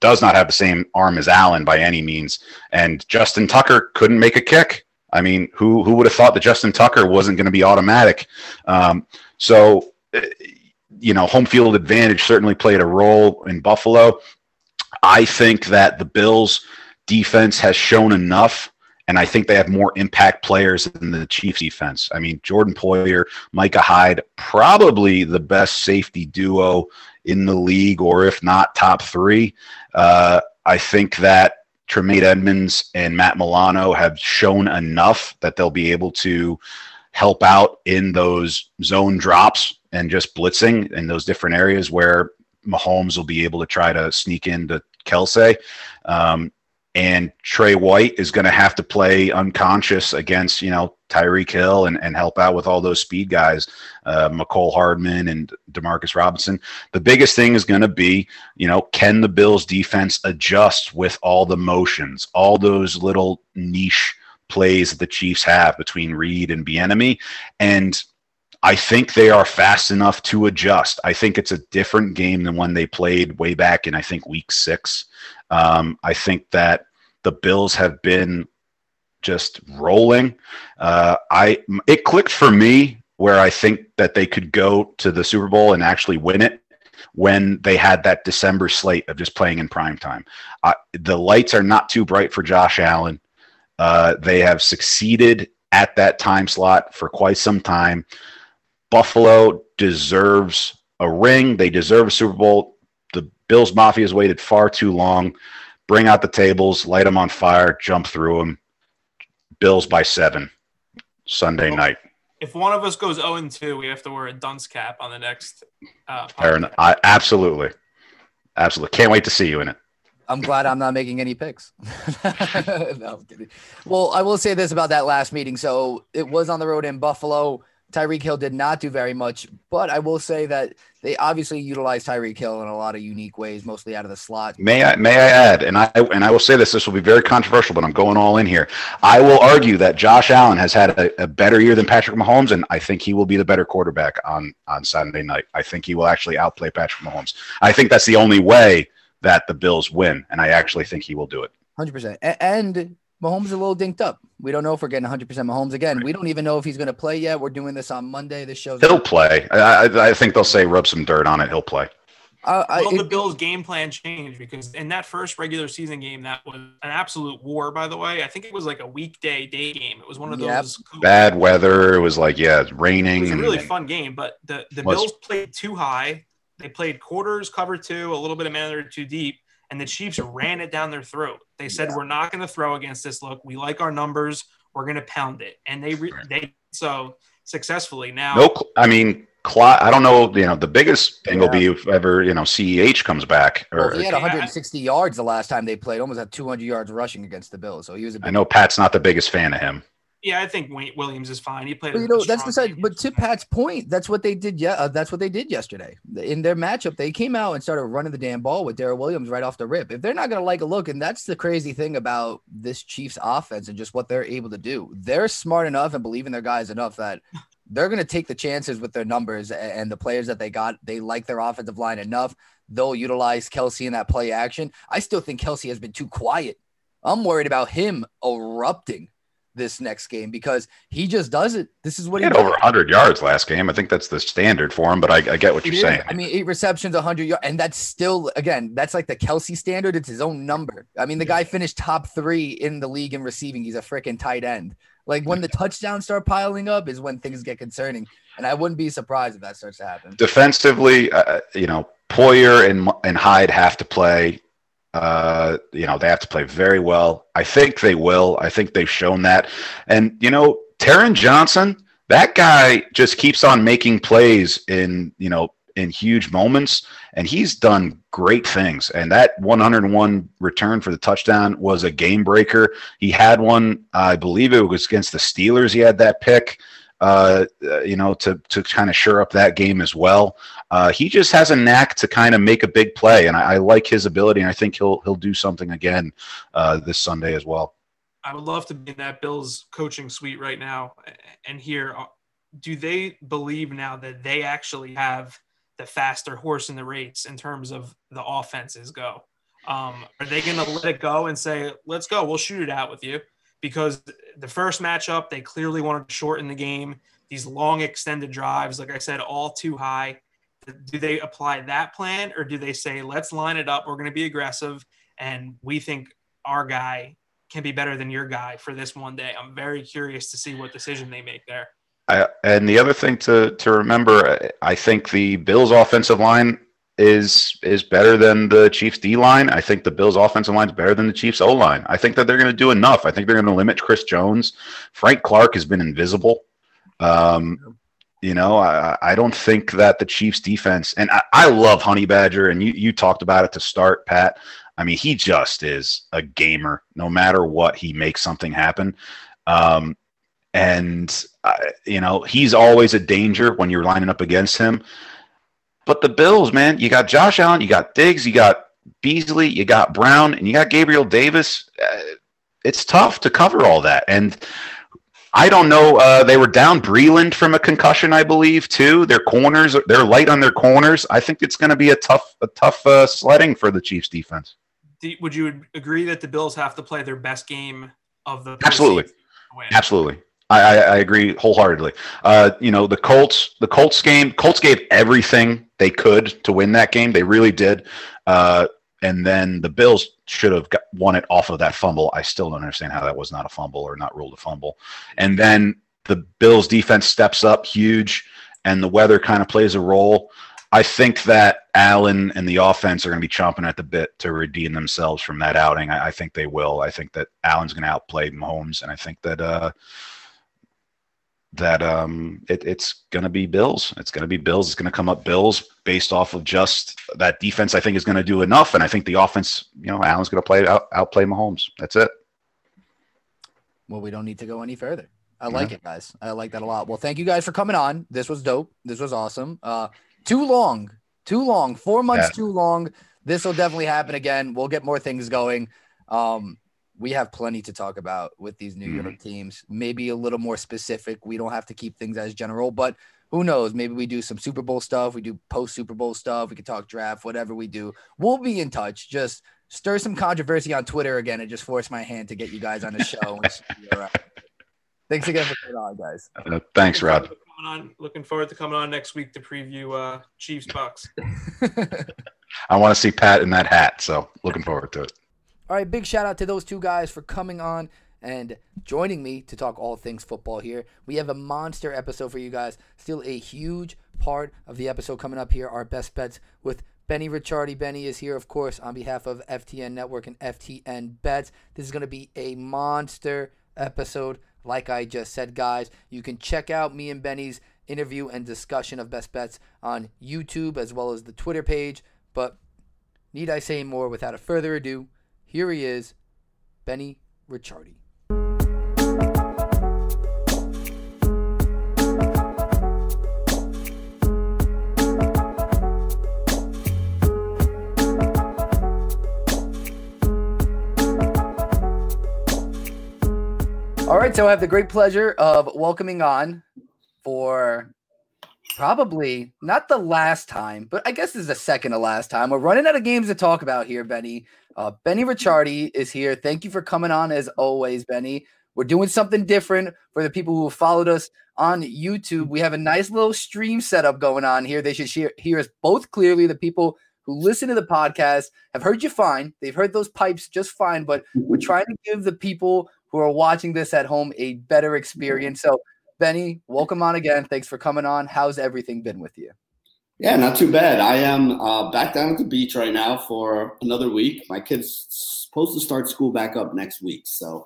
does not have the same arm as Allen by any means. And Justin Tucker couldn't make a kick. I mean, who who would have thought that Justin Tucker wasn't going to be automatic? Um, so, eh, you know, home field advantage certainly played a role in Buffalo. I think that the Bills defense has shown enough, and I think they have more impact players than the Chiefs defense. I mean, Jordan Poyer, Micah Hyde, probably the best safety duo in the league, or if not top three. Uh, I think that Tremaine Edmunds and Matt Milano have shown enough that they'll be able to help out in those zone drops and just blitzing in those different areas where Mahomes will be able to try to sneak into Kelce. Um, and Trey White is going to have to play unconscious against, you know, Tyreek Hill and, and help out with all those speed guys, uh, Mecole Hardman and Demarcus Robinson. The biggest thing is going to be, you know, can the Bills defense adjust with all the motions, all those little niche plays that the Chiefs have between Reid and Bieniemy, and I think they are fast enough to adjust. I think it's a different game than when they played way back in I think week six. Um, I think that the Bills have been just rolling. Uh, I it clicked for me where I think that they could go to the Super Bowl and actually win it when they had that December slate of just playing in prime time. The lights are not too bright for Josh Allen. Uh, they have succeeded at that time slot for quite some time. Buffalo deserves a ring. They deserve a Super Bowl. The Bills Mafia has waited far too long. bring out the tables, light them on fire, jump through them. Bills by seven Sunday Well, night. If one of us goes 0 and 2, we have to wear a dunce cap on the next. Uh, Aaron, podcast. I, absolutely, absolutely. Can't wait to see you in it. I'm glad I'm not making any picks. no, I'm kidding. Well, I will say this about that last meeting. So it was on the road in Buffalo. Tyreek Hill did not do very much, but I will say that they obviously utilized Tyreek Hill in a lot of unique ways, mostly out of the slot. May I may I add, and I and I will say this. This will be very controversial, but I'm going all in here. I will argue that Josh Allen has had a, a better year than Patrick Mahomes, and I think he will be the better quarterback on on Saturday night. I think he will actually outplay Patrick Mahomes. I think that's the only way that the Bills win, and I actually think he will do it. 100%. And Mahomes is a little dinked up. We don't know if we're getting 100% Mahomes again. We don't even know if he's going to play yet. We're doing this on Monday. This show He'll play. I, I, I think they'll say rub some dirt on it. He'll play. Uh, I, Will the it- Bills' game plan change? Because in that first regular season game, that was an absolute war. By the way, I think it was like a weekday day game. It was one of Yep. those Bad weather. It was like yeah, it's It raining. was a and- really fun game, but the the Was. Bills played too high. They played quarters, cover two, a little bit of man under too deep, and the Chiefs ran it down their throat. They said, "We're not going to throw against this look. We like our numbers. We're going to pound it," and they re- Right. they so successfully. Now, No, I mean, Cly- I don't know. You know, the biggest thing will be if ever you know CEH comes back. well, Or he had Yeah, 160 yards the last time they played, almost had 200 yards rushing against the Bills. So he was a big I know Pat's not the biggest fan of him. Yeah, I think Wayne Williams is fine. He played. But you a know, that's strong the side. game. But to Pat's point, that's what they did. Yeah, uh, that's what they did yesterday in their matchup. They came out and started running the damn ball with Darrel Williams right off the rip. If they're not going to like a look, and that's the crazy thing about this Chiefs offense and just what they're able to do. They're smart enough and believe in their guys enough that they're going to take the chances with their numbers and the players that they got. They like their offensive line enough. They'll utilize Kelce in that play action. I still think Kelce has been too quiet. I'm worried about him erupting this next game because he just does it. This is what He he had does. over 100 yards last game. I think that's the standard for him, but I, I get what It you're is. saying. I mean, eight receptions, 100 yards, and that's still again, that's like the Kelce standard. It's his own number. I mean, the guy finished top three in the league in receiving. He's a freaking tight end. Like when the touchdowns start piling up is when things get concerning, and I wouldn't be surprised if that starts to happen. Defensively, uh, you know, Poyer and and Hyde have to play. Uh, you know, they have to play very well. I think they will. I think they've shown that. And you know, Taron Johnson, that guy just keeps on making plays in you know in huge moments, and he's done great things. And that 101 return for the touchdown was a game breaker. He had one, I believe it was against the Steelers. He had that pick. Uh, uh, you know, to to kind of shore up that game as well. Uh, he just has a knack to kind of make a big play, and I, I like his ability, and I think he'll he'll do something again uh, this Sunday as well. I would love to be in that Bills coaching suite right now and hear uh, do they believe now that they actually have the faster horse in the race in terms of the offenses go? Um, are they going to let it go and say, let's go, we'll shoot it out with you? Because the first matchup, they clearly wanted to shorten the game. These long extended drives, like I said, all too high. Do they apply that plan or do they say, let's line it up? We're going to be aggressive and we think our guy can be better than your guy for this one day. I'm very curious to see what decision they make there. I, and the other thing to to remember, I think the Bills' offensive line is is better than the Chiefs' D line. I think the Bills' offensive line is better than the Chiefs' O line. I think that they're going to do enough. I think they're going to limit Chris Jones. Frank Clark has been invisible. Um, you know, I, I don't think that the Chiefs' defense, and I, I love Honey Badger, and you you talked about it to start, Pat. I mean, he just is a gamer. No matter what, he makes something happen. Um, and you know he's always a danger when you're lining up against him. But the Bills, man, you got Josh Allen, you got Diggs, you got Beasley, you got Brown, and you got Gabriel Davis. Uh, it's tough to cover all that, and I don't know. Uh, they were down Breeland from a concussion, I believe, too. Their corners, they're light on their corners. I think it's going to be a tough, a tough uh, sledding for the Chiefs defense. Would you agree that the Bills have to play their best game of the Absolutely. Absolutely. I, I, I agree wholeheartedly. Uh, you know, the Colts, the Colts game, Colts gave everything they could to win that game. They really did. Uh, and then the Bills should have got, won it off of that fumble. I still don't understand how that was not a fumble or not ruled a fumble. And then the Bills defense steps up huge, and the weather kind of plays a role. I think that Allen and the offense are going to be chomping at the bit to redeem themselves from that outing. I, I think they will. I think that Allen's going to outplay Mahomes, and I think that uh, that um, it, it's going to be Bills. It's going to be Bills. It's going to come up Bills based off of just that defense. I think is going to do enough, and I think the offense. You know, Allen's going to play out, outplay Mahomes. That's it. Well, we don't need to go any further. I like yeah. it, guys. I like that a lot. Well, thank you guys for coming on. This was dope. This was awesome. Uh, too long, too long, four months yeah. too long. This will definitely happen again. We'll get more things going. Um, we have plenty to talk about with these New York mm-hmm. teams. Maybe a little more specific. We don't have to keep things as general, but who knows? Maybe we do some Super Bowl stuff. We do post Super Bowl stuff. We can talk draft, whatever we do. We'll be in touch. Just stir some controversy on Twitter again and just force my hand to get you guys on the show. Thanks again for coming on, guys. Uh, thanks, Rob. On, looking forward to coming on next week to preview uh, Chiefs Bucks. I want to see Pat in that hat, so looking forward to it. All right, big shout out to those two guys for coming on and joining me to talk all things football here. We have a monster episode for you guys. Still a huge part of the episode coming up here. Our best bets with Benny Ricciardi. Benny is here, of course, on behalf of FTN Network and FTN Bets. This is going to be a monster episode. Like I just said, guys, you can check out me and Benny's interview and discussion of best bets on YouTube as well as the Twitter page. But need I say more without a further ado? Here he is, Benny Ricciardi. All right, so I have the great pleasure of welcoming on for probably not the last time, but I guess this is the second to last time. We're running out of games to talk about here, Benny. Uh, Benny Ricciardi is here. Thank you for coming on as always, Benny. We're doing something different for the people who have followed us on YouTube. We have a nice little stream setup going on here. They should hear, hear us both clearly. The people who listen to the podcast have heard you fine. They've heard those pipes just fine, but we're trying to give the people who are watching this at home a better experience. So Benny, welcome on again. Thanks for coming on. How's everything been with you? Yeah, not too bad. I am uh, back down at the beach right now for another week. My kid's supposed to start school back up next week, so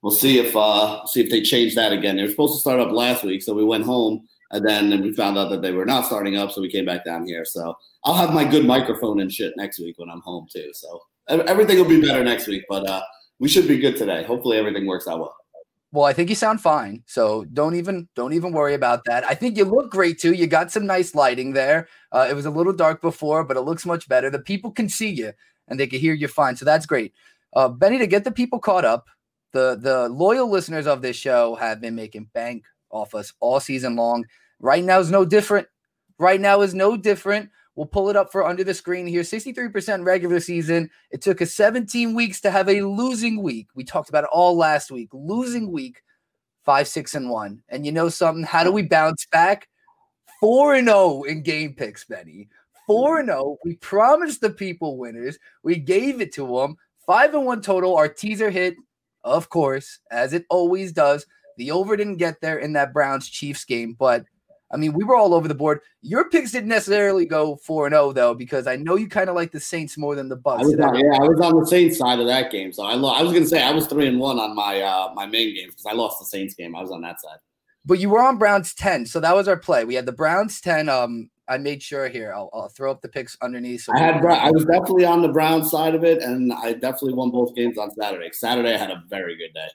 we'll see if uh, see if they change that again. They were supposed to start up last week, so we went home, and then we found out that they were not starting up, so we came back down here. So I'll have my good microphone and shit next week when I'm home too. So everything will be better next week, but uh, we should be good today. Hopefully, everything works out well. Well, I think you sound fine. So don't even don't even worry about that. I think you look great too. You got some nice lighting there. Uh, it was a little dark before, but it looks much better. The people can see you and they can hear you fine. So that's great. Uh, Benny, to get the people caught up, the the loyal listeners of this show have been making bank off us all season long. Right now is no different. Right now is no different. We'll pull it up for under the screen here. 63% regular season. It took us 17 weeks to have a losing week. We talked about it all last week. Losing week, five, six, and one. And you know something? How do we bounce back? 4 and 0 in game picks, Benny. 4 and 0. We promised the people winners. We gave it to them. 5 and 1 total. Our teaser hit, of course, as it always does. The over didn't get there in that Browns Chiefs game, but I mean, we were all over the board. Your picks didn't necessarily go 4 and 0 though because I know you kind of like the Saints more than the Bucks. I was on, yeah, I was on the Saints side of that game. So I lo- I was going to say I was 3 and 1 on my uh my main game because I lost the Saints game. I was on that side. But you were on Browns 10, so that was our play. We had the Browns 10 um I made sure here. I'll, I'll throw up the picks underneath. So I had I was definitely on the Browns side of it, and I definitely won both games on Saturday. Saturday I had a very good day.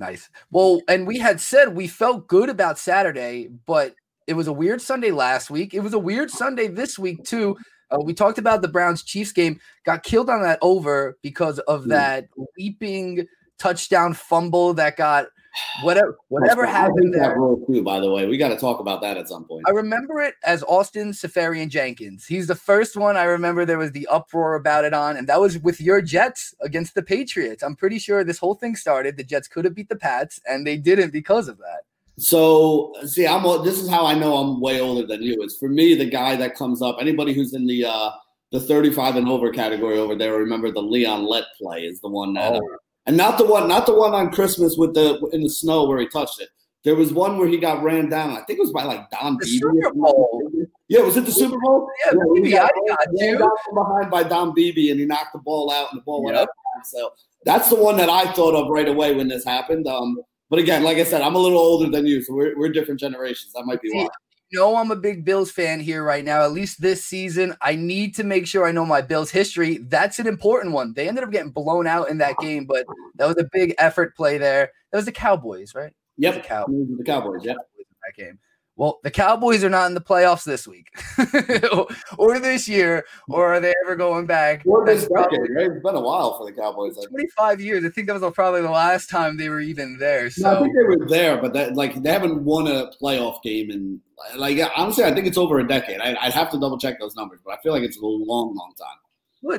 Nice. Well, and we had said we felt good about Saturday, but it was a weird Sunday last week. It was a weird Sunday this week too. Uh, we talked about the Browns Chiefs game. Got killed on that over because of hmm. that leaping touchdown fumble that got whatever whatever happened there. That too, by the way, we got to talk about that at some point. I remember it as Austin Seferian-Jenkins. He's the first one I remember. There was the uproar about it on, and that was with your Jets against the Patriots. I'm pretty sure this whole thing started. The Jets could have beat the Pats, and they didn't because of that. So see, I'm this is how I know I'm way older than you. Is for me the guy that comes up. Anybody who's in the uh, the 35 and over category over there, remember the Leon Lett play is the one that, oh. And not the one, not the one on Christmas with the in the snow where he touched it. There was one where he got ran down. I think it was by like Don The Beebe. Super Bowl. Yeah, was it the Super Bowl? Yeah, he Beebe, got I got ran down from behind by Don Beebe, and he knocked the ball out, and the ball went Yep. of bounds. So that's the one that I thought of right away when this happened. Um, but again, like I said, I'm a little older than you, so we're, we're different generations. That might be why. Know I'm a big Bills fan here right now. At least this season, I need to make sure I know my Bills history. That's an important one. They ended up getting blown out in that game, but that was a big effort play there. That was the Cowboys, right? Yep, The Cow- the Cowboys. Yep. Cowboys in that game. Well, the Cowboys are not in the playoffs this week, or this year, or are they ever going back? Or this decade, right? It's been a while for the Cowboys. 25 years. I think that was probably the last time they were even there. No, I So think they were there, but that, like they haven't won a playoff game in like honestly, I think it's over a decade. I, I'd have to double check those numbers, but I feel like it's a long, long time.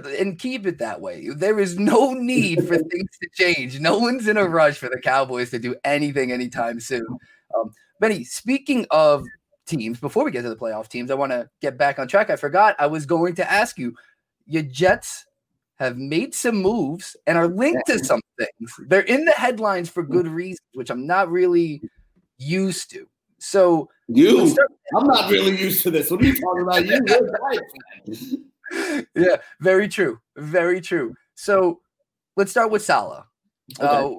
Good, and keep it that way. There is no need for things to change. No one's in a rush for the Cowboys to do anything anytime soon. Um, Benny, speaking of teams, before we get to the playoff teams, I want to get back on track. I forgot I was going to ask you. Your Jets have made some moves and are linked to some things. They're in the headlines for good reasons, which I'm not really used to. So You, start- I'm not really used to this. What are you talking about? You, right. yeah, very true. Very true. So let's start with Saleh. Uh,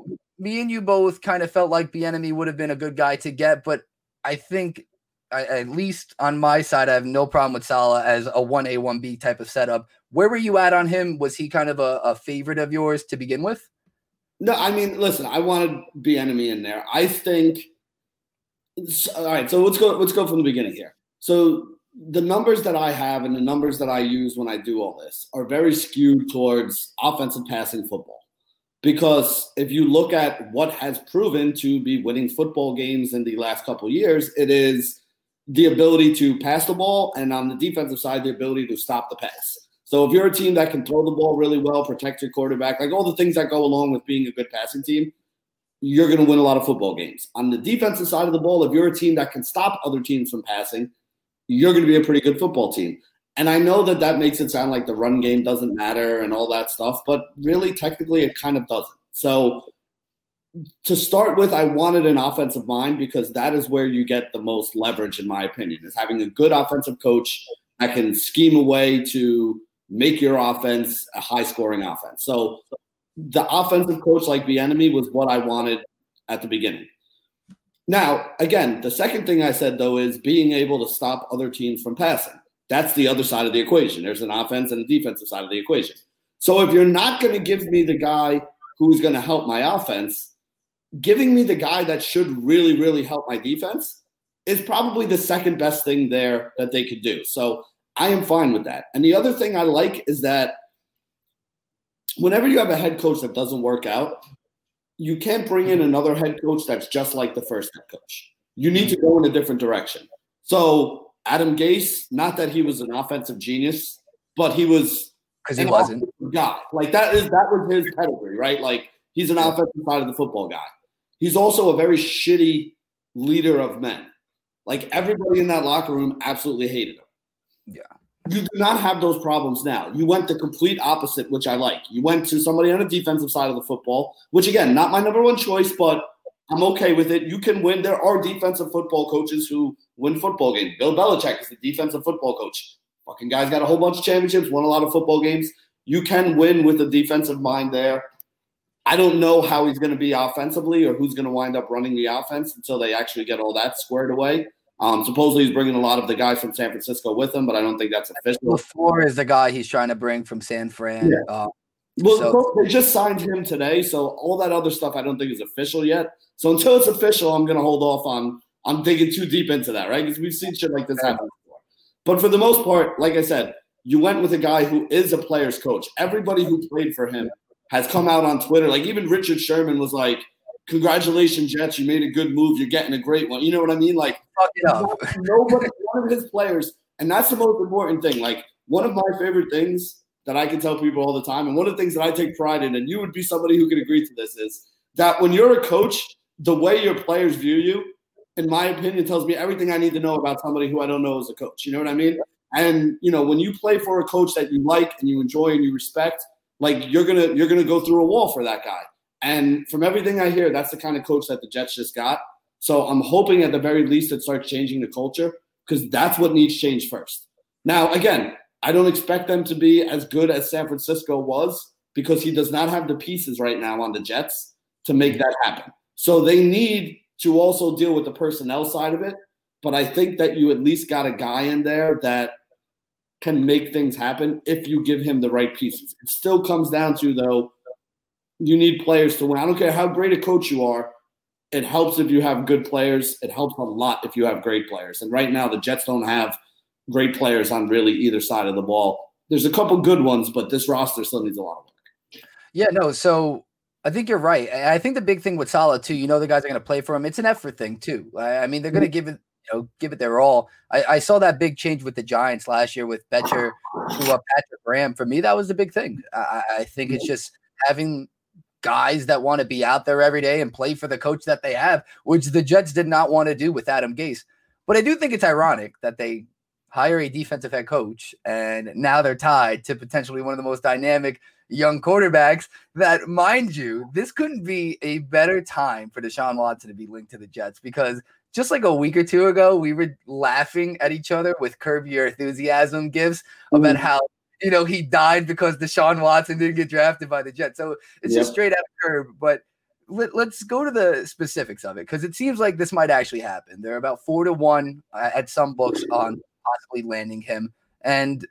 me and you both kind of felt like Bieniemy would have been a good guy to get, but I think I, at least on my side, I have no problem with Saleh as a 1A, 1B type of setup. Where were you at on him? Was he kind of a, a favorite of yours to begin with? No, I mean, listen, I wanted Bieniemy in there. I think. All right, so let's go. Let's go from the beginning here. So the numbers that I have and the numbers that I use when I do all this are very skewed towards offensive passing football. Because if you look at what has proven to be winning football games in the last couple years, it is the ability to pass the ball, and on the defensive side, the ability to stop the pass. So if you're a team that can throw the ball really well, protect your quarterback, like all the things that go along with being a good passing team, you're going to win a lot of football games. On the defensive side of the ball, if you're a team that can stop other teams from passing, you're going to be a pretty good football team. And I know that that makes it sound like the run game doesn't matter and all that stuff, but really, technically, it kind of doesn't. So, to start with, I wanted an offensive mind because that is where you get the most leverage, in my opinion, is having a good offensive coach that can scheme a way to make your offense a high scoring offense. So, the offensive coach like Bieniemy was what I wanted at the beginning. Now, again, the second thing I said though is being able to stop other teams from passing. That's the other side of the equation. There's an offense and a defensive side of the equation. So if you're not going to give me the guy who's going to help my offense, giving me the guy that should really, really help my defense is probably the second best thing there that they could do. So I am fine with that. And the other thing I like is that whenever you have a head coach that doesn't work out, you can't bring in another head coach that's just like the first head coach. You need to go in a different direction. So Adam Gase, not that he was an offensive genius, but he was Because he wasn't. guy. Like that is that was his pedigree, right? Like he's an offensive side of the football guy. He's also a very shitty leader of men. Like everybody in that locker room absolutely hated him. Yeah. You do not have those problems now. You went the complete opposite, which I like. You went to somebody on the defensive side of the football, which again, not my number one choice, but I'm okay with it. You can win. There are defensive football coaches who win football games. Bill Belichick is the defensive football coach. Fucking guy's got a whole bunch of championships, won a lot of football games. You can win with a defensive mind there. I don't know how he's going to be offensively or who's going to wind up running the offense until they actually get all that squared away. Um, supposedly he's bringing a lot of the guys from San Francisco with him, but I don't think that's official. LaFleur is the guy he's trying to bring from San Fran. Yeah. Uh, Well, So- they just signed him today, so all that other stuff I don't think is official yet. So until it's official, I'm going to hold off on I'm digging too deep into that, right? Because we've seen shit like this happen before. But for the most part, like I said, you went with a guy who is a player's coach. Everybody who played for him has come out on Twitter. Like even Richard Sherman was like, "Congratulations, Jets! You made a good move. You're getting a great one." You know what I mean? Like fuck it up. nobody, one of his players, and that's the most important thing. Like one of my favorite things that I can tell people all the time, and one of the things that I take pride in, and you would be somebody who could agree to this, is that when you're a coach, the way your players view you, in my opinion, tells me everything I need to know about somebody who I don't know as a coach. You know what I mean? And you know, when you play for a coach that you like and you enjoy and you respect, like you're gonna you're gonna go through a wall for that guy. And from everything I hear, that's the kind of coach that the Jets just got. So I'm hoping at the very least it starts changing the culture because that's what needs change first. Now, again, I don't expect them to be as good as San Francisco was because he does not have the pieces right now on the Jets to make that happen. So they need to also deal with the personnel side of it. But I think that you at least got a guy in there that can make things happen if you give him the right pieces. It still comes down to, though, you need players to win. I don't care how great a coach you are. It helps if you have good players. It helps a lot if you have great players. And right now, the Jets don't have great players on really either side of the ball. There's a couple good ones, but this roster still needs a lot of work. Yeah, no. So I think you're right. I think the big thing with Saleh too, you know, the guys are going to play for him. It's an effort thing too. I mean, they're going to mm-hmm. give it, you know, give it their all. I, I, saw that big change with the Giants last year with Bettcher to uh, Patrick Graham. For me, that was the big thing. I, I think it's just having guys that want to be out there every day and play for the coach that they have, which the Jets did not want to do with Adam Gase. But I do think it's ironic that they hire a defensive head coach and now they're tied to potentially one of the most dynamic young quarterbacks that, mind you, this couldn't be a better time for Deshaun Watson to be linked to the Jets because just like a week or two ago, we were laughing at each other with curb your enthusiasm gifts about how you know he died because Deshaun Watson didn't get drafted by the Jets. So it's yep. just straight out curb. But let, us go to the specifics of it because it seems like this might actually happen. They're about four to one uh, at some books on possibly landing him, and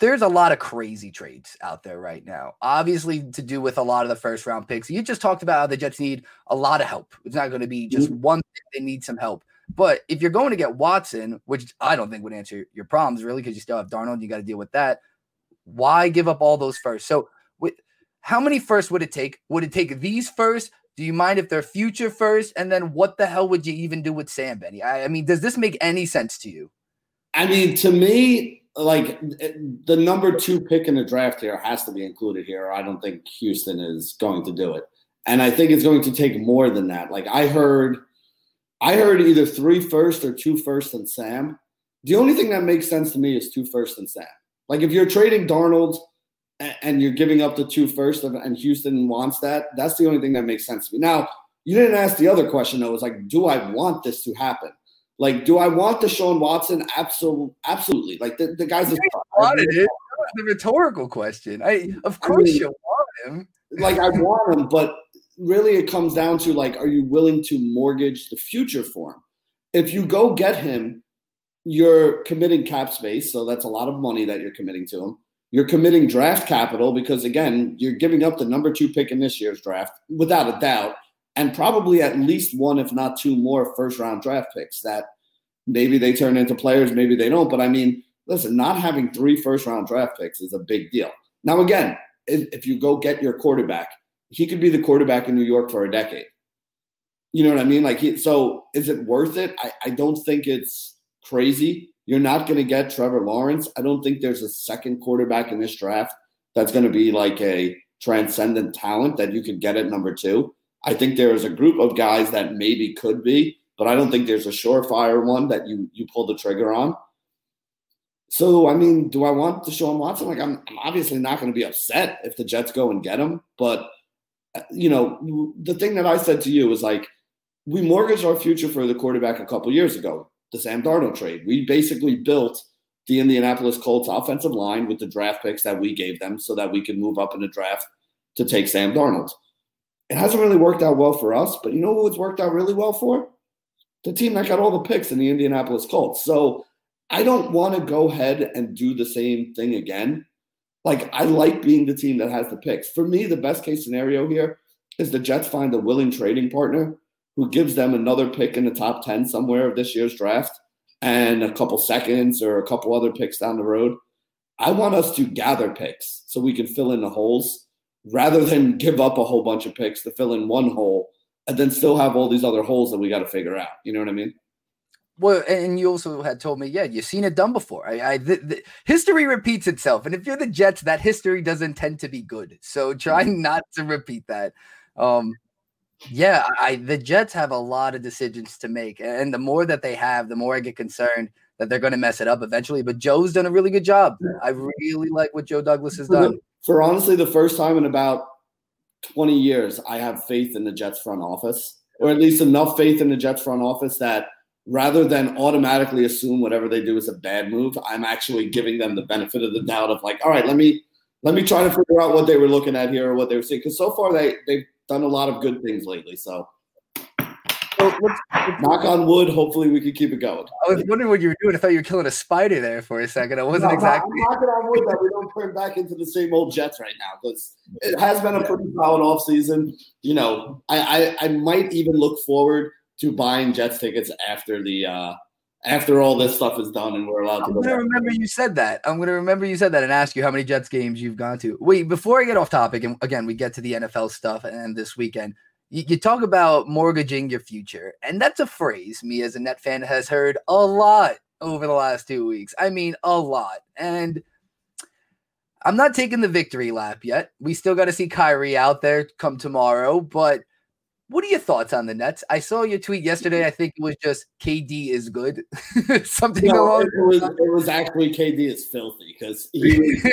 there's a lot of crazy trades out there right now. Obviously, to do with a lot of the first round picks. You just talked about how the Jets need a lot of help. It's not going to be just mm-hmm. one thing, they need some help. But if you're going to get Watson, which I don't think would answer your problems really, because you still have Darnold, you got to deal with that. Why give up all those first? So, with, how many first would it take? Would it take these first? Do you mind if they're future first? And then what the hell would you even do with Sam Benny? I, I mean, does this make any sense to you? I mean, to me, like the number two pick in the draft here has to be included here. I don't think Houston is going to do it. And I think it's going to take more than that. Like I heard I heard either three first or two first and Sam. The only thing that makes sense to me is two first and Sam. Like if you're trading Darnold and you're giving up the two first and Houston wants that, that's the only thing that makes sense to me. Now, you didn't ask the other question though, it was like, do I want this to happen? Like, do I want the Deshaun Watson? Absolutely, absolutely. Like the, the guy's a wanted it. That was the rhetorical question. I of course I mean, you want him. Like I want him, but really it comes down to like, are you willing to mortgage the future for him? If you go get him, you're committing cap space, so that's a lot of money that you're committing to him. You're committing draft capital because again, you're giving up the number two pick in this year's draft without a doubt and probably at least one, if not two more first round draft picks that maybe they turn into players, maybe they don't. But I mean, listen, not having three first round draft picks is a big deal. Now, again, if you go get your quarterback, he could be the quarterback in New York for a decade. You know what I mean? Like, he, so is it worth it? I, I don't think it's crazy. You're not going to get Trevor Lawrence. I don't think there's a second quarterback in this draft that's going to be like a transcendent talent that you could get at number two. I think there is a group of guys that maybe could be, but I don't think there's a surefire one that you you pull the trigger on. So I mean, do I want Deshaun Watson? Like I'm, I'm obviously not going to be upset if the Jets go and get him, but uh, you know, the thing that I said to you was like, we mortgaged our future for the quarterback a couple years ago, the Sam Darnold trade. We basically built the Indianapolis Colts offensive line with the draft picks that we gave them so that we could move up in the draft to take Sam Darnold. It hasn't really worked out well for us, but you know who it's worked out really well for? The team that got all the picks in the Indianapolis Colts. So I don't want to go ahead and do the same thing again. Like I like being the team that has the picks. For me, the best case scenario here is the Jets find a willing trading partner who gives them another pick in the top 10 somewhere of this year's draft and a couple seconds or a couple other picks down the road. I want us to gather picks so we can fill in the holes rather than give up a whole bunch of picks to fill in one hole and then still have all these other holes that we got to figure out. You know what I mean? Well, and you also had told me, yeah, you've seen it done before. I, I the, the, history repeats itself, and if you're the Jets, that history doesn't tend to be good. So try not to repeat that. Um, yeah, I the Jets have a lot of decisions to make, and the more that they have, the more I get concerned that they're going to mess it up eventually. But Joe's done a really good job. I really like what Joe Douglas has done for honestly the first time in about 20 years, I have faith in the Jets front office. or at least enough faith in the Jets front office that rather than automatically assume whatever they do is a bad move, I'm actually giving them the benefit of the doubt of like, all right, let me let me try to figure out what they were looking at here or what they were seeing. Because so far they they've done a lot of good things lately. So knock on wood. Hopefully we can keep it going. I was wondering what you were doing. I thought you were killing a spider there for a second. I wasn't No, exactly. I'm knocking on wood that we don't turn back into the same old Jets right now because it has been a pretty solid offseason. You know, I, I I might even look forward to buying Jets tickets after the uh after all this stuff is done and we're allowed to I'm go. gonna remember you said that. I'm gonna remember you said that and ask you how many Jets games you've gone to. Wait, before I get off topic, and again we get to the NFL stuff and this weekend, you, you talk about mortgaging your future, and that's a phrase me as a net fan has heard a lot over the last two weeks. I mean, a lot, and. I'm not taking the victory lap yet. We still got to see Kyrie out there come tomorrow, but what are your thoughts on the Nets? I saw your tweet yesterday. Mm-hmm. I think it was just KD is good. Something No, along it, was, it was actually KD is filthy because he was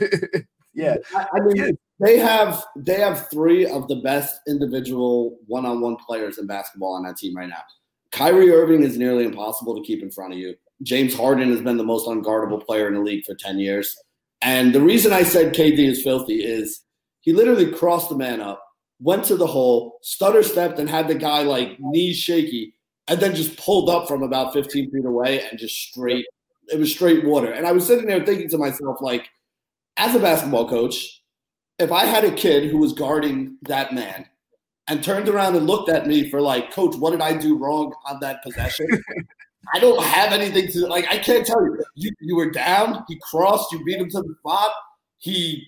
yeah. I I mean, they have they have three of the best individual one-on-one players in basketball on that team right now. Kyrie Irving is nearly impossible to keep in front of you. James Harden has been the most unguardable player in the league for 10 years. And the reason I said KD is filthy is he literally crossed the man up, went to the hole, stutter stepped, and had the guy like knees shaky, and then just pulled up from about 15 feet away and just straight. It was straight water. And I was sitting there thinking to myself, like, as a basketball coach, if I had a kid who was guarding that man and turned around and looked at me for like, Coach, what did I do wrong on that possession? I don't have anything to like. I can't tell you. You you were down. He crossed. You beat him to the spot. He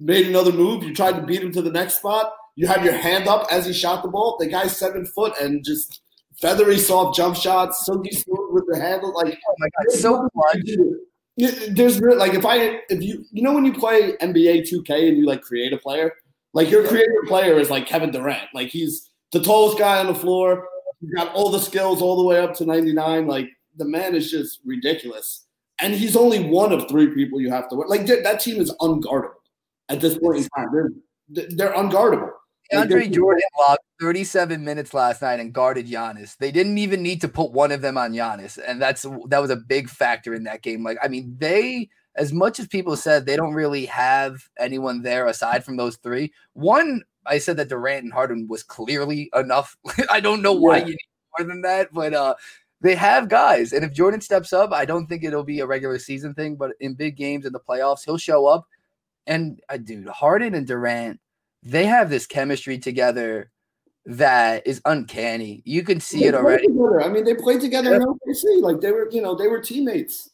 made another move. You tried to beat him to the next spot. You had your hand up as he shot the ball. The guy's seven foot and just feathery, soft jump shots. Silky smooth with the handle. Like Oh my god, so yeah, There's like if I if you you know when you play NBA 2K and you like create a player, like your creative player is like Kevin Durant. Like he's the tallest guy on the floor. He's got all the skills all the way up to 99. Like the man is just ridiculous. And he's only one of three people you have to work. Like that that team is unguardable at this point in time. They're they're unguardable. DeAndre Jordan logged 37 minutes last night and guarded Giannis. They didn't even need to put one of them on Giannis, and that's that was a big factor in that game. Like, I mean, they as much as people said they don't really have anyone there aside from those three. One, I said that Durant and Harden was clearly enough. I don't know why Yeah. you need more than that, but uh they have guys, and if Jordan steps up, I don't think it'll be a regular season thing, but in big games in the playoffs, he'll show up. And uh, dude, Harden and Durant, they have this chemistry together that is uncanny. You can see They it already. together. I mean, they played together in OKC. Like they were, you know, they were teammates.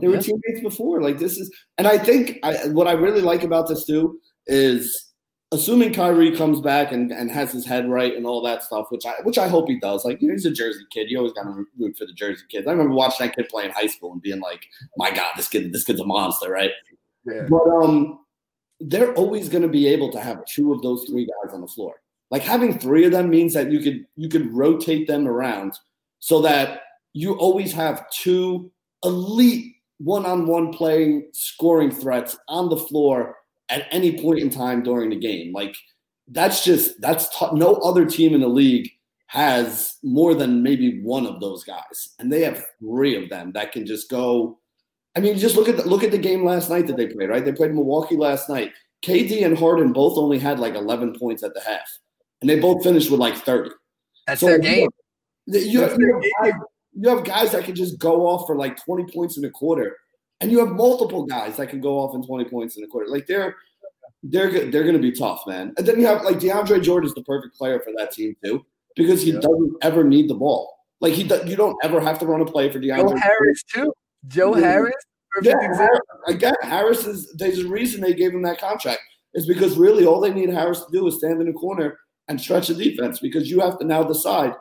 They were Yeah. teammates before. Like this is, and I think I, what I really like about this too is assuming Kyrie comes back and, and has his head right and all that stuff, which I which I hope he does. Like you know, he's a Jersey kid. You always got to root for the Jersey kids. I remember watching that kid play in high school and being like, "My God, this kid, this kid's a monster!" Right? Yeah. But um, they're always going to be able to have two of those three guys on the floor. Like having three of them means that you could you could rotate them around so that you always have two elite one-on-one playing scoring threats on the floor at any point in time during the game. Like that's just that's t- no other team in the league has more than maybe one of those guys, and they have three of them that can just go. I mean, just look at the, look at the game last night that they played. Right, they played Milwaukee last night. KD and Harden both only had like 11 points at the half, and they both finished with like 30. That's So, their game. You, That's you have guys, you have guys that can just go off for like 20 points in a quarter, and you have multiple guys that can go off in 20 points in a quarter. Like they're they're they're going to be tough, man. And then you have like DeAndre Jordan is the perfect player for that team too, because he Yeah. doesn't ever need the ball. Like he, you don't ever have to run a play for DeAndre. Joe Harris too. Joe Yeah. Harris. Yeah. Harris, again, Harris is. There's a reason they gave him that contract. Is because really all they need Harris to do is stand in the corner and stretch the defense. Because you have to now decide: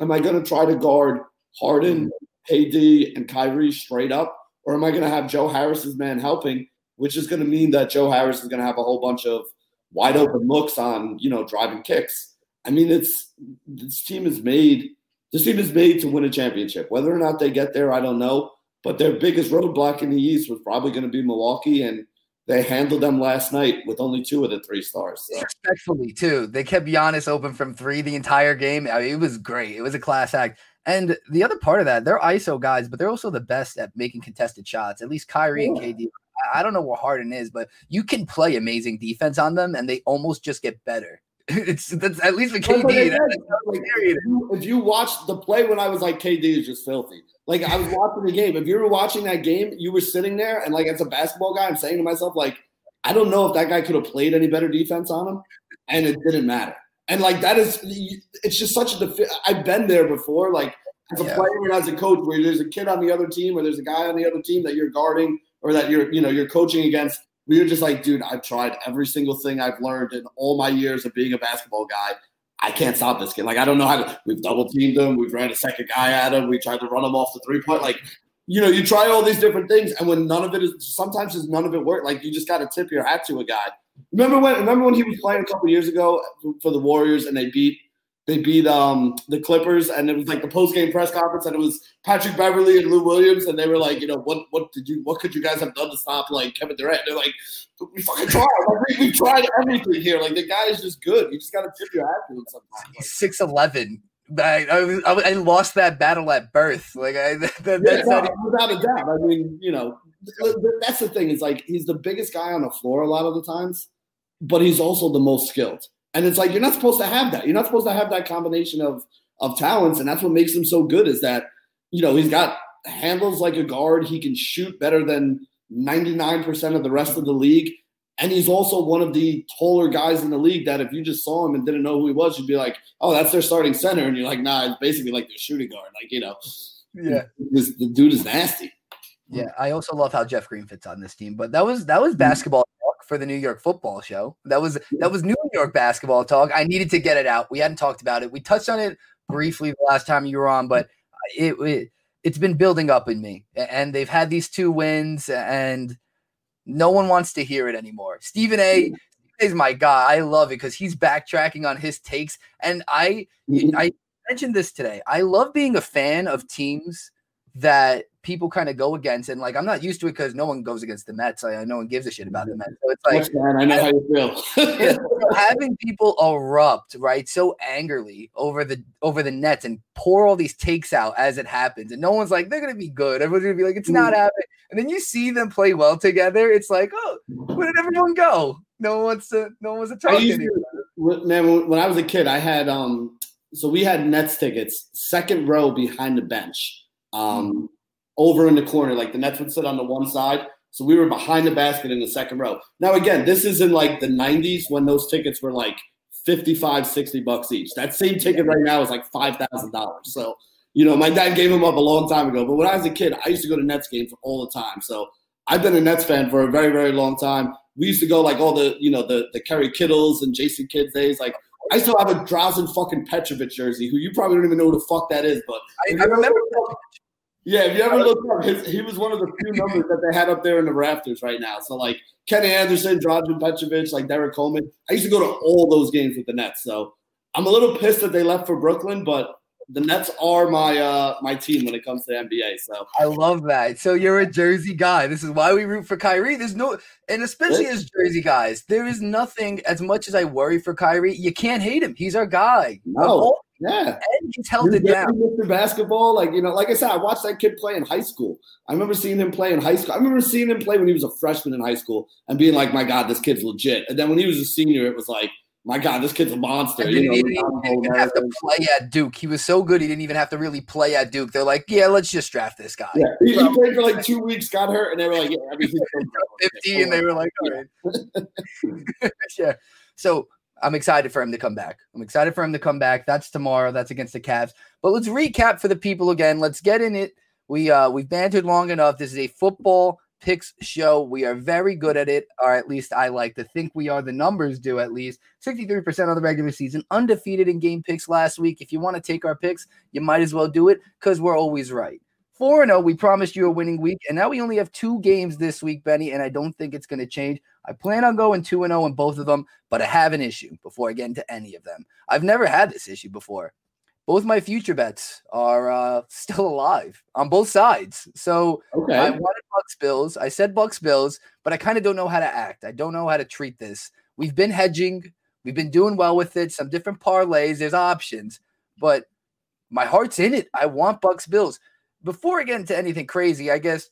Am I going to try to guard Harden, KD, and Kyrie straight up, or am I going to have Joe Harris's man helping? Which is going to mean that Joe Harris is going to have a whole bunch of wide open looks on you know driving kicks. I mean, it's this team is made. This team is made to win a championship. Whether or not they get there, I don't know. But their biggest roadblock in the East was probably going to be Milwaukee, and they handled them last night with only two of the three stars. So. Respectfully, too. They kept Giannis open from three the entire game. I mean, it was great. It was a class act. And the other part of that, they're ISO guys, but they're also the best at making contested shots. At least Kyrie and KD. I don't know what Harden is, but you can play amazing defense on them, and they almost just get better. It's that's at least with KD. like, if, you, if you watched the play when I was like KD is just filthy. Like I was watching the game. If you were watching that game, you were sitting there, and like as a basketball guy, I'm saying to myself, like, I don't know if that guy could have played any better defense on him, and it didn't matter. And like that is, it's just such a. Defi- I've been there before, like as a yeah. player and as a coach, where there's a kid on the other team, or there's a guy on the other team that you're guarding, or that you're, you know, you're coaching against. We were just like, dude, I've tried every single thing I've learned in all my years of being a basketball guy. I can't stop this kid. Like, I don't know how to. We've double teamed him. We've ran a second guy at him. We tried to run him off the three point. Like, you know, you try all these different things, and when none of it is, sometimes just none of it work. Like, you just got to tip your hat to a guy. Remember when? Remember when he was playing a couple years ago for the Warriors, and they beat they beat um, the Clippers, and it was like the post game press conference, and it was Patrick Beverley and Lou Williams, and they were like, you know, what what did you what could you guys have done to stop like Kevin Durant? And they're like, we fucking tried, like, we, we tried everything here. Like the guy is just good. You just got to tip your hat to him sometimes. Six eleven. I, I, I, lost that battle at birth. Like I, that, yeah, that's no, even- without a doubt. I mean, you know, that's the thing. Is like he's the biggest guy on the floor a lot of the times, but he's also the most skilled. And it's like you're not supposed to have that. You're not supposed to have that combination of of talents, and that's what makes him so good. Is that you know he's got handles like a guard. He can shoot better than 99% of the rest of the league. And he's also one of the taller guys in the league that if you just saw him and didn't know who he was, you'd be like, oh, that's their starting center. And you're like, nah, it's basically like their shooting guard. Like, you know, yeah, this, the dude is nasty. Yeah, I also love how Jeff Green fits on this team. But that was that was basketball for the New York football show. That was that was New York basketball talk. I needed to get it out. We hadn't talked about it. We touched on it briefly the last time you were on, but it, it it's been building up in me. And they've had these two wins, and no one wants to hear it anymore. Stephen A. is my guy. I love it because he's backtracking on his takes, and I I mm-hmm. mentioned this today. I love being a fan of teams that people kind of go against. And like, I'm not used to it because no one goes against the Mets. I, no one gives a shit about the Mets. So it's like, man, I know how you feel. having people erupt right so angrily over the over the Nets and pour all these takes out as it happens, and no one's like they're gonna be good. Everyone's gonna be like it's not mm. happening. And then you see them play well together. It's like, oh, where did everyone go? No one wants to. No one wants to talk to Man, when I was a kid, I had um. So we had Nets tickets, second row behind the bench um, over in the corner. Like the Nets would sit on the one side. So we were behind the basket in the second row. Now, again, this is in like the 90s when those tickets were like 55, 60 bucks each. That same ticket right now is like $5,000. So, you know, my dad gave them up a long time ago. But when I was a kid, I used to go to Nets games all the time. So I've been a Nets fan for a very, very long time. We used to go like all the, you know, the, the Kerry Kittles and Jason Kidd days. Like I still have a Drazen fucking Petrovic jersey, who you probably don't even know who the fuck that is. But I, I remember. Yeah, if you ever look up, his, he was one of the few numbers that they had up there in the rafters right now. So like Kenny Anderson, Drazen Petrovic, like Derrick Coleman. I used to go to all those games with the Nets. So I'm a little pissed that they left for Brooklyn, but the Nets are my uh my team when it comes to NBA. So I love that. So you're a Jersey guy. This is why we root for Kyrie. There's no and especially as Jersey guys, there is nothing as much as I worry for Kyrie, you can't hate him. He's our guy. No. Yeah, and he's held he's it down. Mr. Basketball, like you know, like I said, I watched that kid play in high school. I remember seeing him play in high school. I remember seeing him play when he was a freshman in high school and being like, "My God, this kid's legit." And then when he was a senior, it was like, "My God, this kid's a monster." You know, he didn't, even, even have to play at Duke. He was so good, he didn't even have to really play at Duke. They're like, "Yeah, let's just draft this guy." Yeah, he, he played for like two weeks, got hurt, and they were like, "Yeah, everything's fifty," and they were like, "All right." yeah. So I'm excited for him to come back. I'm excited for him to come back. That's tomorrow. That's against the Cavs. But let's recap for the people again. Let's get in it. We uh we've bantered long enough. This is a football picks show. We are very good at it, or at least I like to think we are. The numbers do at least 63% of the regular season, undefeated in game picks last week. If you want to take our picks, you might as well do it because we're always right. 4 0, we promised you a winning week, and now we only have two games this week, Benny, and I don't think it's going to change. I plan on going 2 0 in both of them, but I have an issue before I get into any of them. I've never had this issue before. Both my future bets are uh, still alive on both sides. So okay. I want to talk Bucks Bills. I said Bucks Bills, but I kind of don't know how to act. I don't know how to treat this. We've been hedging. We've been doing well with it. Some different parlays. There's options, but my heart's in it. I want Bucks Bills. Before I get into anything crazy, I guess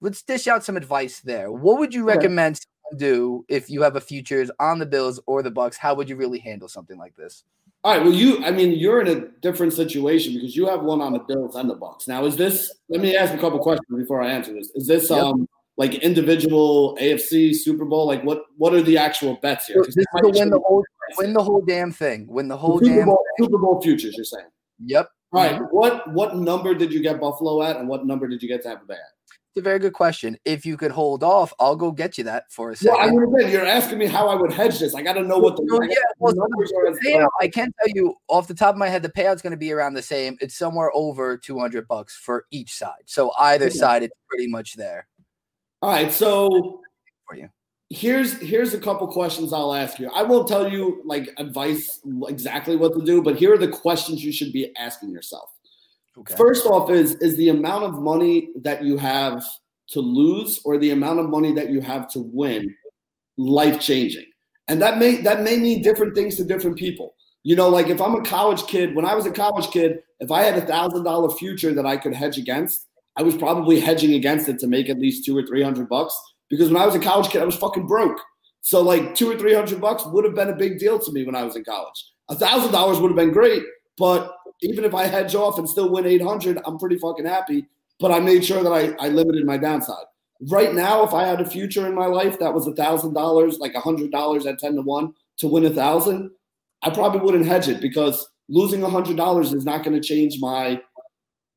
let's dish out some advice there. What would you Okay. recommend do if you have a futures on the Bills or the Bucks? How would you really handle something like this? All right. Well, you, I mean, you're in a different situation because you have one on the Bills and the Bucks. Now, is this? Let me ask a couple questions before I answer this. Is this Yep. um like individual AFC Super Bowl? Like, what what are the actual bets here? This is to win the whole win the whole damn thing. Win the whole Super damn Bowl, Super Bowl futures. You're saying. Yep. All right. What what number did you get Buffalo at, and what number did you get Tampa Bay at? It's a very good question. If you could hold off, I'll go get you that for a second. Well. I mean, again, you're asking me how I would hedge this. I got to know what the, gotta yeah, well, the numbers are. as- payout, I can tell you off the top of my head, the payout's going to be around the same. It's somewhere over 200 bucks for each side. So either Okay. side, it's pretty much there All right. So for you. here's here's a couple questions I'll ask you. I won't tell you like advice exactly what to do, but here are the questions you should be asking yourself. Okay. First off, is is the amount of money that you have to lose or the amount of money that you have to win life changing? And that may that may mean different things to different people. You know, like if I'm a college kid, when I was a college kid, if I had a thousand dollar future that I could hedge against, I was probably hedging against it to make at least two or three hundred bucks. Because when I was a college kid, I was fucking broke. So like two or three hundred bucks would have been a big deal to me when I was in college. A thousand dollars would have been great, but even if I hedge off and still win 800, I'm pretty fucking happy. But I made sure that I, I limited my downside. Right now, if I had a future in my life that was a thousand dollars, like a hundred dollars at 10 to 1 to win a thousand, I probably wouldn't hedge it because losing a hundred dollars is not going to change my,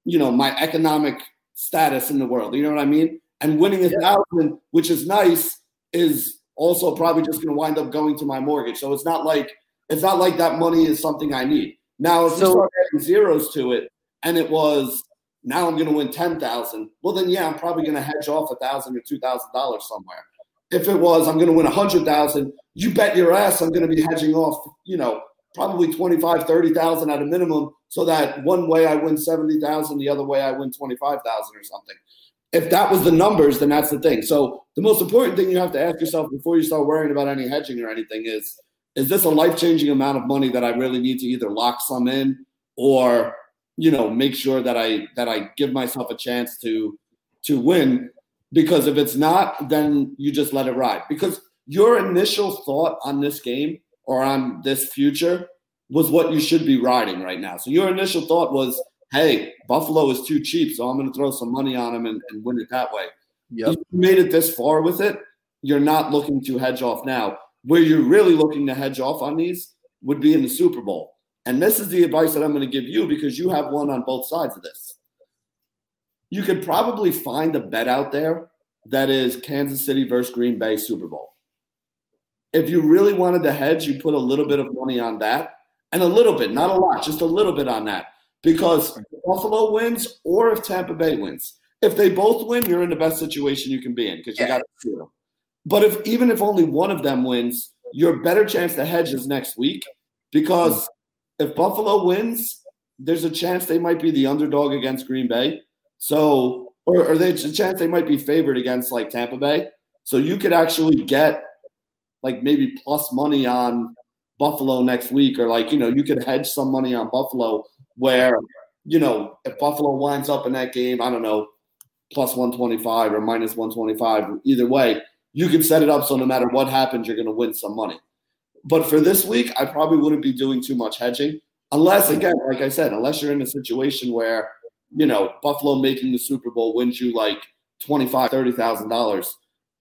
you know, my economic status in the world. You know what I mean? And winning a thousand, which is nice, is also probably just going to wind up going to my mortgage. So it's not like it's not like that money is something I need. Now, if So- you start adding zeros to it, and it was now I'm going to win ten thousand, well then yeah, I'm probably going to hedge off a thousand or two thousand dollars somewhere. If it was I'm going to win a hundred thousand, you bet your ass I'm going to be hedging off, you know, probably 25, 30,000 at a minimum, so that one way I win seventy thousand, the other way I win twenty five thousand or something. If that was the numbers, then that's the thing. So the most important thing you have to ask yourself before you start worrying about any hedging or anything is is this a life-changing amount of money that I really need to either lock some in or you know make sure that I that I give myself a chance to to win because if it's not then you just let it ride because your initial thought on this game or on this future was what you should be riding right now. So your initial thought was, hey, Buffalo is too cheap, so I'm going to throw some money on them and, and win it that way. Yep. If you made it this far with it, you're not looking to hedge off now. Where you're really looking to hedge off on these would be in the Super Bowl. And this is the advice that I'm going to give you because you have one on both sides of this. You could probably find a bet out there that is Kansas City versus Green Bay Super Bowl. If you really wanted to hedge, you put a little bit of money on that and a little bit, not a lot, just a little bit on that. Because if Buffalo wins or if Tampa Bay wins, if they both win, you're in the best situation you can be in because you Yeah. got two. But if even if only one of them wins, your better chance to hedge is next week because if Buffalo wins, there's a chance they might be the underdog against Green Bay. So, or, or there's a chance they might be favored against like Tampa Bay. So you could actually get like maybe plus money on Buffalo next week, or like, you know, you could hedge some money on Buffalo where, you know, if Buffalo winds up in that game, I don't know, plus 125 or minus 125, either way, you can set it up so no matter what happens, you're going to win some money. But for this week, I probably wouldn't be doing too much hedging. Unless, again, like I said, unless you're in a situation where, you know, Buffalo making the Super Bowl wins you like $25,000, $30,000.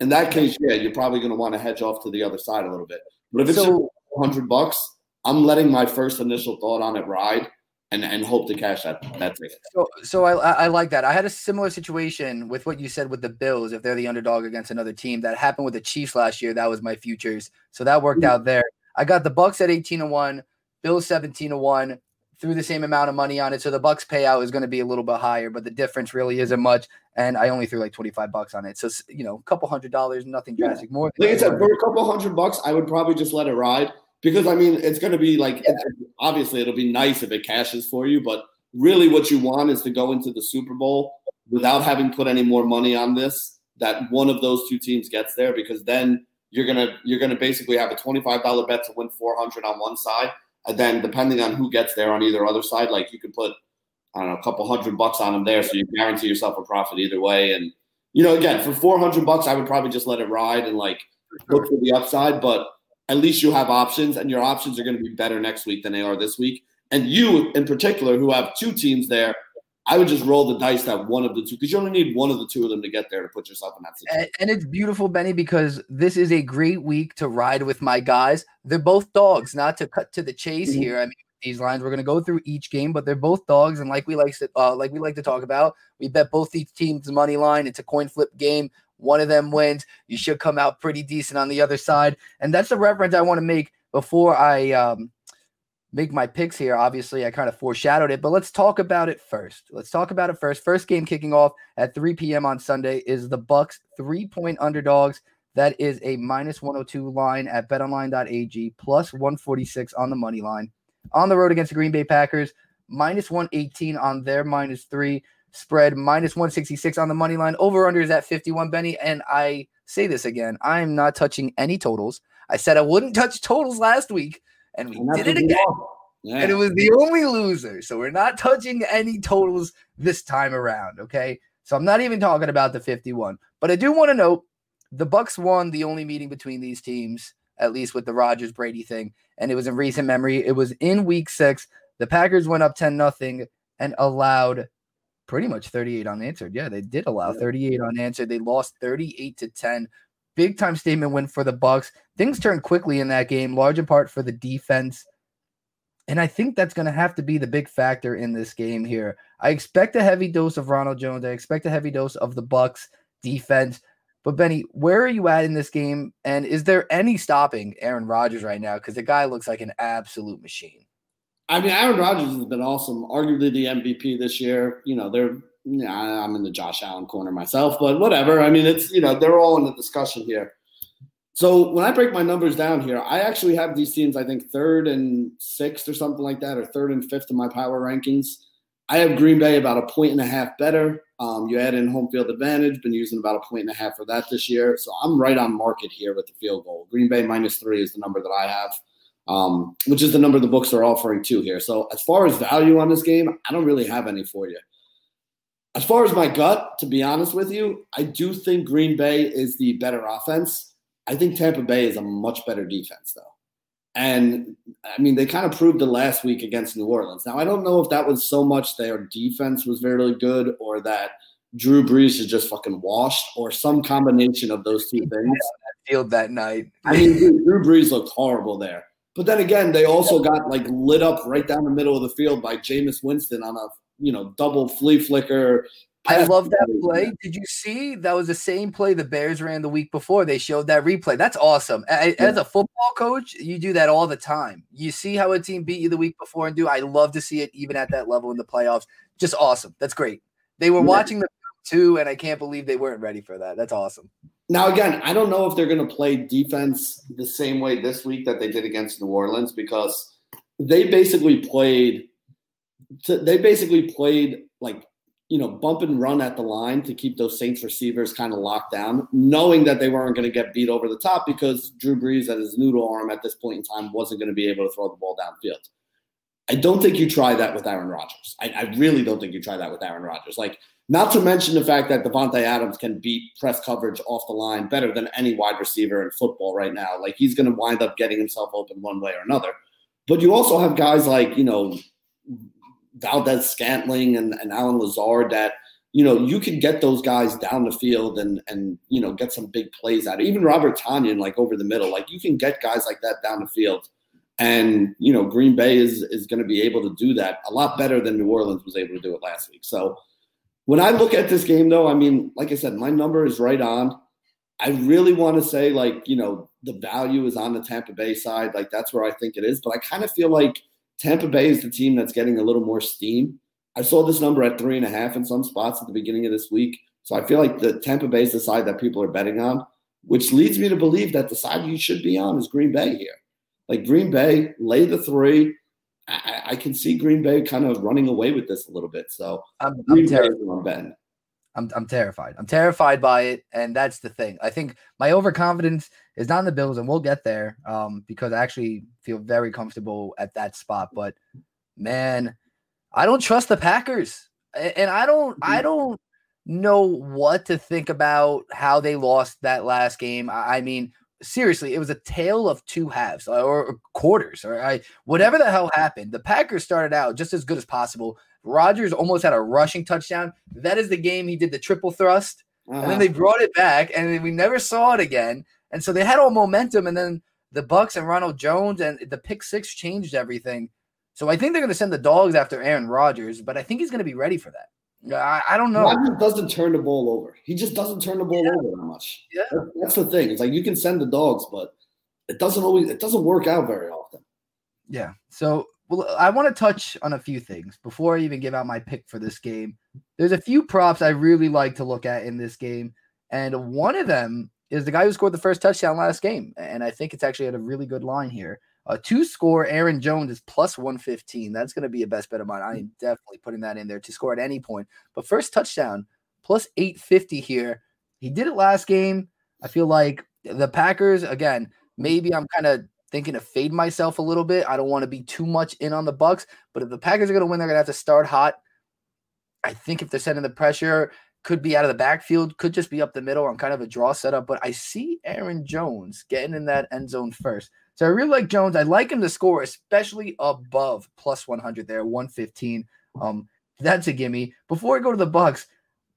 In that case, yeah, you're probably going to want to hedge off to the other side a little bit. But if it's So 100 bucks, I'm letting my first initial thought on it ride and, and hope to cash that, that ticket. So, so I, I like that. I had a similar situation with what you said with the Bills. If they're the underdog against another team, that happened with the Chiefs last year. That was my futures, so that worked Mm. out there. I got the Bucks at eighteen to one, Bills seventeen to one. Threw the same amount of money on it, so the Bucks payout is going to be a little bit higher, but the difference really isn't much. And I only threw like twenty five bucks on it, so you know, a couple hundred dollars, nothing Yeah. drastic. More than Like I said, for a couple hundred bucks, I would probably just let it ride because I mean, it's going to be like it's- obviously it'll be nice if it cashes for you, but really what you want is to go into the Super Bowl without having put any more money on this that one of those two teams gets there because then you're gonna you're gonna basically have a twenty five dollar bet to win four hundred on one side, and then depending on who gets there on either other side, like you could put I don't know a couple hundred bucks on them there, so you guarantee yourself a profit either way. And you know, again, for four hundred bucks, I would probably just let it ride and like look for the upside, but at least you have options, and your options are going to be better next week than they are this week. And you, in particular, who have two teams there, I would just roll the dice that one of the two, because you only need one of the two of them to get there to put yourself in that situation. And, and, it's beautiful, Benny, because this is a great week to ride with my guys. They're both dogs, not to cut to the chase mm-hmm. here. I mean, these lines we're going to go through each game, but they're both dogs, and like we like to, uh, like we like to talk about, we bet both these teams money line. It's a coin flip game. One of them wins. You should come out pretty decent on the other side, and that's the reference I want to make before I um, make my picks here. Obviously, I kind of foreshadowed it, but let's talk about it first. Let's talk about it first. First game kicking off at 3 p.m. on Sunday is the Bucks three point underdogs. That is a minus 102 line at betonline.ag, plus 146 on the money line. On the road against the Green Bay Packers, minus 118 on their minus three spread, minus 166 on the money line. Over under is at 51, Benny. And I say this again I am not touching any totals. I said I wouldn't touch totals last week and we and did it again. Yeah. And it was the only loser. So we're not touching any totals this time around. Okay. So I'm not even talking about the 51. But I do want to note the Bucks won the only meeting between these teams, at least with the Rodgers Brady thing. And it was in recent memory. It was in week six. The Packers went up 10 nothing and allowed pretty much 38 unanswered. Yeah, they did allow 38 unanswered. They lost 38 to 10 Big time statement win for the Bucks. Things turned quickly in that game, large in part for the defense. And I think that's going to have to be the big factor in this game here. I expect a heavy dose of Ronald Jones. I expect a heavy dose of the Bucks defense. But Benny, where are you at in this game? And is there any stopping Aaron Rodgers right now? Because the guy looks like an absolute machine. I mean, Aaron Rodgers has been awesome. Arguably the MVP this year. You know, they're yeah, I'm in the Josh Allen corner myself, but whatever. I mean, it's you know they're all in the discussion here. So when I break my numbers down here, I actually have these teams. I think third and sixth or something like that, or third and fifth in my power rankings. I have Green Bay about a point and a half better. Um, you add in home field advantage, been using about a point and a half for that this year. So I'm right on market here with the field goal. Green Bay minus three is the number that I have, um, which is the number the books are offering too here. So as far as value on this game, I don't really have any for you. As far as my gut, to be honest with you, I do think Green Bay is the better offense. I think Tampa Bay is a much better defense, though. And I mean, they kind of proved it last week against New Orleans. Now, I don't know if that was so much their defense was very good or that Drew Brees is just fucking washed or some combination of those two things. Field that night. I mean, Drew Brees looked horrible there. But then again, they also got like lit up right down the middle of the field by Jameis Winston on a you know, double flea flicker. I love that play. Did you see that was the same play the Bears ran the week before? They showed that replay. That's awesome. As a football coach, you do that all the time. You see how a team beat you the week before and do. I love to see it even at that level in the playoffs. Just awesome. That's great. They were watching the too, and I can't believe they weren't ready for that. That's awesome. Now, again, I don't know if they're going to play defense the same way this week that they did against New Orleans because they basically played they basically played like you know bump and run at the line to keep those Saints receivers kind of locked down, knowing that they weren't going to get beat over the top because Drew Brees at his noodle arm at this point in time wasn't going to be able to throw the ball downfield. I don't think you try that with Aaron Rodgers. I, I really don't think you try that with Aaron Rodgers. Like, not to mention the fact that Davante Adams can beat press coverage off the line better than any wide receiver in football right now. Like, he's going to wind up getting himself open one way or another. But you also have guys like, you know, Valdes-Scantling and, and Allen Lazard that you know you can get those guys down the field and and you know get some big plays out. Even Robert Tonyan like over the middle, like you can get guys like that down the field. And you know Green Bay is is going to be able to do that a lot better than New Orleans was able to do it last week. So when I look at this game, though, I mean, like I said, my number is right on. I really want to say, like, you know, the value is on the Tampa Bay side. Like, that's where I think it is. But I kind of feel like Tampa Bay is the team that's getting a little more steam. I saw this number at three and a half in some spots at the beginning of this week. So I feel like the Tampa Bay is the side that people are betting on, which leads me to believe that the side you should be on is Green Bay here. Like Green Bay, lay the three. I, I can see Green Bay kind of running away with this a little bit. So I'm, I'm, terrified. I'm, I'm I'm terrified. I'm terrified by it, and that's the thing. I think my overconfidence is not in the Bills, and we'll get there um, because I actually feel very comfortable at that spot. But man, I don't trust the Packers, and I don't I mm-hmm. don't know what to think about how they lost that last game. I mean, seriously, it was a tale of two halves uh, or, quarters or I, whatever the hell happened. The Packers started out just as good as possible. Rodgers almost had a rushing touchdown. That is the game he did the triple thrust, uh-huh. and then uh-huh. they brought it back, and we never saw it again. And so they had all momentum, and then the Bucks and Ronald Jones and the pick six changed everything. So I think they're going to send the dogs after Aaron Rodgers, but I think he's going to be ready for that. I, I don't know. Rodgers doesn't turn the ball over. He just doesn't turn the ball yeah. over that much. Yeah, that's, that's the thing. It's like you can send the dogs, but it doesn't always it doesn't work out very often. Yeah. So well, I want to touch on a few things before I even give out my pick for this game. There's a few props I really like to look at in this game, and one of them is the guy who scored the first touchdown last game, and I think it's actually at a really good line here. Uh, two score, Aaron Jones is plus 115. That's going to be a best bet of mine. I am definitely putting that in there to score at any point. But first touchdown, plus 850 here. He did it last game. I feel like the Packers, again, maybe I'm kind of thinking to fade myself a little bit. I don't want to be too much in on the Bucks, but if the Packers are going to win, they're going to have to start hot. I think if they're sending the pressure, could be out of the backfield, could just be up the middle on kind of a draw setup. But I see Aaron Jones getting in that end zone first. So I really like Jones. I like him to score, especially above plus 100 there, 115. Um, that's a gimme. Before I go to the Bucks,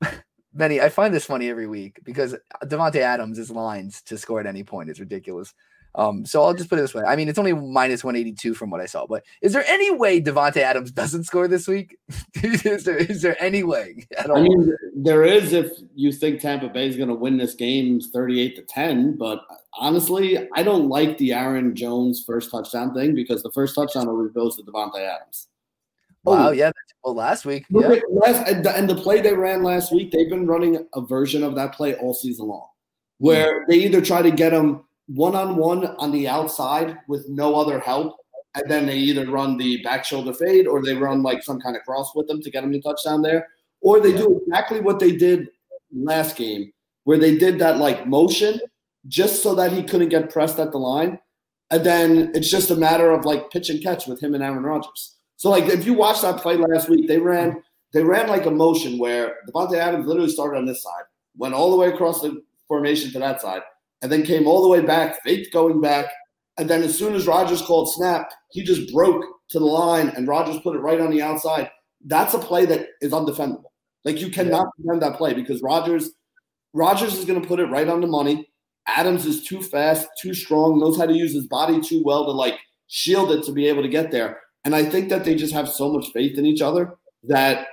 Benny, I find this funny every week because Davante Adams' lines to score at any point is ridiculous. Um, so I'll just put it this way. I mean, it's only minus 182 from what I saw, but is there any way Davante Adams doesn't score this week? is, there, is there any way at all? I mean, there is if you think Tampa Bay is going to win this game 38 to 10, but honestly, I don't like the Aaron Jones first touchdown thing because the first touchdown always goes to Davante Adams. Wow, oh, yeah. Well, last week, yeah. Last, and the play they ran last week, they've been running a version of that play all season long, where they either try to get him one on one on the outside with no other help, and then they either run the back shoulder fade or they run like some kind of cross with them to get him to touchdown there, or they do exactly what they did last game, where they did that like motion just so that he couldn't get pressed at the line. And then it's just a matter of like pitch and catch with him and Aaron Rodgers. So like if you watched that play last week, they ran they ran like a motion where Davante Adams literally started on this side, went all the way across the formation to that side, and then came all the way back, faked going back, and then as soon as Rodgers called snap, he just broke to the line and Rodgers put it right on the outside. That's a play that is undefendable. Like you cannot yeah. defend that play because Rodgers Rodgers is going to put it right on the money. Adams is too fast, too strong, knows how to use his body too well to like shield it to be able to get there. And I think that they just have so much faith in each other that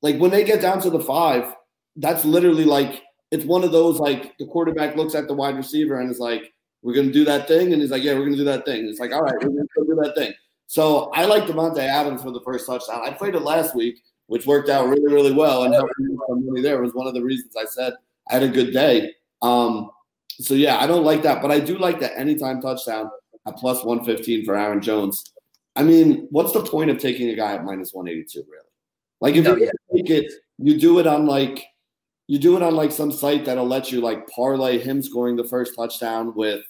like when they get down to the five, that's literally like it's one of those like the quarterback looks at the wide receiver and is like, "We're gonna do that thing," and he's like, "Yeah, we're gonna do that thing." It's like, "All right, we're gonna do that thing." So I like Davante Adams for the first touchdown. I played it last week, which worked out really, really well, and helping some money there was one of the reasons I said I had a good day. Um, so yeah, I don't like that, but I do like that anytime touchdown at plus one fifteen for Aaron Jones. I mean, what's the point of taking a guy at minus one eighty two? Really? Like if no, you yeah. take it, you do it on like you do it on like some site that'll let you like parlay him scoring the first touchdown with,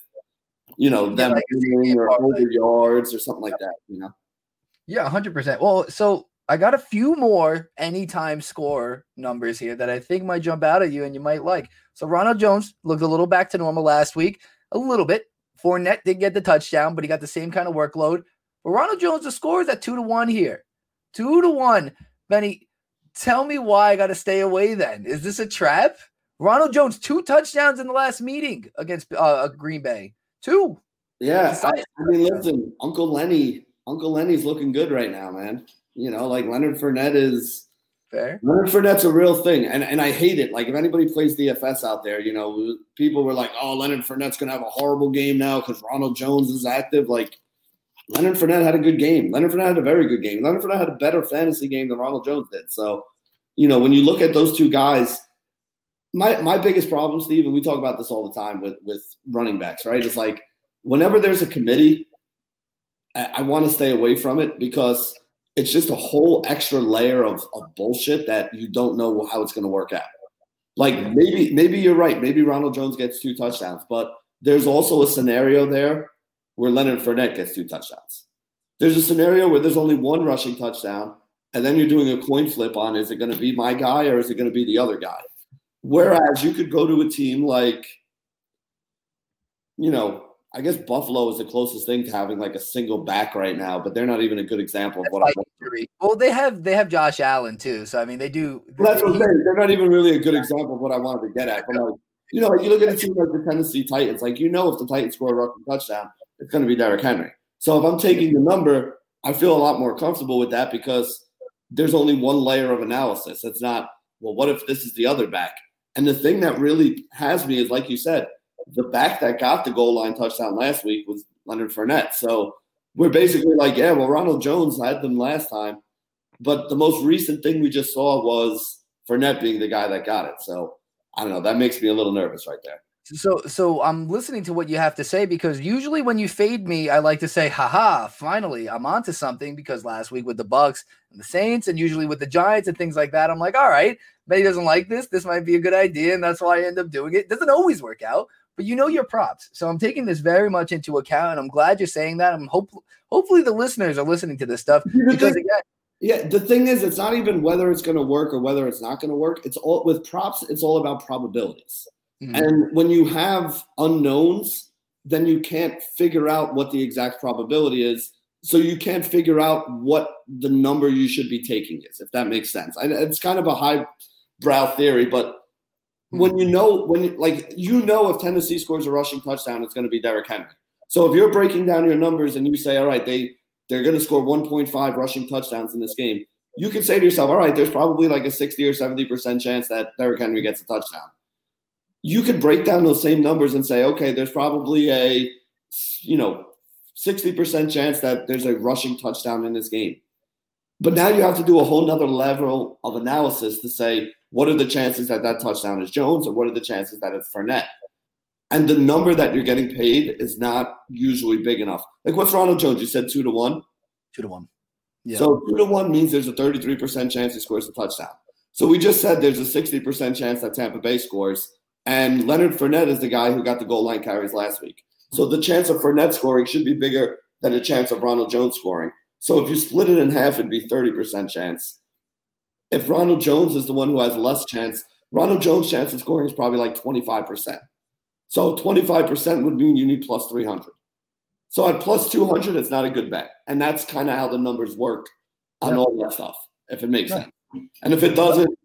you know, them yeah, or over yards or something like that. You know. Yeah, hundred percent. Well, so I got a few more anytime score numbers here that I think might jump out at you and you might like. So Ronald Jones looked a little back to normal last week, a little bit. Fournette did get the touchdown, but he got the same kind of workload. But Ronald Jones, the score is at two to one here. Two to one. Benny, Tell me why I got to stay away then. Is this a trap? Ronald Jones, two touchdowns in the last meeting against uh, Green Bay. Two. Yeah. I, I mean, listen, Uncle Lenny, Uncle Lenny's looking good right now, man. You know, like Leonard Fournette is fair. Leonard Fournette's a real thing. And, and I hate it. Like, if anybody plays DFS out there, you know, people were like, oh, Leonard Fournette's going to have a horrible game now because Ronald Jones is active. Like, Leonard Fournette had a good game. Leonard Fournette had a very good game. Leonard Fournette had a better fantasy game than Ronald Jones did. So, you know, when you look at those two guys, my my biggest problem, Steve, and we talk about this all the time with with running backs, right? It's like whenever there's a committee, I, I want to stay away from it because it's just a whole extra layer of, of bullshit that you don't know how it's going to work out. Like maybe maybe you're right. Maybe Ronald Jones gets two touchdowns, but there's also a scenario there where Leonard Fournette gets two touchdowns. There's a scenario where there's only one rushing touchdown, and then you're doing a coin flip on is it going to be my guy or is it going to be the other guy? Whereas you could go to a team like, you know, I guess Buffalo is the closest thing to having like a single back right now, but they're not even a good example of what I want. Well, they have they have Josh Allen too, so I mean they do. Well, that's what I'm saying. They're not even really a good example of what I wanted to get at. But like, you know, like you look at a team like the Tennessee Titans, like you know, if the Titans score a rushing touchdown, it's going to be Derrick Henry. So if I'm taking the number, I feel a lot more comfortable with that because there's only one layer of analysis. It's not well, what if this is the other back? And the thing that really has me is, like you said, the back that got the goal line touchdown last week was Leonard Fournette. So we're basically like, yeah, well, Ronald Jones had them last time, but the most recent thing we just saw was Fournette being the guy that got it. So I don't know. That makes me a little nervous right there. So, so I'm listening to what you have to say because usually when you fade me, I like to say, "Haha! Finally, I'm onto something." Because last week with the Bucks and the Saints, and usually with the Giants and things like that, I'm like, "All right, Benny doesn't like this. This might be a good idea," and that's why I end up doing it. it doesn't always work out, but you know your props. So I'm taking this very much into account, and I'm glad you're saying that. I'm hope hopefully the listeners are listening to this stuff because again. Yeah, the thing is, it's not even whether it's going to work or whether it's not going to work. It's all with props. It's all about probabilities. Mm-hmm. And when you have unknowns, then you can't figure out what the exact probability is. So you can't figure out what the number you should be taking is, if that makes sense. And it's kind of a high brow theory, but when you know when you, like you know if Tennessee scores a rushing touchdown, it's going to be Derrick Henry. So if you're breaking down your numbers and you say, all right, they they're going to score 1.5 rushing touchdowns in this game, you can say to yourself, all right, there's probably like a 60 or 70 percent chance that Derrick Henry gets a touchdown. You could break down those same numbers and say, okay, there's probably a you know 60 percent chance that there's a rushing touchdown in this game. But now you have to do a whole nother level of analysis to say, what are the chances that that touchdown is Jones, or what are the chances that it's Fournette? And the number that you're getting paid is not usually big enough. Like what's Ronald Jones? You said two to one. Two to one. Yeah. So two to one means there's a 33% chance he scores a touchdown. So we just said there's a 60% chance that Tampa Bay scores, and Leonard Fournette is the guy who got the goal line carries last week. So the chance of Fournette scoring should be bigger than the chance of Ronald Jones scoring. So if you split it in half, it'd be 30% chance if Ronald Jones is the one who has less chance, Ronald Jones' chance of scoring is probably like 25%. So 25% would mean you need plus 300. So at plus 200, it's not a good bet. And that's kind of how the numbers work on yeah. all that stuff, if it makes yeah. sense. And if it doesn't,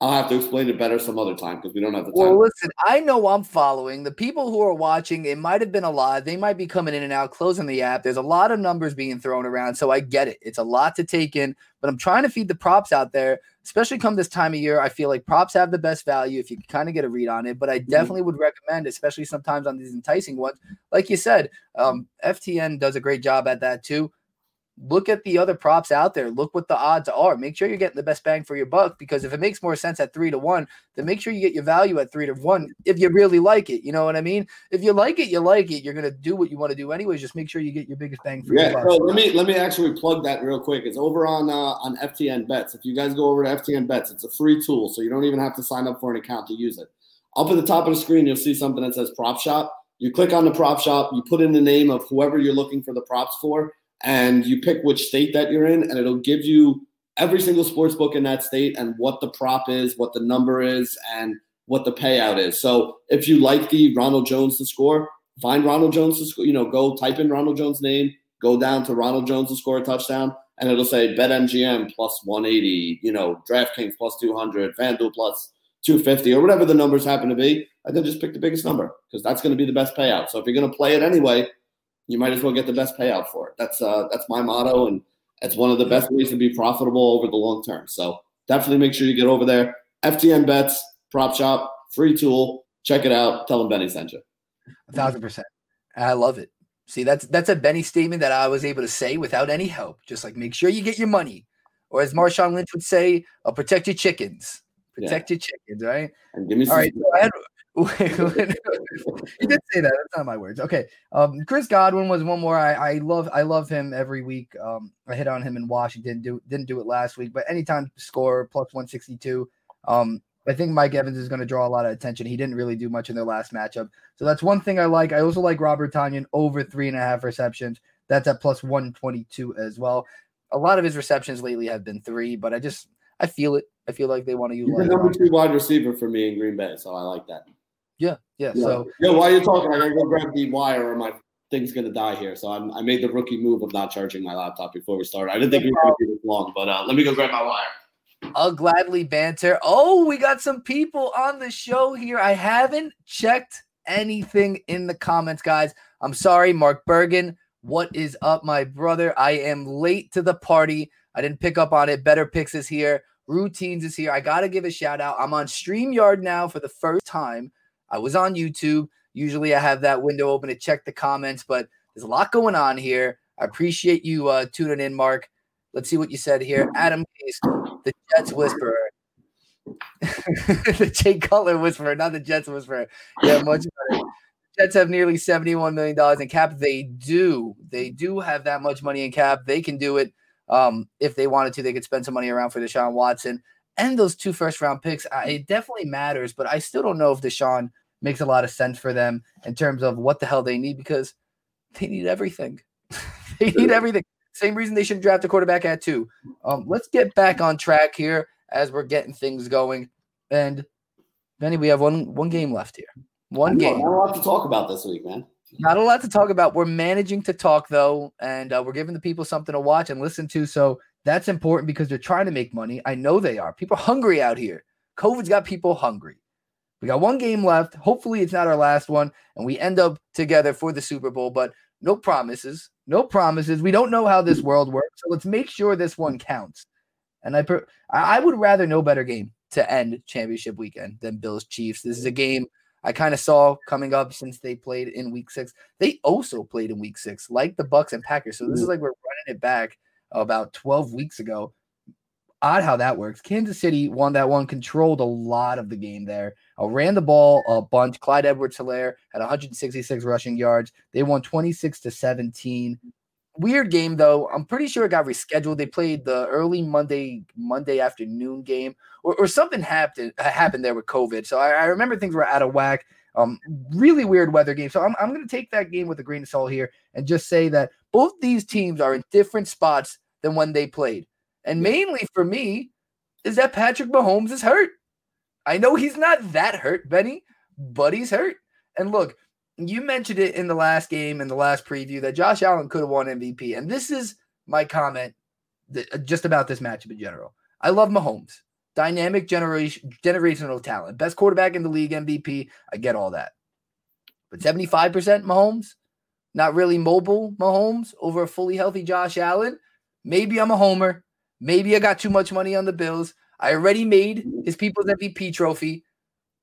I'll have to explain it better some other time because we don't have the time. Well, listen, I know I'm following. The people who are watching, it might have been a lot. They might be coming in and out, closing the app. There's a lot of numbers being thrown around. So I get it. It's a lot to take in, but I'm trying to feed the props out there, especially come this time of year. I feel like props have the best value if you can kind of get a read on it. But I mm-hmm. definitely would recommend, especially sometimes on these enticing ones. Like you said, um, FTN does a great job at that too look at the other props out there. Look what the odds are. Make sure you're getting the best bang for your buck because if it makes more sense at three to one, then make sure you get your value at three to one if you really like it. You know what I mean? If you like it, you like it. You're gonna do what you want to do anyways. Just make sure you get your biggest bang for yeah, your buck. Let me let me actually plug that real quick. It's over on uh, on FTN Bets. If you guys go over to FTN Bets, it's a free tool, so you don't even have to sign up for an account to use it. Up at the top of the screen, you'll see something that says Prop Shop. You click on the prop shop, you put in the name of whoever you're looking for the props for, and you pick which state that you're in, and it'll give you every single sports book in that state and what the prop is, what the number is, and what the payout is. So if you like the Ronald Jones to score, find Ronald Jones to score. You know, go type in Ronald Jones' name, go down to Ronald Jones to score a touchdown, and it'll say BetMGM plus 180. You know, DraftKings plus 200, FanDuel plus 250, or whatever the numbers happen to be. And then just pick the biggest number because that's going to be the best payout. So if you're going to play it anyway, you might as well get the best payout for it. That's uh, that's my motto, and it's one of the best ways to be profitable over the long term. So definitely make sure you get over there. FTN bets, prop shop, free tool. Check it out. Tell them Benny sent you. A thousand percent. I love it. See, that's that's a Benny statement that I was able to say without any help. Just like make sure you get your money, or as Marshawn Lynch would say, uh, protect your chickens. Protect yeah. your chickens, right? And give me All right. So I, had, he did say that. That's not my words. Okay. Um, Chris Godwin was one more. I, I love I love him every week. Um, I hit on him in Washington. Do didn't do it last week, but anytime score plus one sixty two. Um, I think Mike Evans is going to draw a lot of attention. He didn't really do much in their last matchup. So that's one thing I like. I also like Robert Tonyan over three and a half receptions. That's at plus 122 as well. A lot of his receptions lately have been three, but I just I feel it. I feel like they want to use the number two wide receiver for me in Green Bay, so I like that. Yeah, yeah. yeah. So yeah, while you're talking, I gotta go grab the wire, or my thing's gonna die here. So I'm, i made the rookie move of not charging my laptop before we started. I didn't think we were gonna be this long, but uh, let me go grab my wire. I'll gladly banter. Oh, we got some people on the show here. I haven't checked anything in the comments, guys. I'm sorry, Mark Bergen. What is up, my brother? I am late to the party. I didn't pick up on it. Better Picks is here. Routines is here. I got to give a shout out. I'm on StreamYard now for the first time. I was on YouTube. Usually I have that window open to check the comments, but there's a lot going on here. I appreciate you uh, tuning in, Mark. Let's see what you said here. Adam Case, the Jets Whisperer. the Jay Cutler Whisperer, not the Jets Whisperer. Yeah, much better. Jets have nearly $71 million in cap. They do. They do have that much money in cap. They can do it. Um, if they wanted to, they could spend some money around for Deshaun Watson and those two first round picks. it definitely matters, but I still don't know if Deshaun makes a lot of sense for them in terms of what the hell they need because they need everything. they need everything. Same reason they shouldn't draft a quarterback at two. Um, let's get back on track here as we're getting things going. And Benny, we have one one game left here. One game. Not a lot to talk about this week, man. Not a lot to talk about. We're managing to talk though, and uh, we're giving the people something to watch and listen to. So that's important because they're trying to make money. I know they are. People are hungry out here. COVID's got people hungry. We got one game left. Hopefully, it's not our last one, and we end up together for the Super Bowl. But no promises. No promises. We don't know how this world works, so let's make sure this one counts. And I, per- I would rather no better game to end championship weekend than Bills Chiefs. This is a game I kind of saw coming up since they played in week six. They also played in week six, like the Bucks and Packers. So this is like we're running it back about 12 weeks ago. Odd how that works. Kansas City won that one, controlled a lot of the game there. Uh, ran the ball a bunch. Clyde Edwards Helaire had 166 rushing yards. They won 26 to 17. Weird game though. I'm pretty sure it got rescheduled. They played the early Monday Monday afternoon game, or, or something happened happened there with COVID. So I, I remember things were out of whack. Um, really weird weather game. So I'm, I'm going to take that game with a grain of salt here and just say that both these teams are in different spots than when they played. And mainly for me is that Patrick Mahomes is hurt. I know he's not that hurt, Benny, but he's hurt. And look, you mentioned it in the last game, in the last preview, that Josh Allen could have won MVP. And this is my comment that, uh, just about this matchup in general. I love Mahomes, dynamic generation, generational talent, best quarterback in the league, MVP. I get all that. But 75% Mahomes, not really mobile Mahomes over a fully healthy Josh Allen. Maybe I'm a homer. Maybe I got too much money on the Bills. I already made his people's MVP trophy.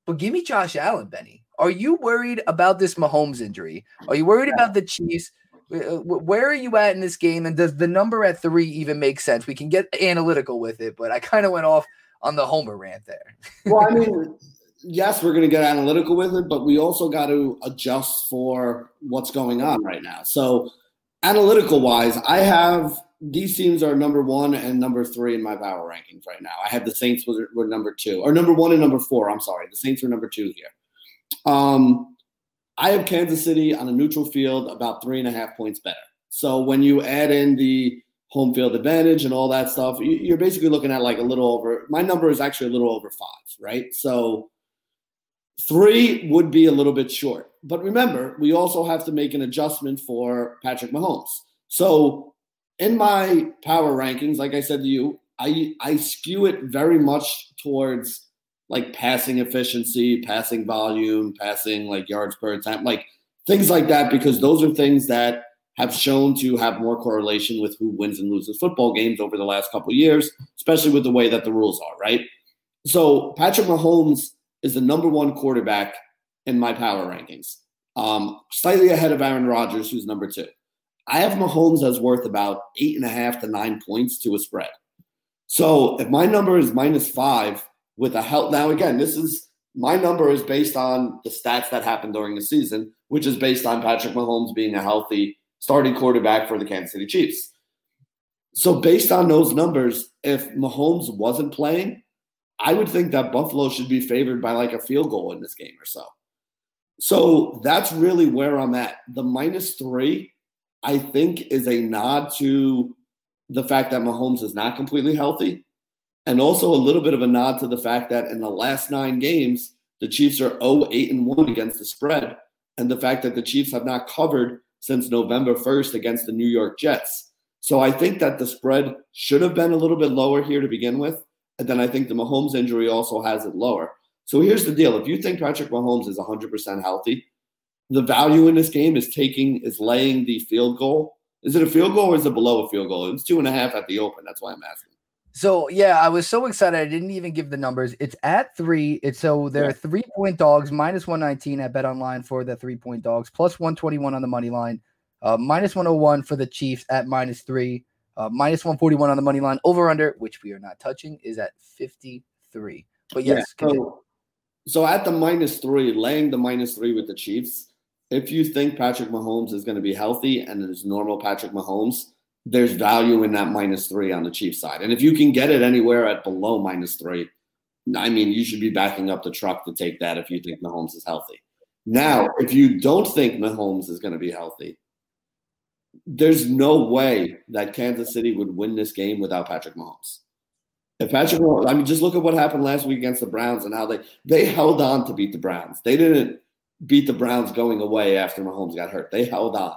But give me Josh Allen, Benny. Are you worried about this Mahomes injury? Are you worried about the Chiefs? Uh, where are you at in this game? And does the number at three even make sense? We can get analytical with it, but I kind of went off on the Homer rant there. well, I mean, yes, we're going to get analytical with it, but we also got to adjust for what's going on right now. So, analytical wise, I have these teams are number one and number three in my power rankings right now. I have the Saints were, were number two, or number one and number four. I'm sorry, the Saints are number two here. Um, I have Kansas City on a neutral field about three and a half points better. So when you add in the home field advantage and all that stuff, you're basically looking at like a little over. My number is actually a little over five, right? So three would be a little bit short. But remember, we also have to make an adjustment for Patrick Mahomes. So in my power rankings, like I said to you, I I skew it very much towards like passing efficiency, passing volume, passing like yards per attempt, like things like that, because those are things that have shown to have more correlation with who wins and loses football games over the last couple years, especially with the way that the rules are, right? So Patrick Mahomes is the number one quarterback in my power rankings, um, slightly ahead of Aaron Rodgers, who's number two. I have Mahomes as worth about eight and a half to nine points to a spread. So if my number is minus five, with a help. Now, again, this is my number is based on the stats that happened during the season, which is based on Patrick Mahomes being a healthy starting quarterback for the Kansas City Chiefs. So, based on those numbers, if Mahomes wasn't playing, I would think that Buffalo should be favored by like a field goal in this game or so. So that's really where I'm at. The minus three, I think, is a nod to the fact that Mahomes is not completely healthy, and also a little bit of a nod to the fact that in the last nine games, the Chiefs are 0 8 and 1 against the spread, and the fact that the Chiefs have not covered since November 1st against the New York Jets. So I think that the spread should have been a little bit lower here to begin with. And then I think the Mahomes injury also has it lower. So here's the deal. If you think Patrick Mahomes is 100% healthy, the value in this game is taking, is laying the field goal. Is it a field goal or is it below a field goal? It's two and a half at the open. That's why I'm asking. So yeah, I was so excited. I didn't even give the numbers. It's at three. It's so there are three point dogs minus one nineteen at Bet Online for the three point dogs, plus one twenty one on the money line, uh, minus one hundred one for the Chiefs at minus three, uh, minus one forty one on the money line. Over under, which we are not touching, is at fifty three. But yes, yeah, so, so at the minus three, laying the minus three with the Chiefs, if you think Patrick Mahomes is going to be healthy and is normal Patrick Mahomes, there's value in that minus three on the Chiefs side. And if you can get it anywhere at below minus three, I mean, you should be backing up the truck to take that if you think Mahomes is healthy. Now, if you don't think Mahomes is going to be healthy, there's no way that Kansas City would win this game without Patrick Mahomes. If Patrick Mahomes, I mean, just look at what happened last week against the Browns and how they they held on to beat the Browns. They didn't beat the Browns going away after Mahomes got hurt. They held on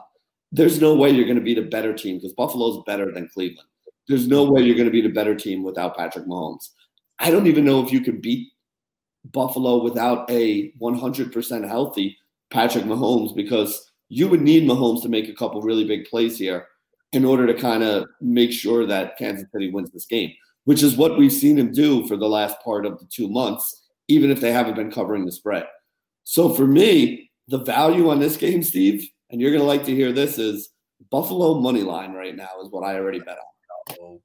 there's no way you're going to beat a better team because Buffalo's better than Cleveland. There's no way you're going to beat a better team without Patrick Mahomes. I don't even know if you can beat Buffalo without a 100% healthy Patrick Mahomes because you would need Mahomes to make a couple really big plays here in order to kind of make sure that Kansas City wins this game, which is what we've seen him do for the last part of the two months, even if they haven't been covering the spread. So for me, the value on this game, Steve, and you're going to like to hear this is Buffalo money line right now is what I already bet on.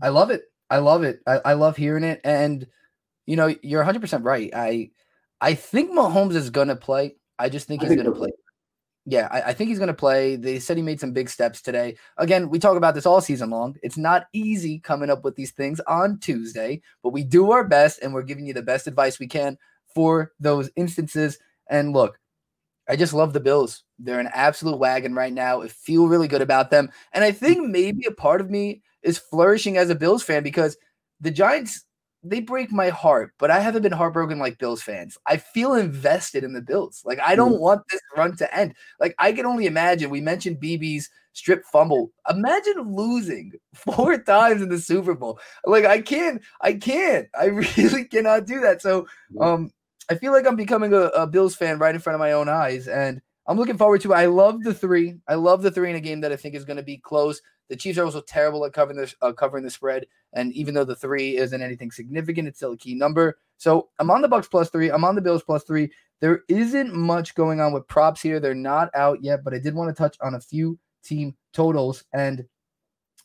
I love it. I love it. I, I love hearing it. And you know, you're 100 percent right. I I think Mahomes is going to play. I just think he's going to play. Yeah, I, I, think he's going to play. They said he made some big steps today. Again, we talk about this all season long. It's not easy coming up with these things on Tuesday, but we do our best and we're giving you the best advice we can for those instances. And look, I just love the Bills. They're an absolute wagon right now. I feel really good about them. And I think maybe a part of me is flourishing as a Bills fan because the Giants, they break my heart, but I haven't been heartbroken like Bills fans. I feel invested in the Bills. Like, I don't want this run to end. Like, I can only imagine. We mentioned BB's strip fumble. Imagine losing four times in the Super Bowl. Like, I can't, I can't, I really cannot do that. So, um, I feel like I'm becoming a, a, Bills fan right in front of my own eyes, and I'm looking forward to. It. I love the three. I love the three in a game that I think is going to be close. The Chiefs are also terrible at covering the uh, covering the spread, and even though the three isn't anything significant, it's still a key number. So I'm on the Bucks plus three. I'm on the Bills plus three. There isn't much going on with props here. They're not out yet, but I did want to touch on a few team totals, and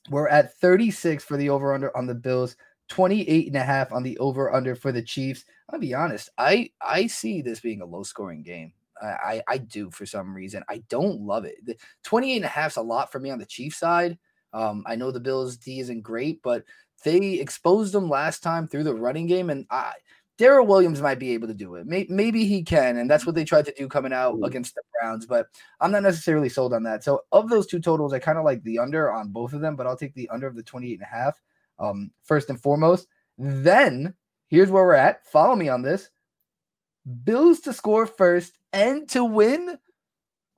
we're at 36 for the over under on the Bills. 28 and a half on the over under for the Chiefs. I'll be honest, I I see this being a low scoring game. I, I do for some reason. I don't love it. The 28 and a half is a lot for me on the Chiefs side. Um, I know the Bills D isn't great, but they exposed them last time through the running game, and I Darrel Williams might be able to do it. Maybe, maybe he can, and that's what they tried to do coming out mm-hmm. against the Browns. But I'm not necessarily sold on that. So of those two totals, I kind of like the under on both of them, but I'll take the under of the 28 and a half um, first and foremost. Then here's where we're at. Follow me on this. Bills to score first and to win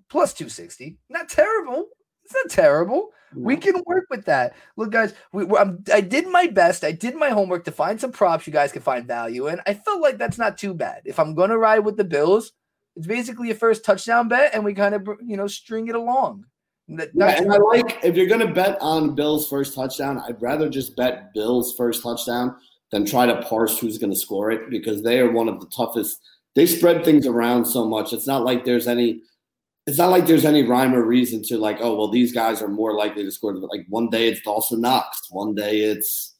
plus 260. Not terrible. It's not terrible. We can work with that. Look, guys, we, i did my best. I did my homework to find some props you guys can find value in. I felt like that's not too bad. If I'm going to ride with the Bills, it's basically a first touchdown bet, and we kind of you know string it along. yeah, and I like if you're going to bet on Bills' first touchdown, I'd rather just bet Bills' first touchdown than try to parse who's going to score it because they are one of the toughest. They spread things around so much. It's not like there's any. It's not like there's any rhyme or reason to like, oh well, these guys are more likely to score. Like one day it's Dawson Knox, one day it's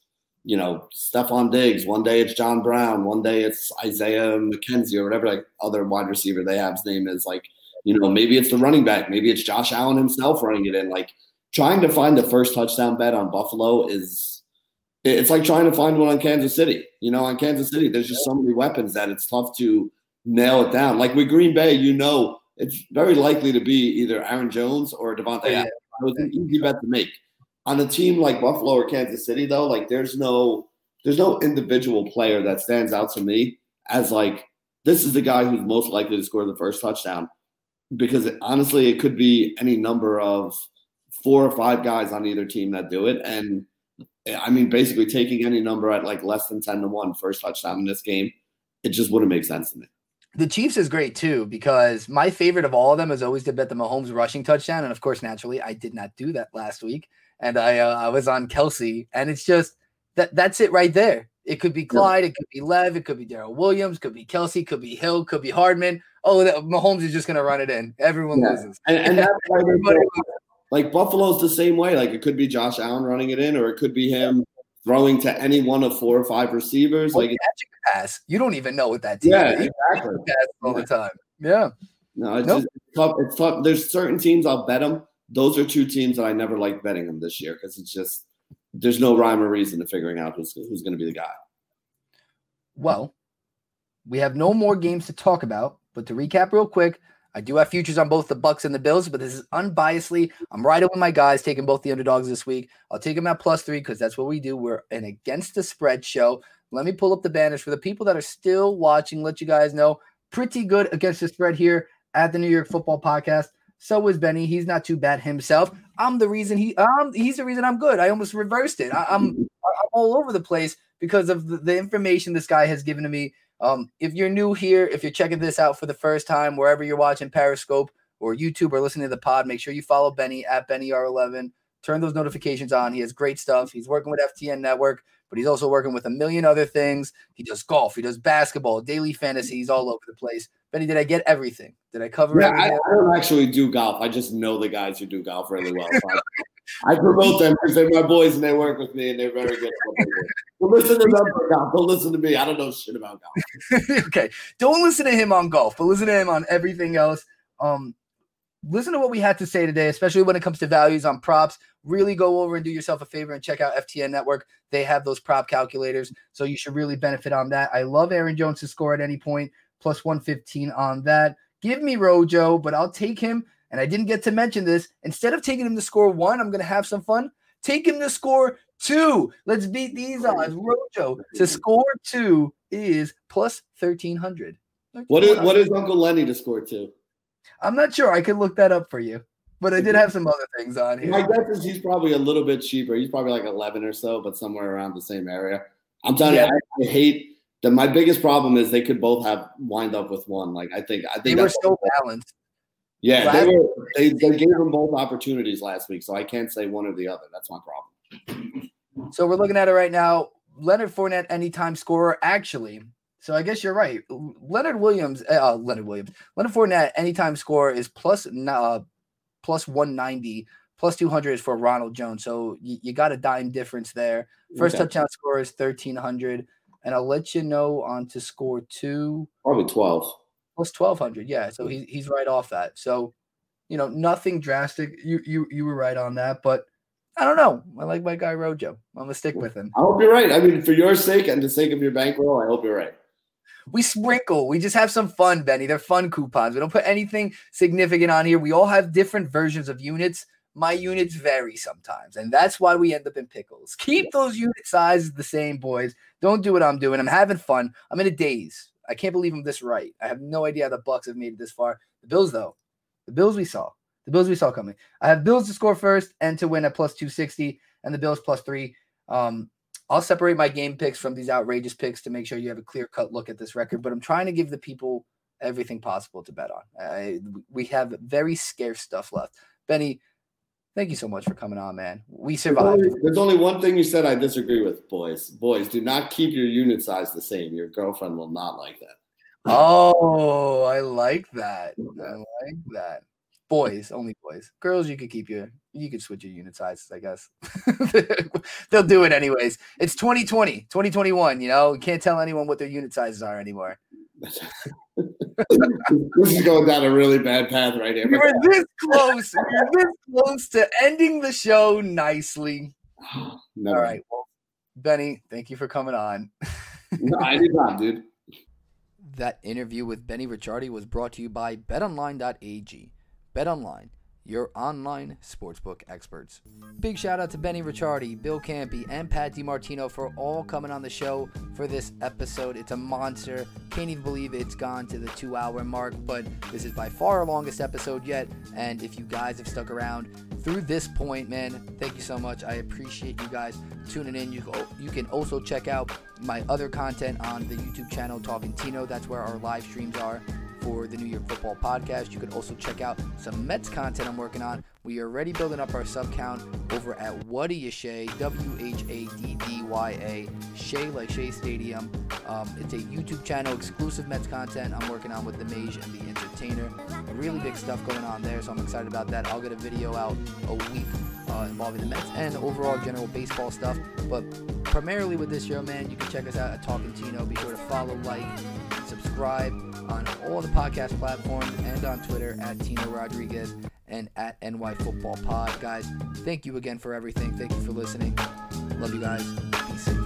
you know Stefon Diggs, one day it's John Brown, one day it's Isaiah McKenzie or whatever like other wide receiver they have's name is. Like you know maybe it's the running back, maybe it's Josh Allen himself running it in. Like trying to find the first touchdown bet on Buffalo is it's like trying to find one on Kansas City. You know, on Kansas City, there's just so many weapons that it's tough to nail it down. Like with Green Bay, you know, it's very likely to be either Aaron Jones or. Oh, yeah. Adams. It was an easy bet to make. On a team like Buffalo or Kansas City, though, like there's no there's no individual player that stands out to me as like this is the guy who's most likely to score the first touchdown. Because it, honestly, it could be any number of four or five guys on either team that do it, and I mean, basically taking any number at like less than 10 to 1 first touchdown in this game, it just wouldn't make sense to me. The Chiefs is great too because my favorite of all of them is always to bet the Mahomes rushing touchdown, and of course, naturally, I did not do that last week, and I uh, I was on Kelce, and it's just that that's it right there. It could be Clyde, it could be Lev, it could be Darrel Williams, could be Kelce, could be Hill, could be Hardman. Oh, that, Mahomes is just gonna run it in. Everyone Yeah. loses. And, and that's why like Buffalo's the same way. Like it could be Josh Allen running it in, or it could be him throwing to any one of four or five receivers. Well, Like, catching a pass. You don't even know what that team yeah, is. exactly. Pass all the time. Yeah. No, it's Nope. just it's tough. It's tough. There's certain teams I'll bet them. Those are two teams that I never like betting them this year because it's just there's no rhyme or reason to figuring out who's who's going to be the guy. Well, we have no more games to talk about, but to recap real quick, I do have futures on both the Bucks and the Bills, but this is unbiasedly. I'm riding with my guys, taking both the underdogs this week. I'll take them at plus three because that's what we do. We're an against the spread show. Let me pull up the banners for the people that are still watching. Let you guys know, pretty good against the spread here at the New York Football Podcast. So is Benny. He's not too bad himself. I'm the reason he. Um, he's the reason I'm good. I almost reversed it. I, I'm I'm all over the place because of the, the information this guy has given to me. Um, if you're new here, if you're checking this out for the first time, wherever you're watching Periscope or YouTube or listening to the pod, make sure you follow Benny at BennyR11. Turn those notifications on. He has great stuff. He's working with FTN Network, but he's also working with a million other things. He does golf, he does basketball, daily fantasy. He's all over the place. Benny, did I get everything? Did I cover Yeah, I. I don't actually do golf. I just know the guys who do golf really well. So I, promote them because they're my boys and they work with me and they're very good. At what they do. But listen to them for golf. Don't listen to me. I don't know shit about golf. okay. Don't listen to him on golf, but listen to him on everything else. Um, listen to what we had to say today, especially when it comes to values on props. Really go over and do yourself a favor and check out FTN Network. They have those prop calculators, so you should really benefit on that. I love Aaron Jones to score at any point, plus 115 on that. Give me Rojo, but I'll take him. And I didn't get to mention this. Instead of taking him to score one, I'm going to have some fun. Take him to score two. Let's beat these odds. Rojo to score two is plus 1300. What is what is Uncle Lenny to score two? I'm not sure. I could look that up for you, but I did have some other things on My guess is he's probably a little bit cheaper. He's probably like 11 or so, but somewhere around the same area. I'm telling Yeah. you, I, I hate that. My biggest problem is they could both have wind up with one. Like I think, I think They think were that's so balanced. Yeah. They were they, they gave them both opportunities last week, so I can't say one or the other. That's my problem. So we're looking at it right now. Leonard Fournette, anytime scorer, actually. So I guess you're right. Leonard Williams, uh, Leonard Williams, Leonard Fournette, anytime scorer is plus uh, plus 190, plus 200 is for Ronald Jones. So you, you got a dime difference there. First Okay. touchdown score is 1300, and I'll let you know on to score two Probably 12. Plus 1200. Yeah, so he, he's right off that. So you know nothing drastic. You you you were right on that, but I don't know. I like my guy Rojo. I'm gonna stick with him. I hope you're right. I mean, for your sake and the sake of your bankroll, I hope you're right. We sprinkle. We just have some fun, Benny. They're fun coupons. We don't put anything significant on here. We all have different versions of units. My units vary sometimes, and that's why we end up in pickles. Keep those unit sizes the same, boys. Don't do what I'm doing. I'm having fun. I'm in a daze. I can't believe I'm this right. I have no idea how the Bucks have made it this far. The Bills, though, the Bills we saw, the Bills we saw coming. I have Bills to score first and to win at plus 260, and the Bills plus three. Um, I'll separate my game picks from these outrageous picks to make sure you have a clear cut look at this record. But I'm trying to give the people everything possible to bet on. I, we have very scarce stuff left. Benny, thank you so much for coming on, man. We There's survived. only, there's only one thing you said I disagree with, boys. Boys, do not keep your unit size the same. Your girlfriend will not like that. Oh, I like that. I like that. Boys, only boys. Girls, you could keep your, you could switch your unit sizes, I guess. They'll do it anyways. It's 2020, 2021. You know, you can't tell anyone what their unit sizes are anymore. This is going down a really bad path right here. We were this close. We were this close to ending the show nicely. Never. All right. Well, Benny, thank you for coming on. no, anytime, dude. That interview with Benny Ricciardi was brought to you by betonline.ag. BetOnline, your online sportsbook experts. Big shout out to Benny Ricciardi, Bill Campy, and Pat DiMartino for all coming on the show for this episode. It's a monster. Can't even believe it's gone to the two hour mark, but this is by far our longest episode yet. And if you guys have stuck around through this point, man, thank you so much. I appreciate you guys tuning in. You, you can also check out my other content on the YouTube channel, Talking Tino. That's where our live streams are for the New York Football Podcast. You can also check out some Mets content I'm working on. We are already building up our sub count over at What Do W H A D D Y A, Shea like Shea Stadium. Um, it's a YouTube channel, exclusive Mets content I'm working on with the Mage and the Entertainer. Really big stuff going on there, so I'm excited about that. I'll get a video out a week uh, involving the Mets and overall general baseball stuff. But primarily with this show, man, you can check us out at Talking Tino. Be sure to follow, like, subscribe on all the podcast platforms and on Twitter at Tino Rodriguez and at NY Football Pod. Guys, thank you again for everything. Thank you for listening. Love you guys. Be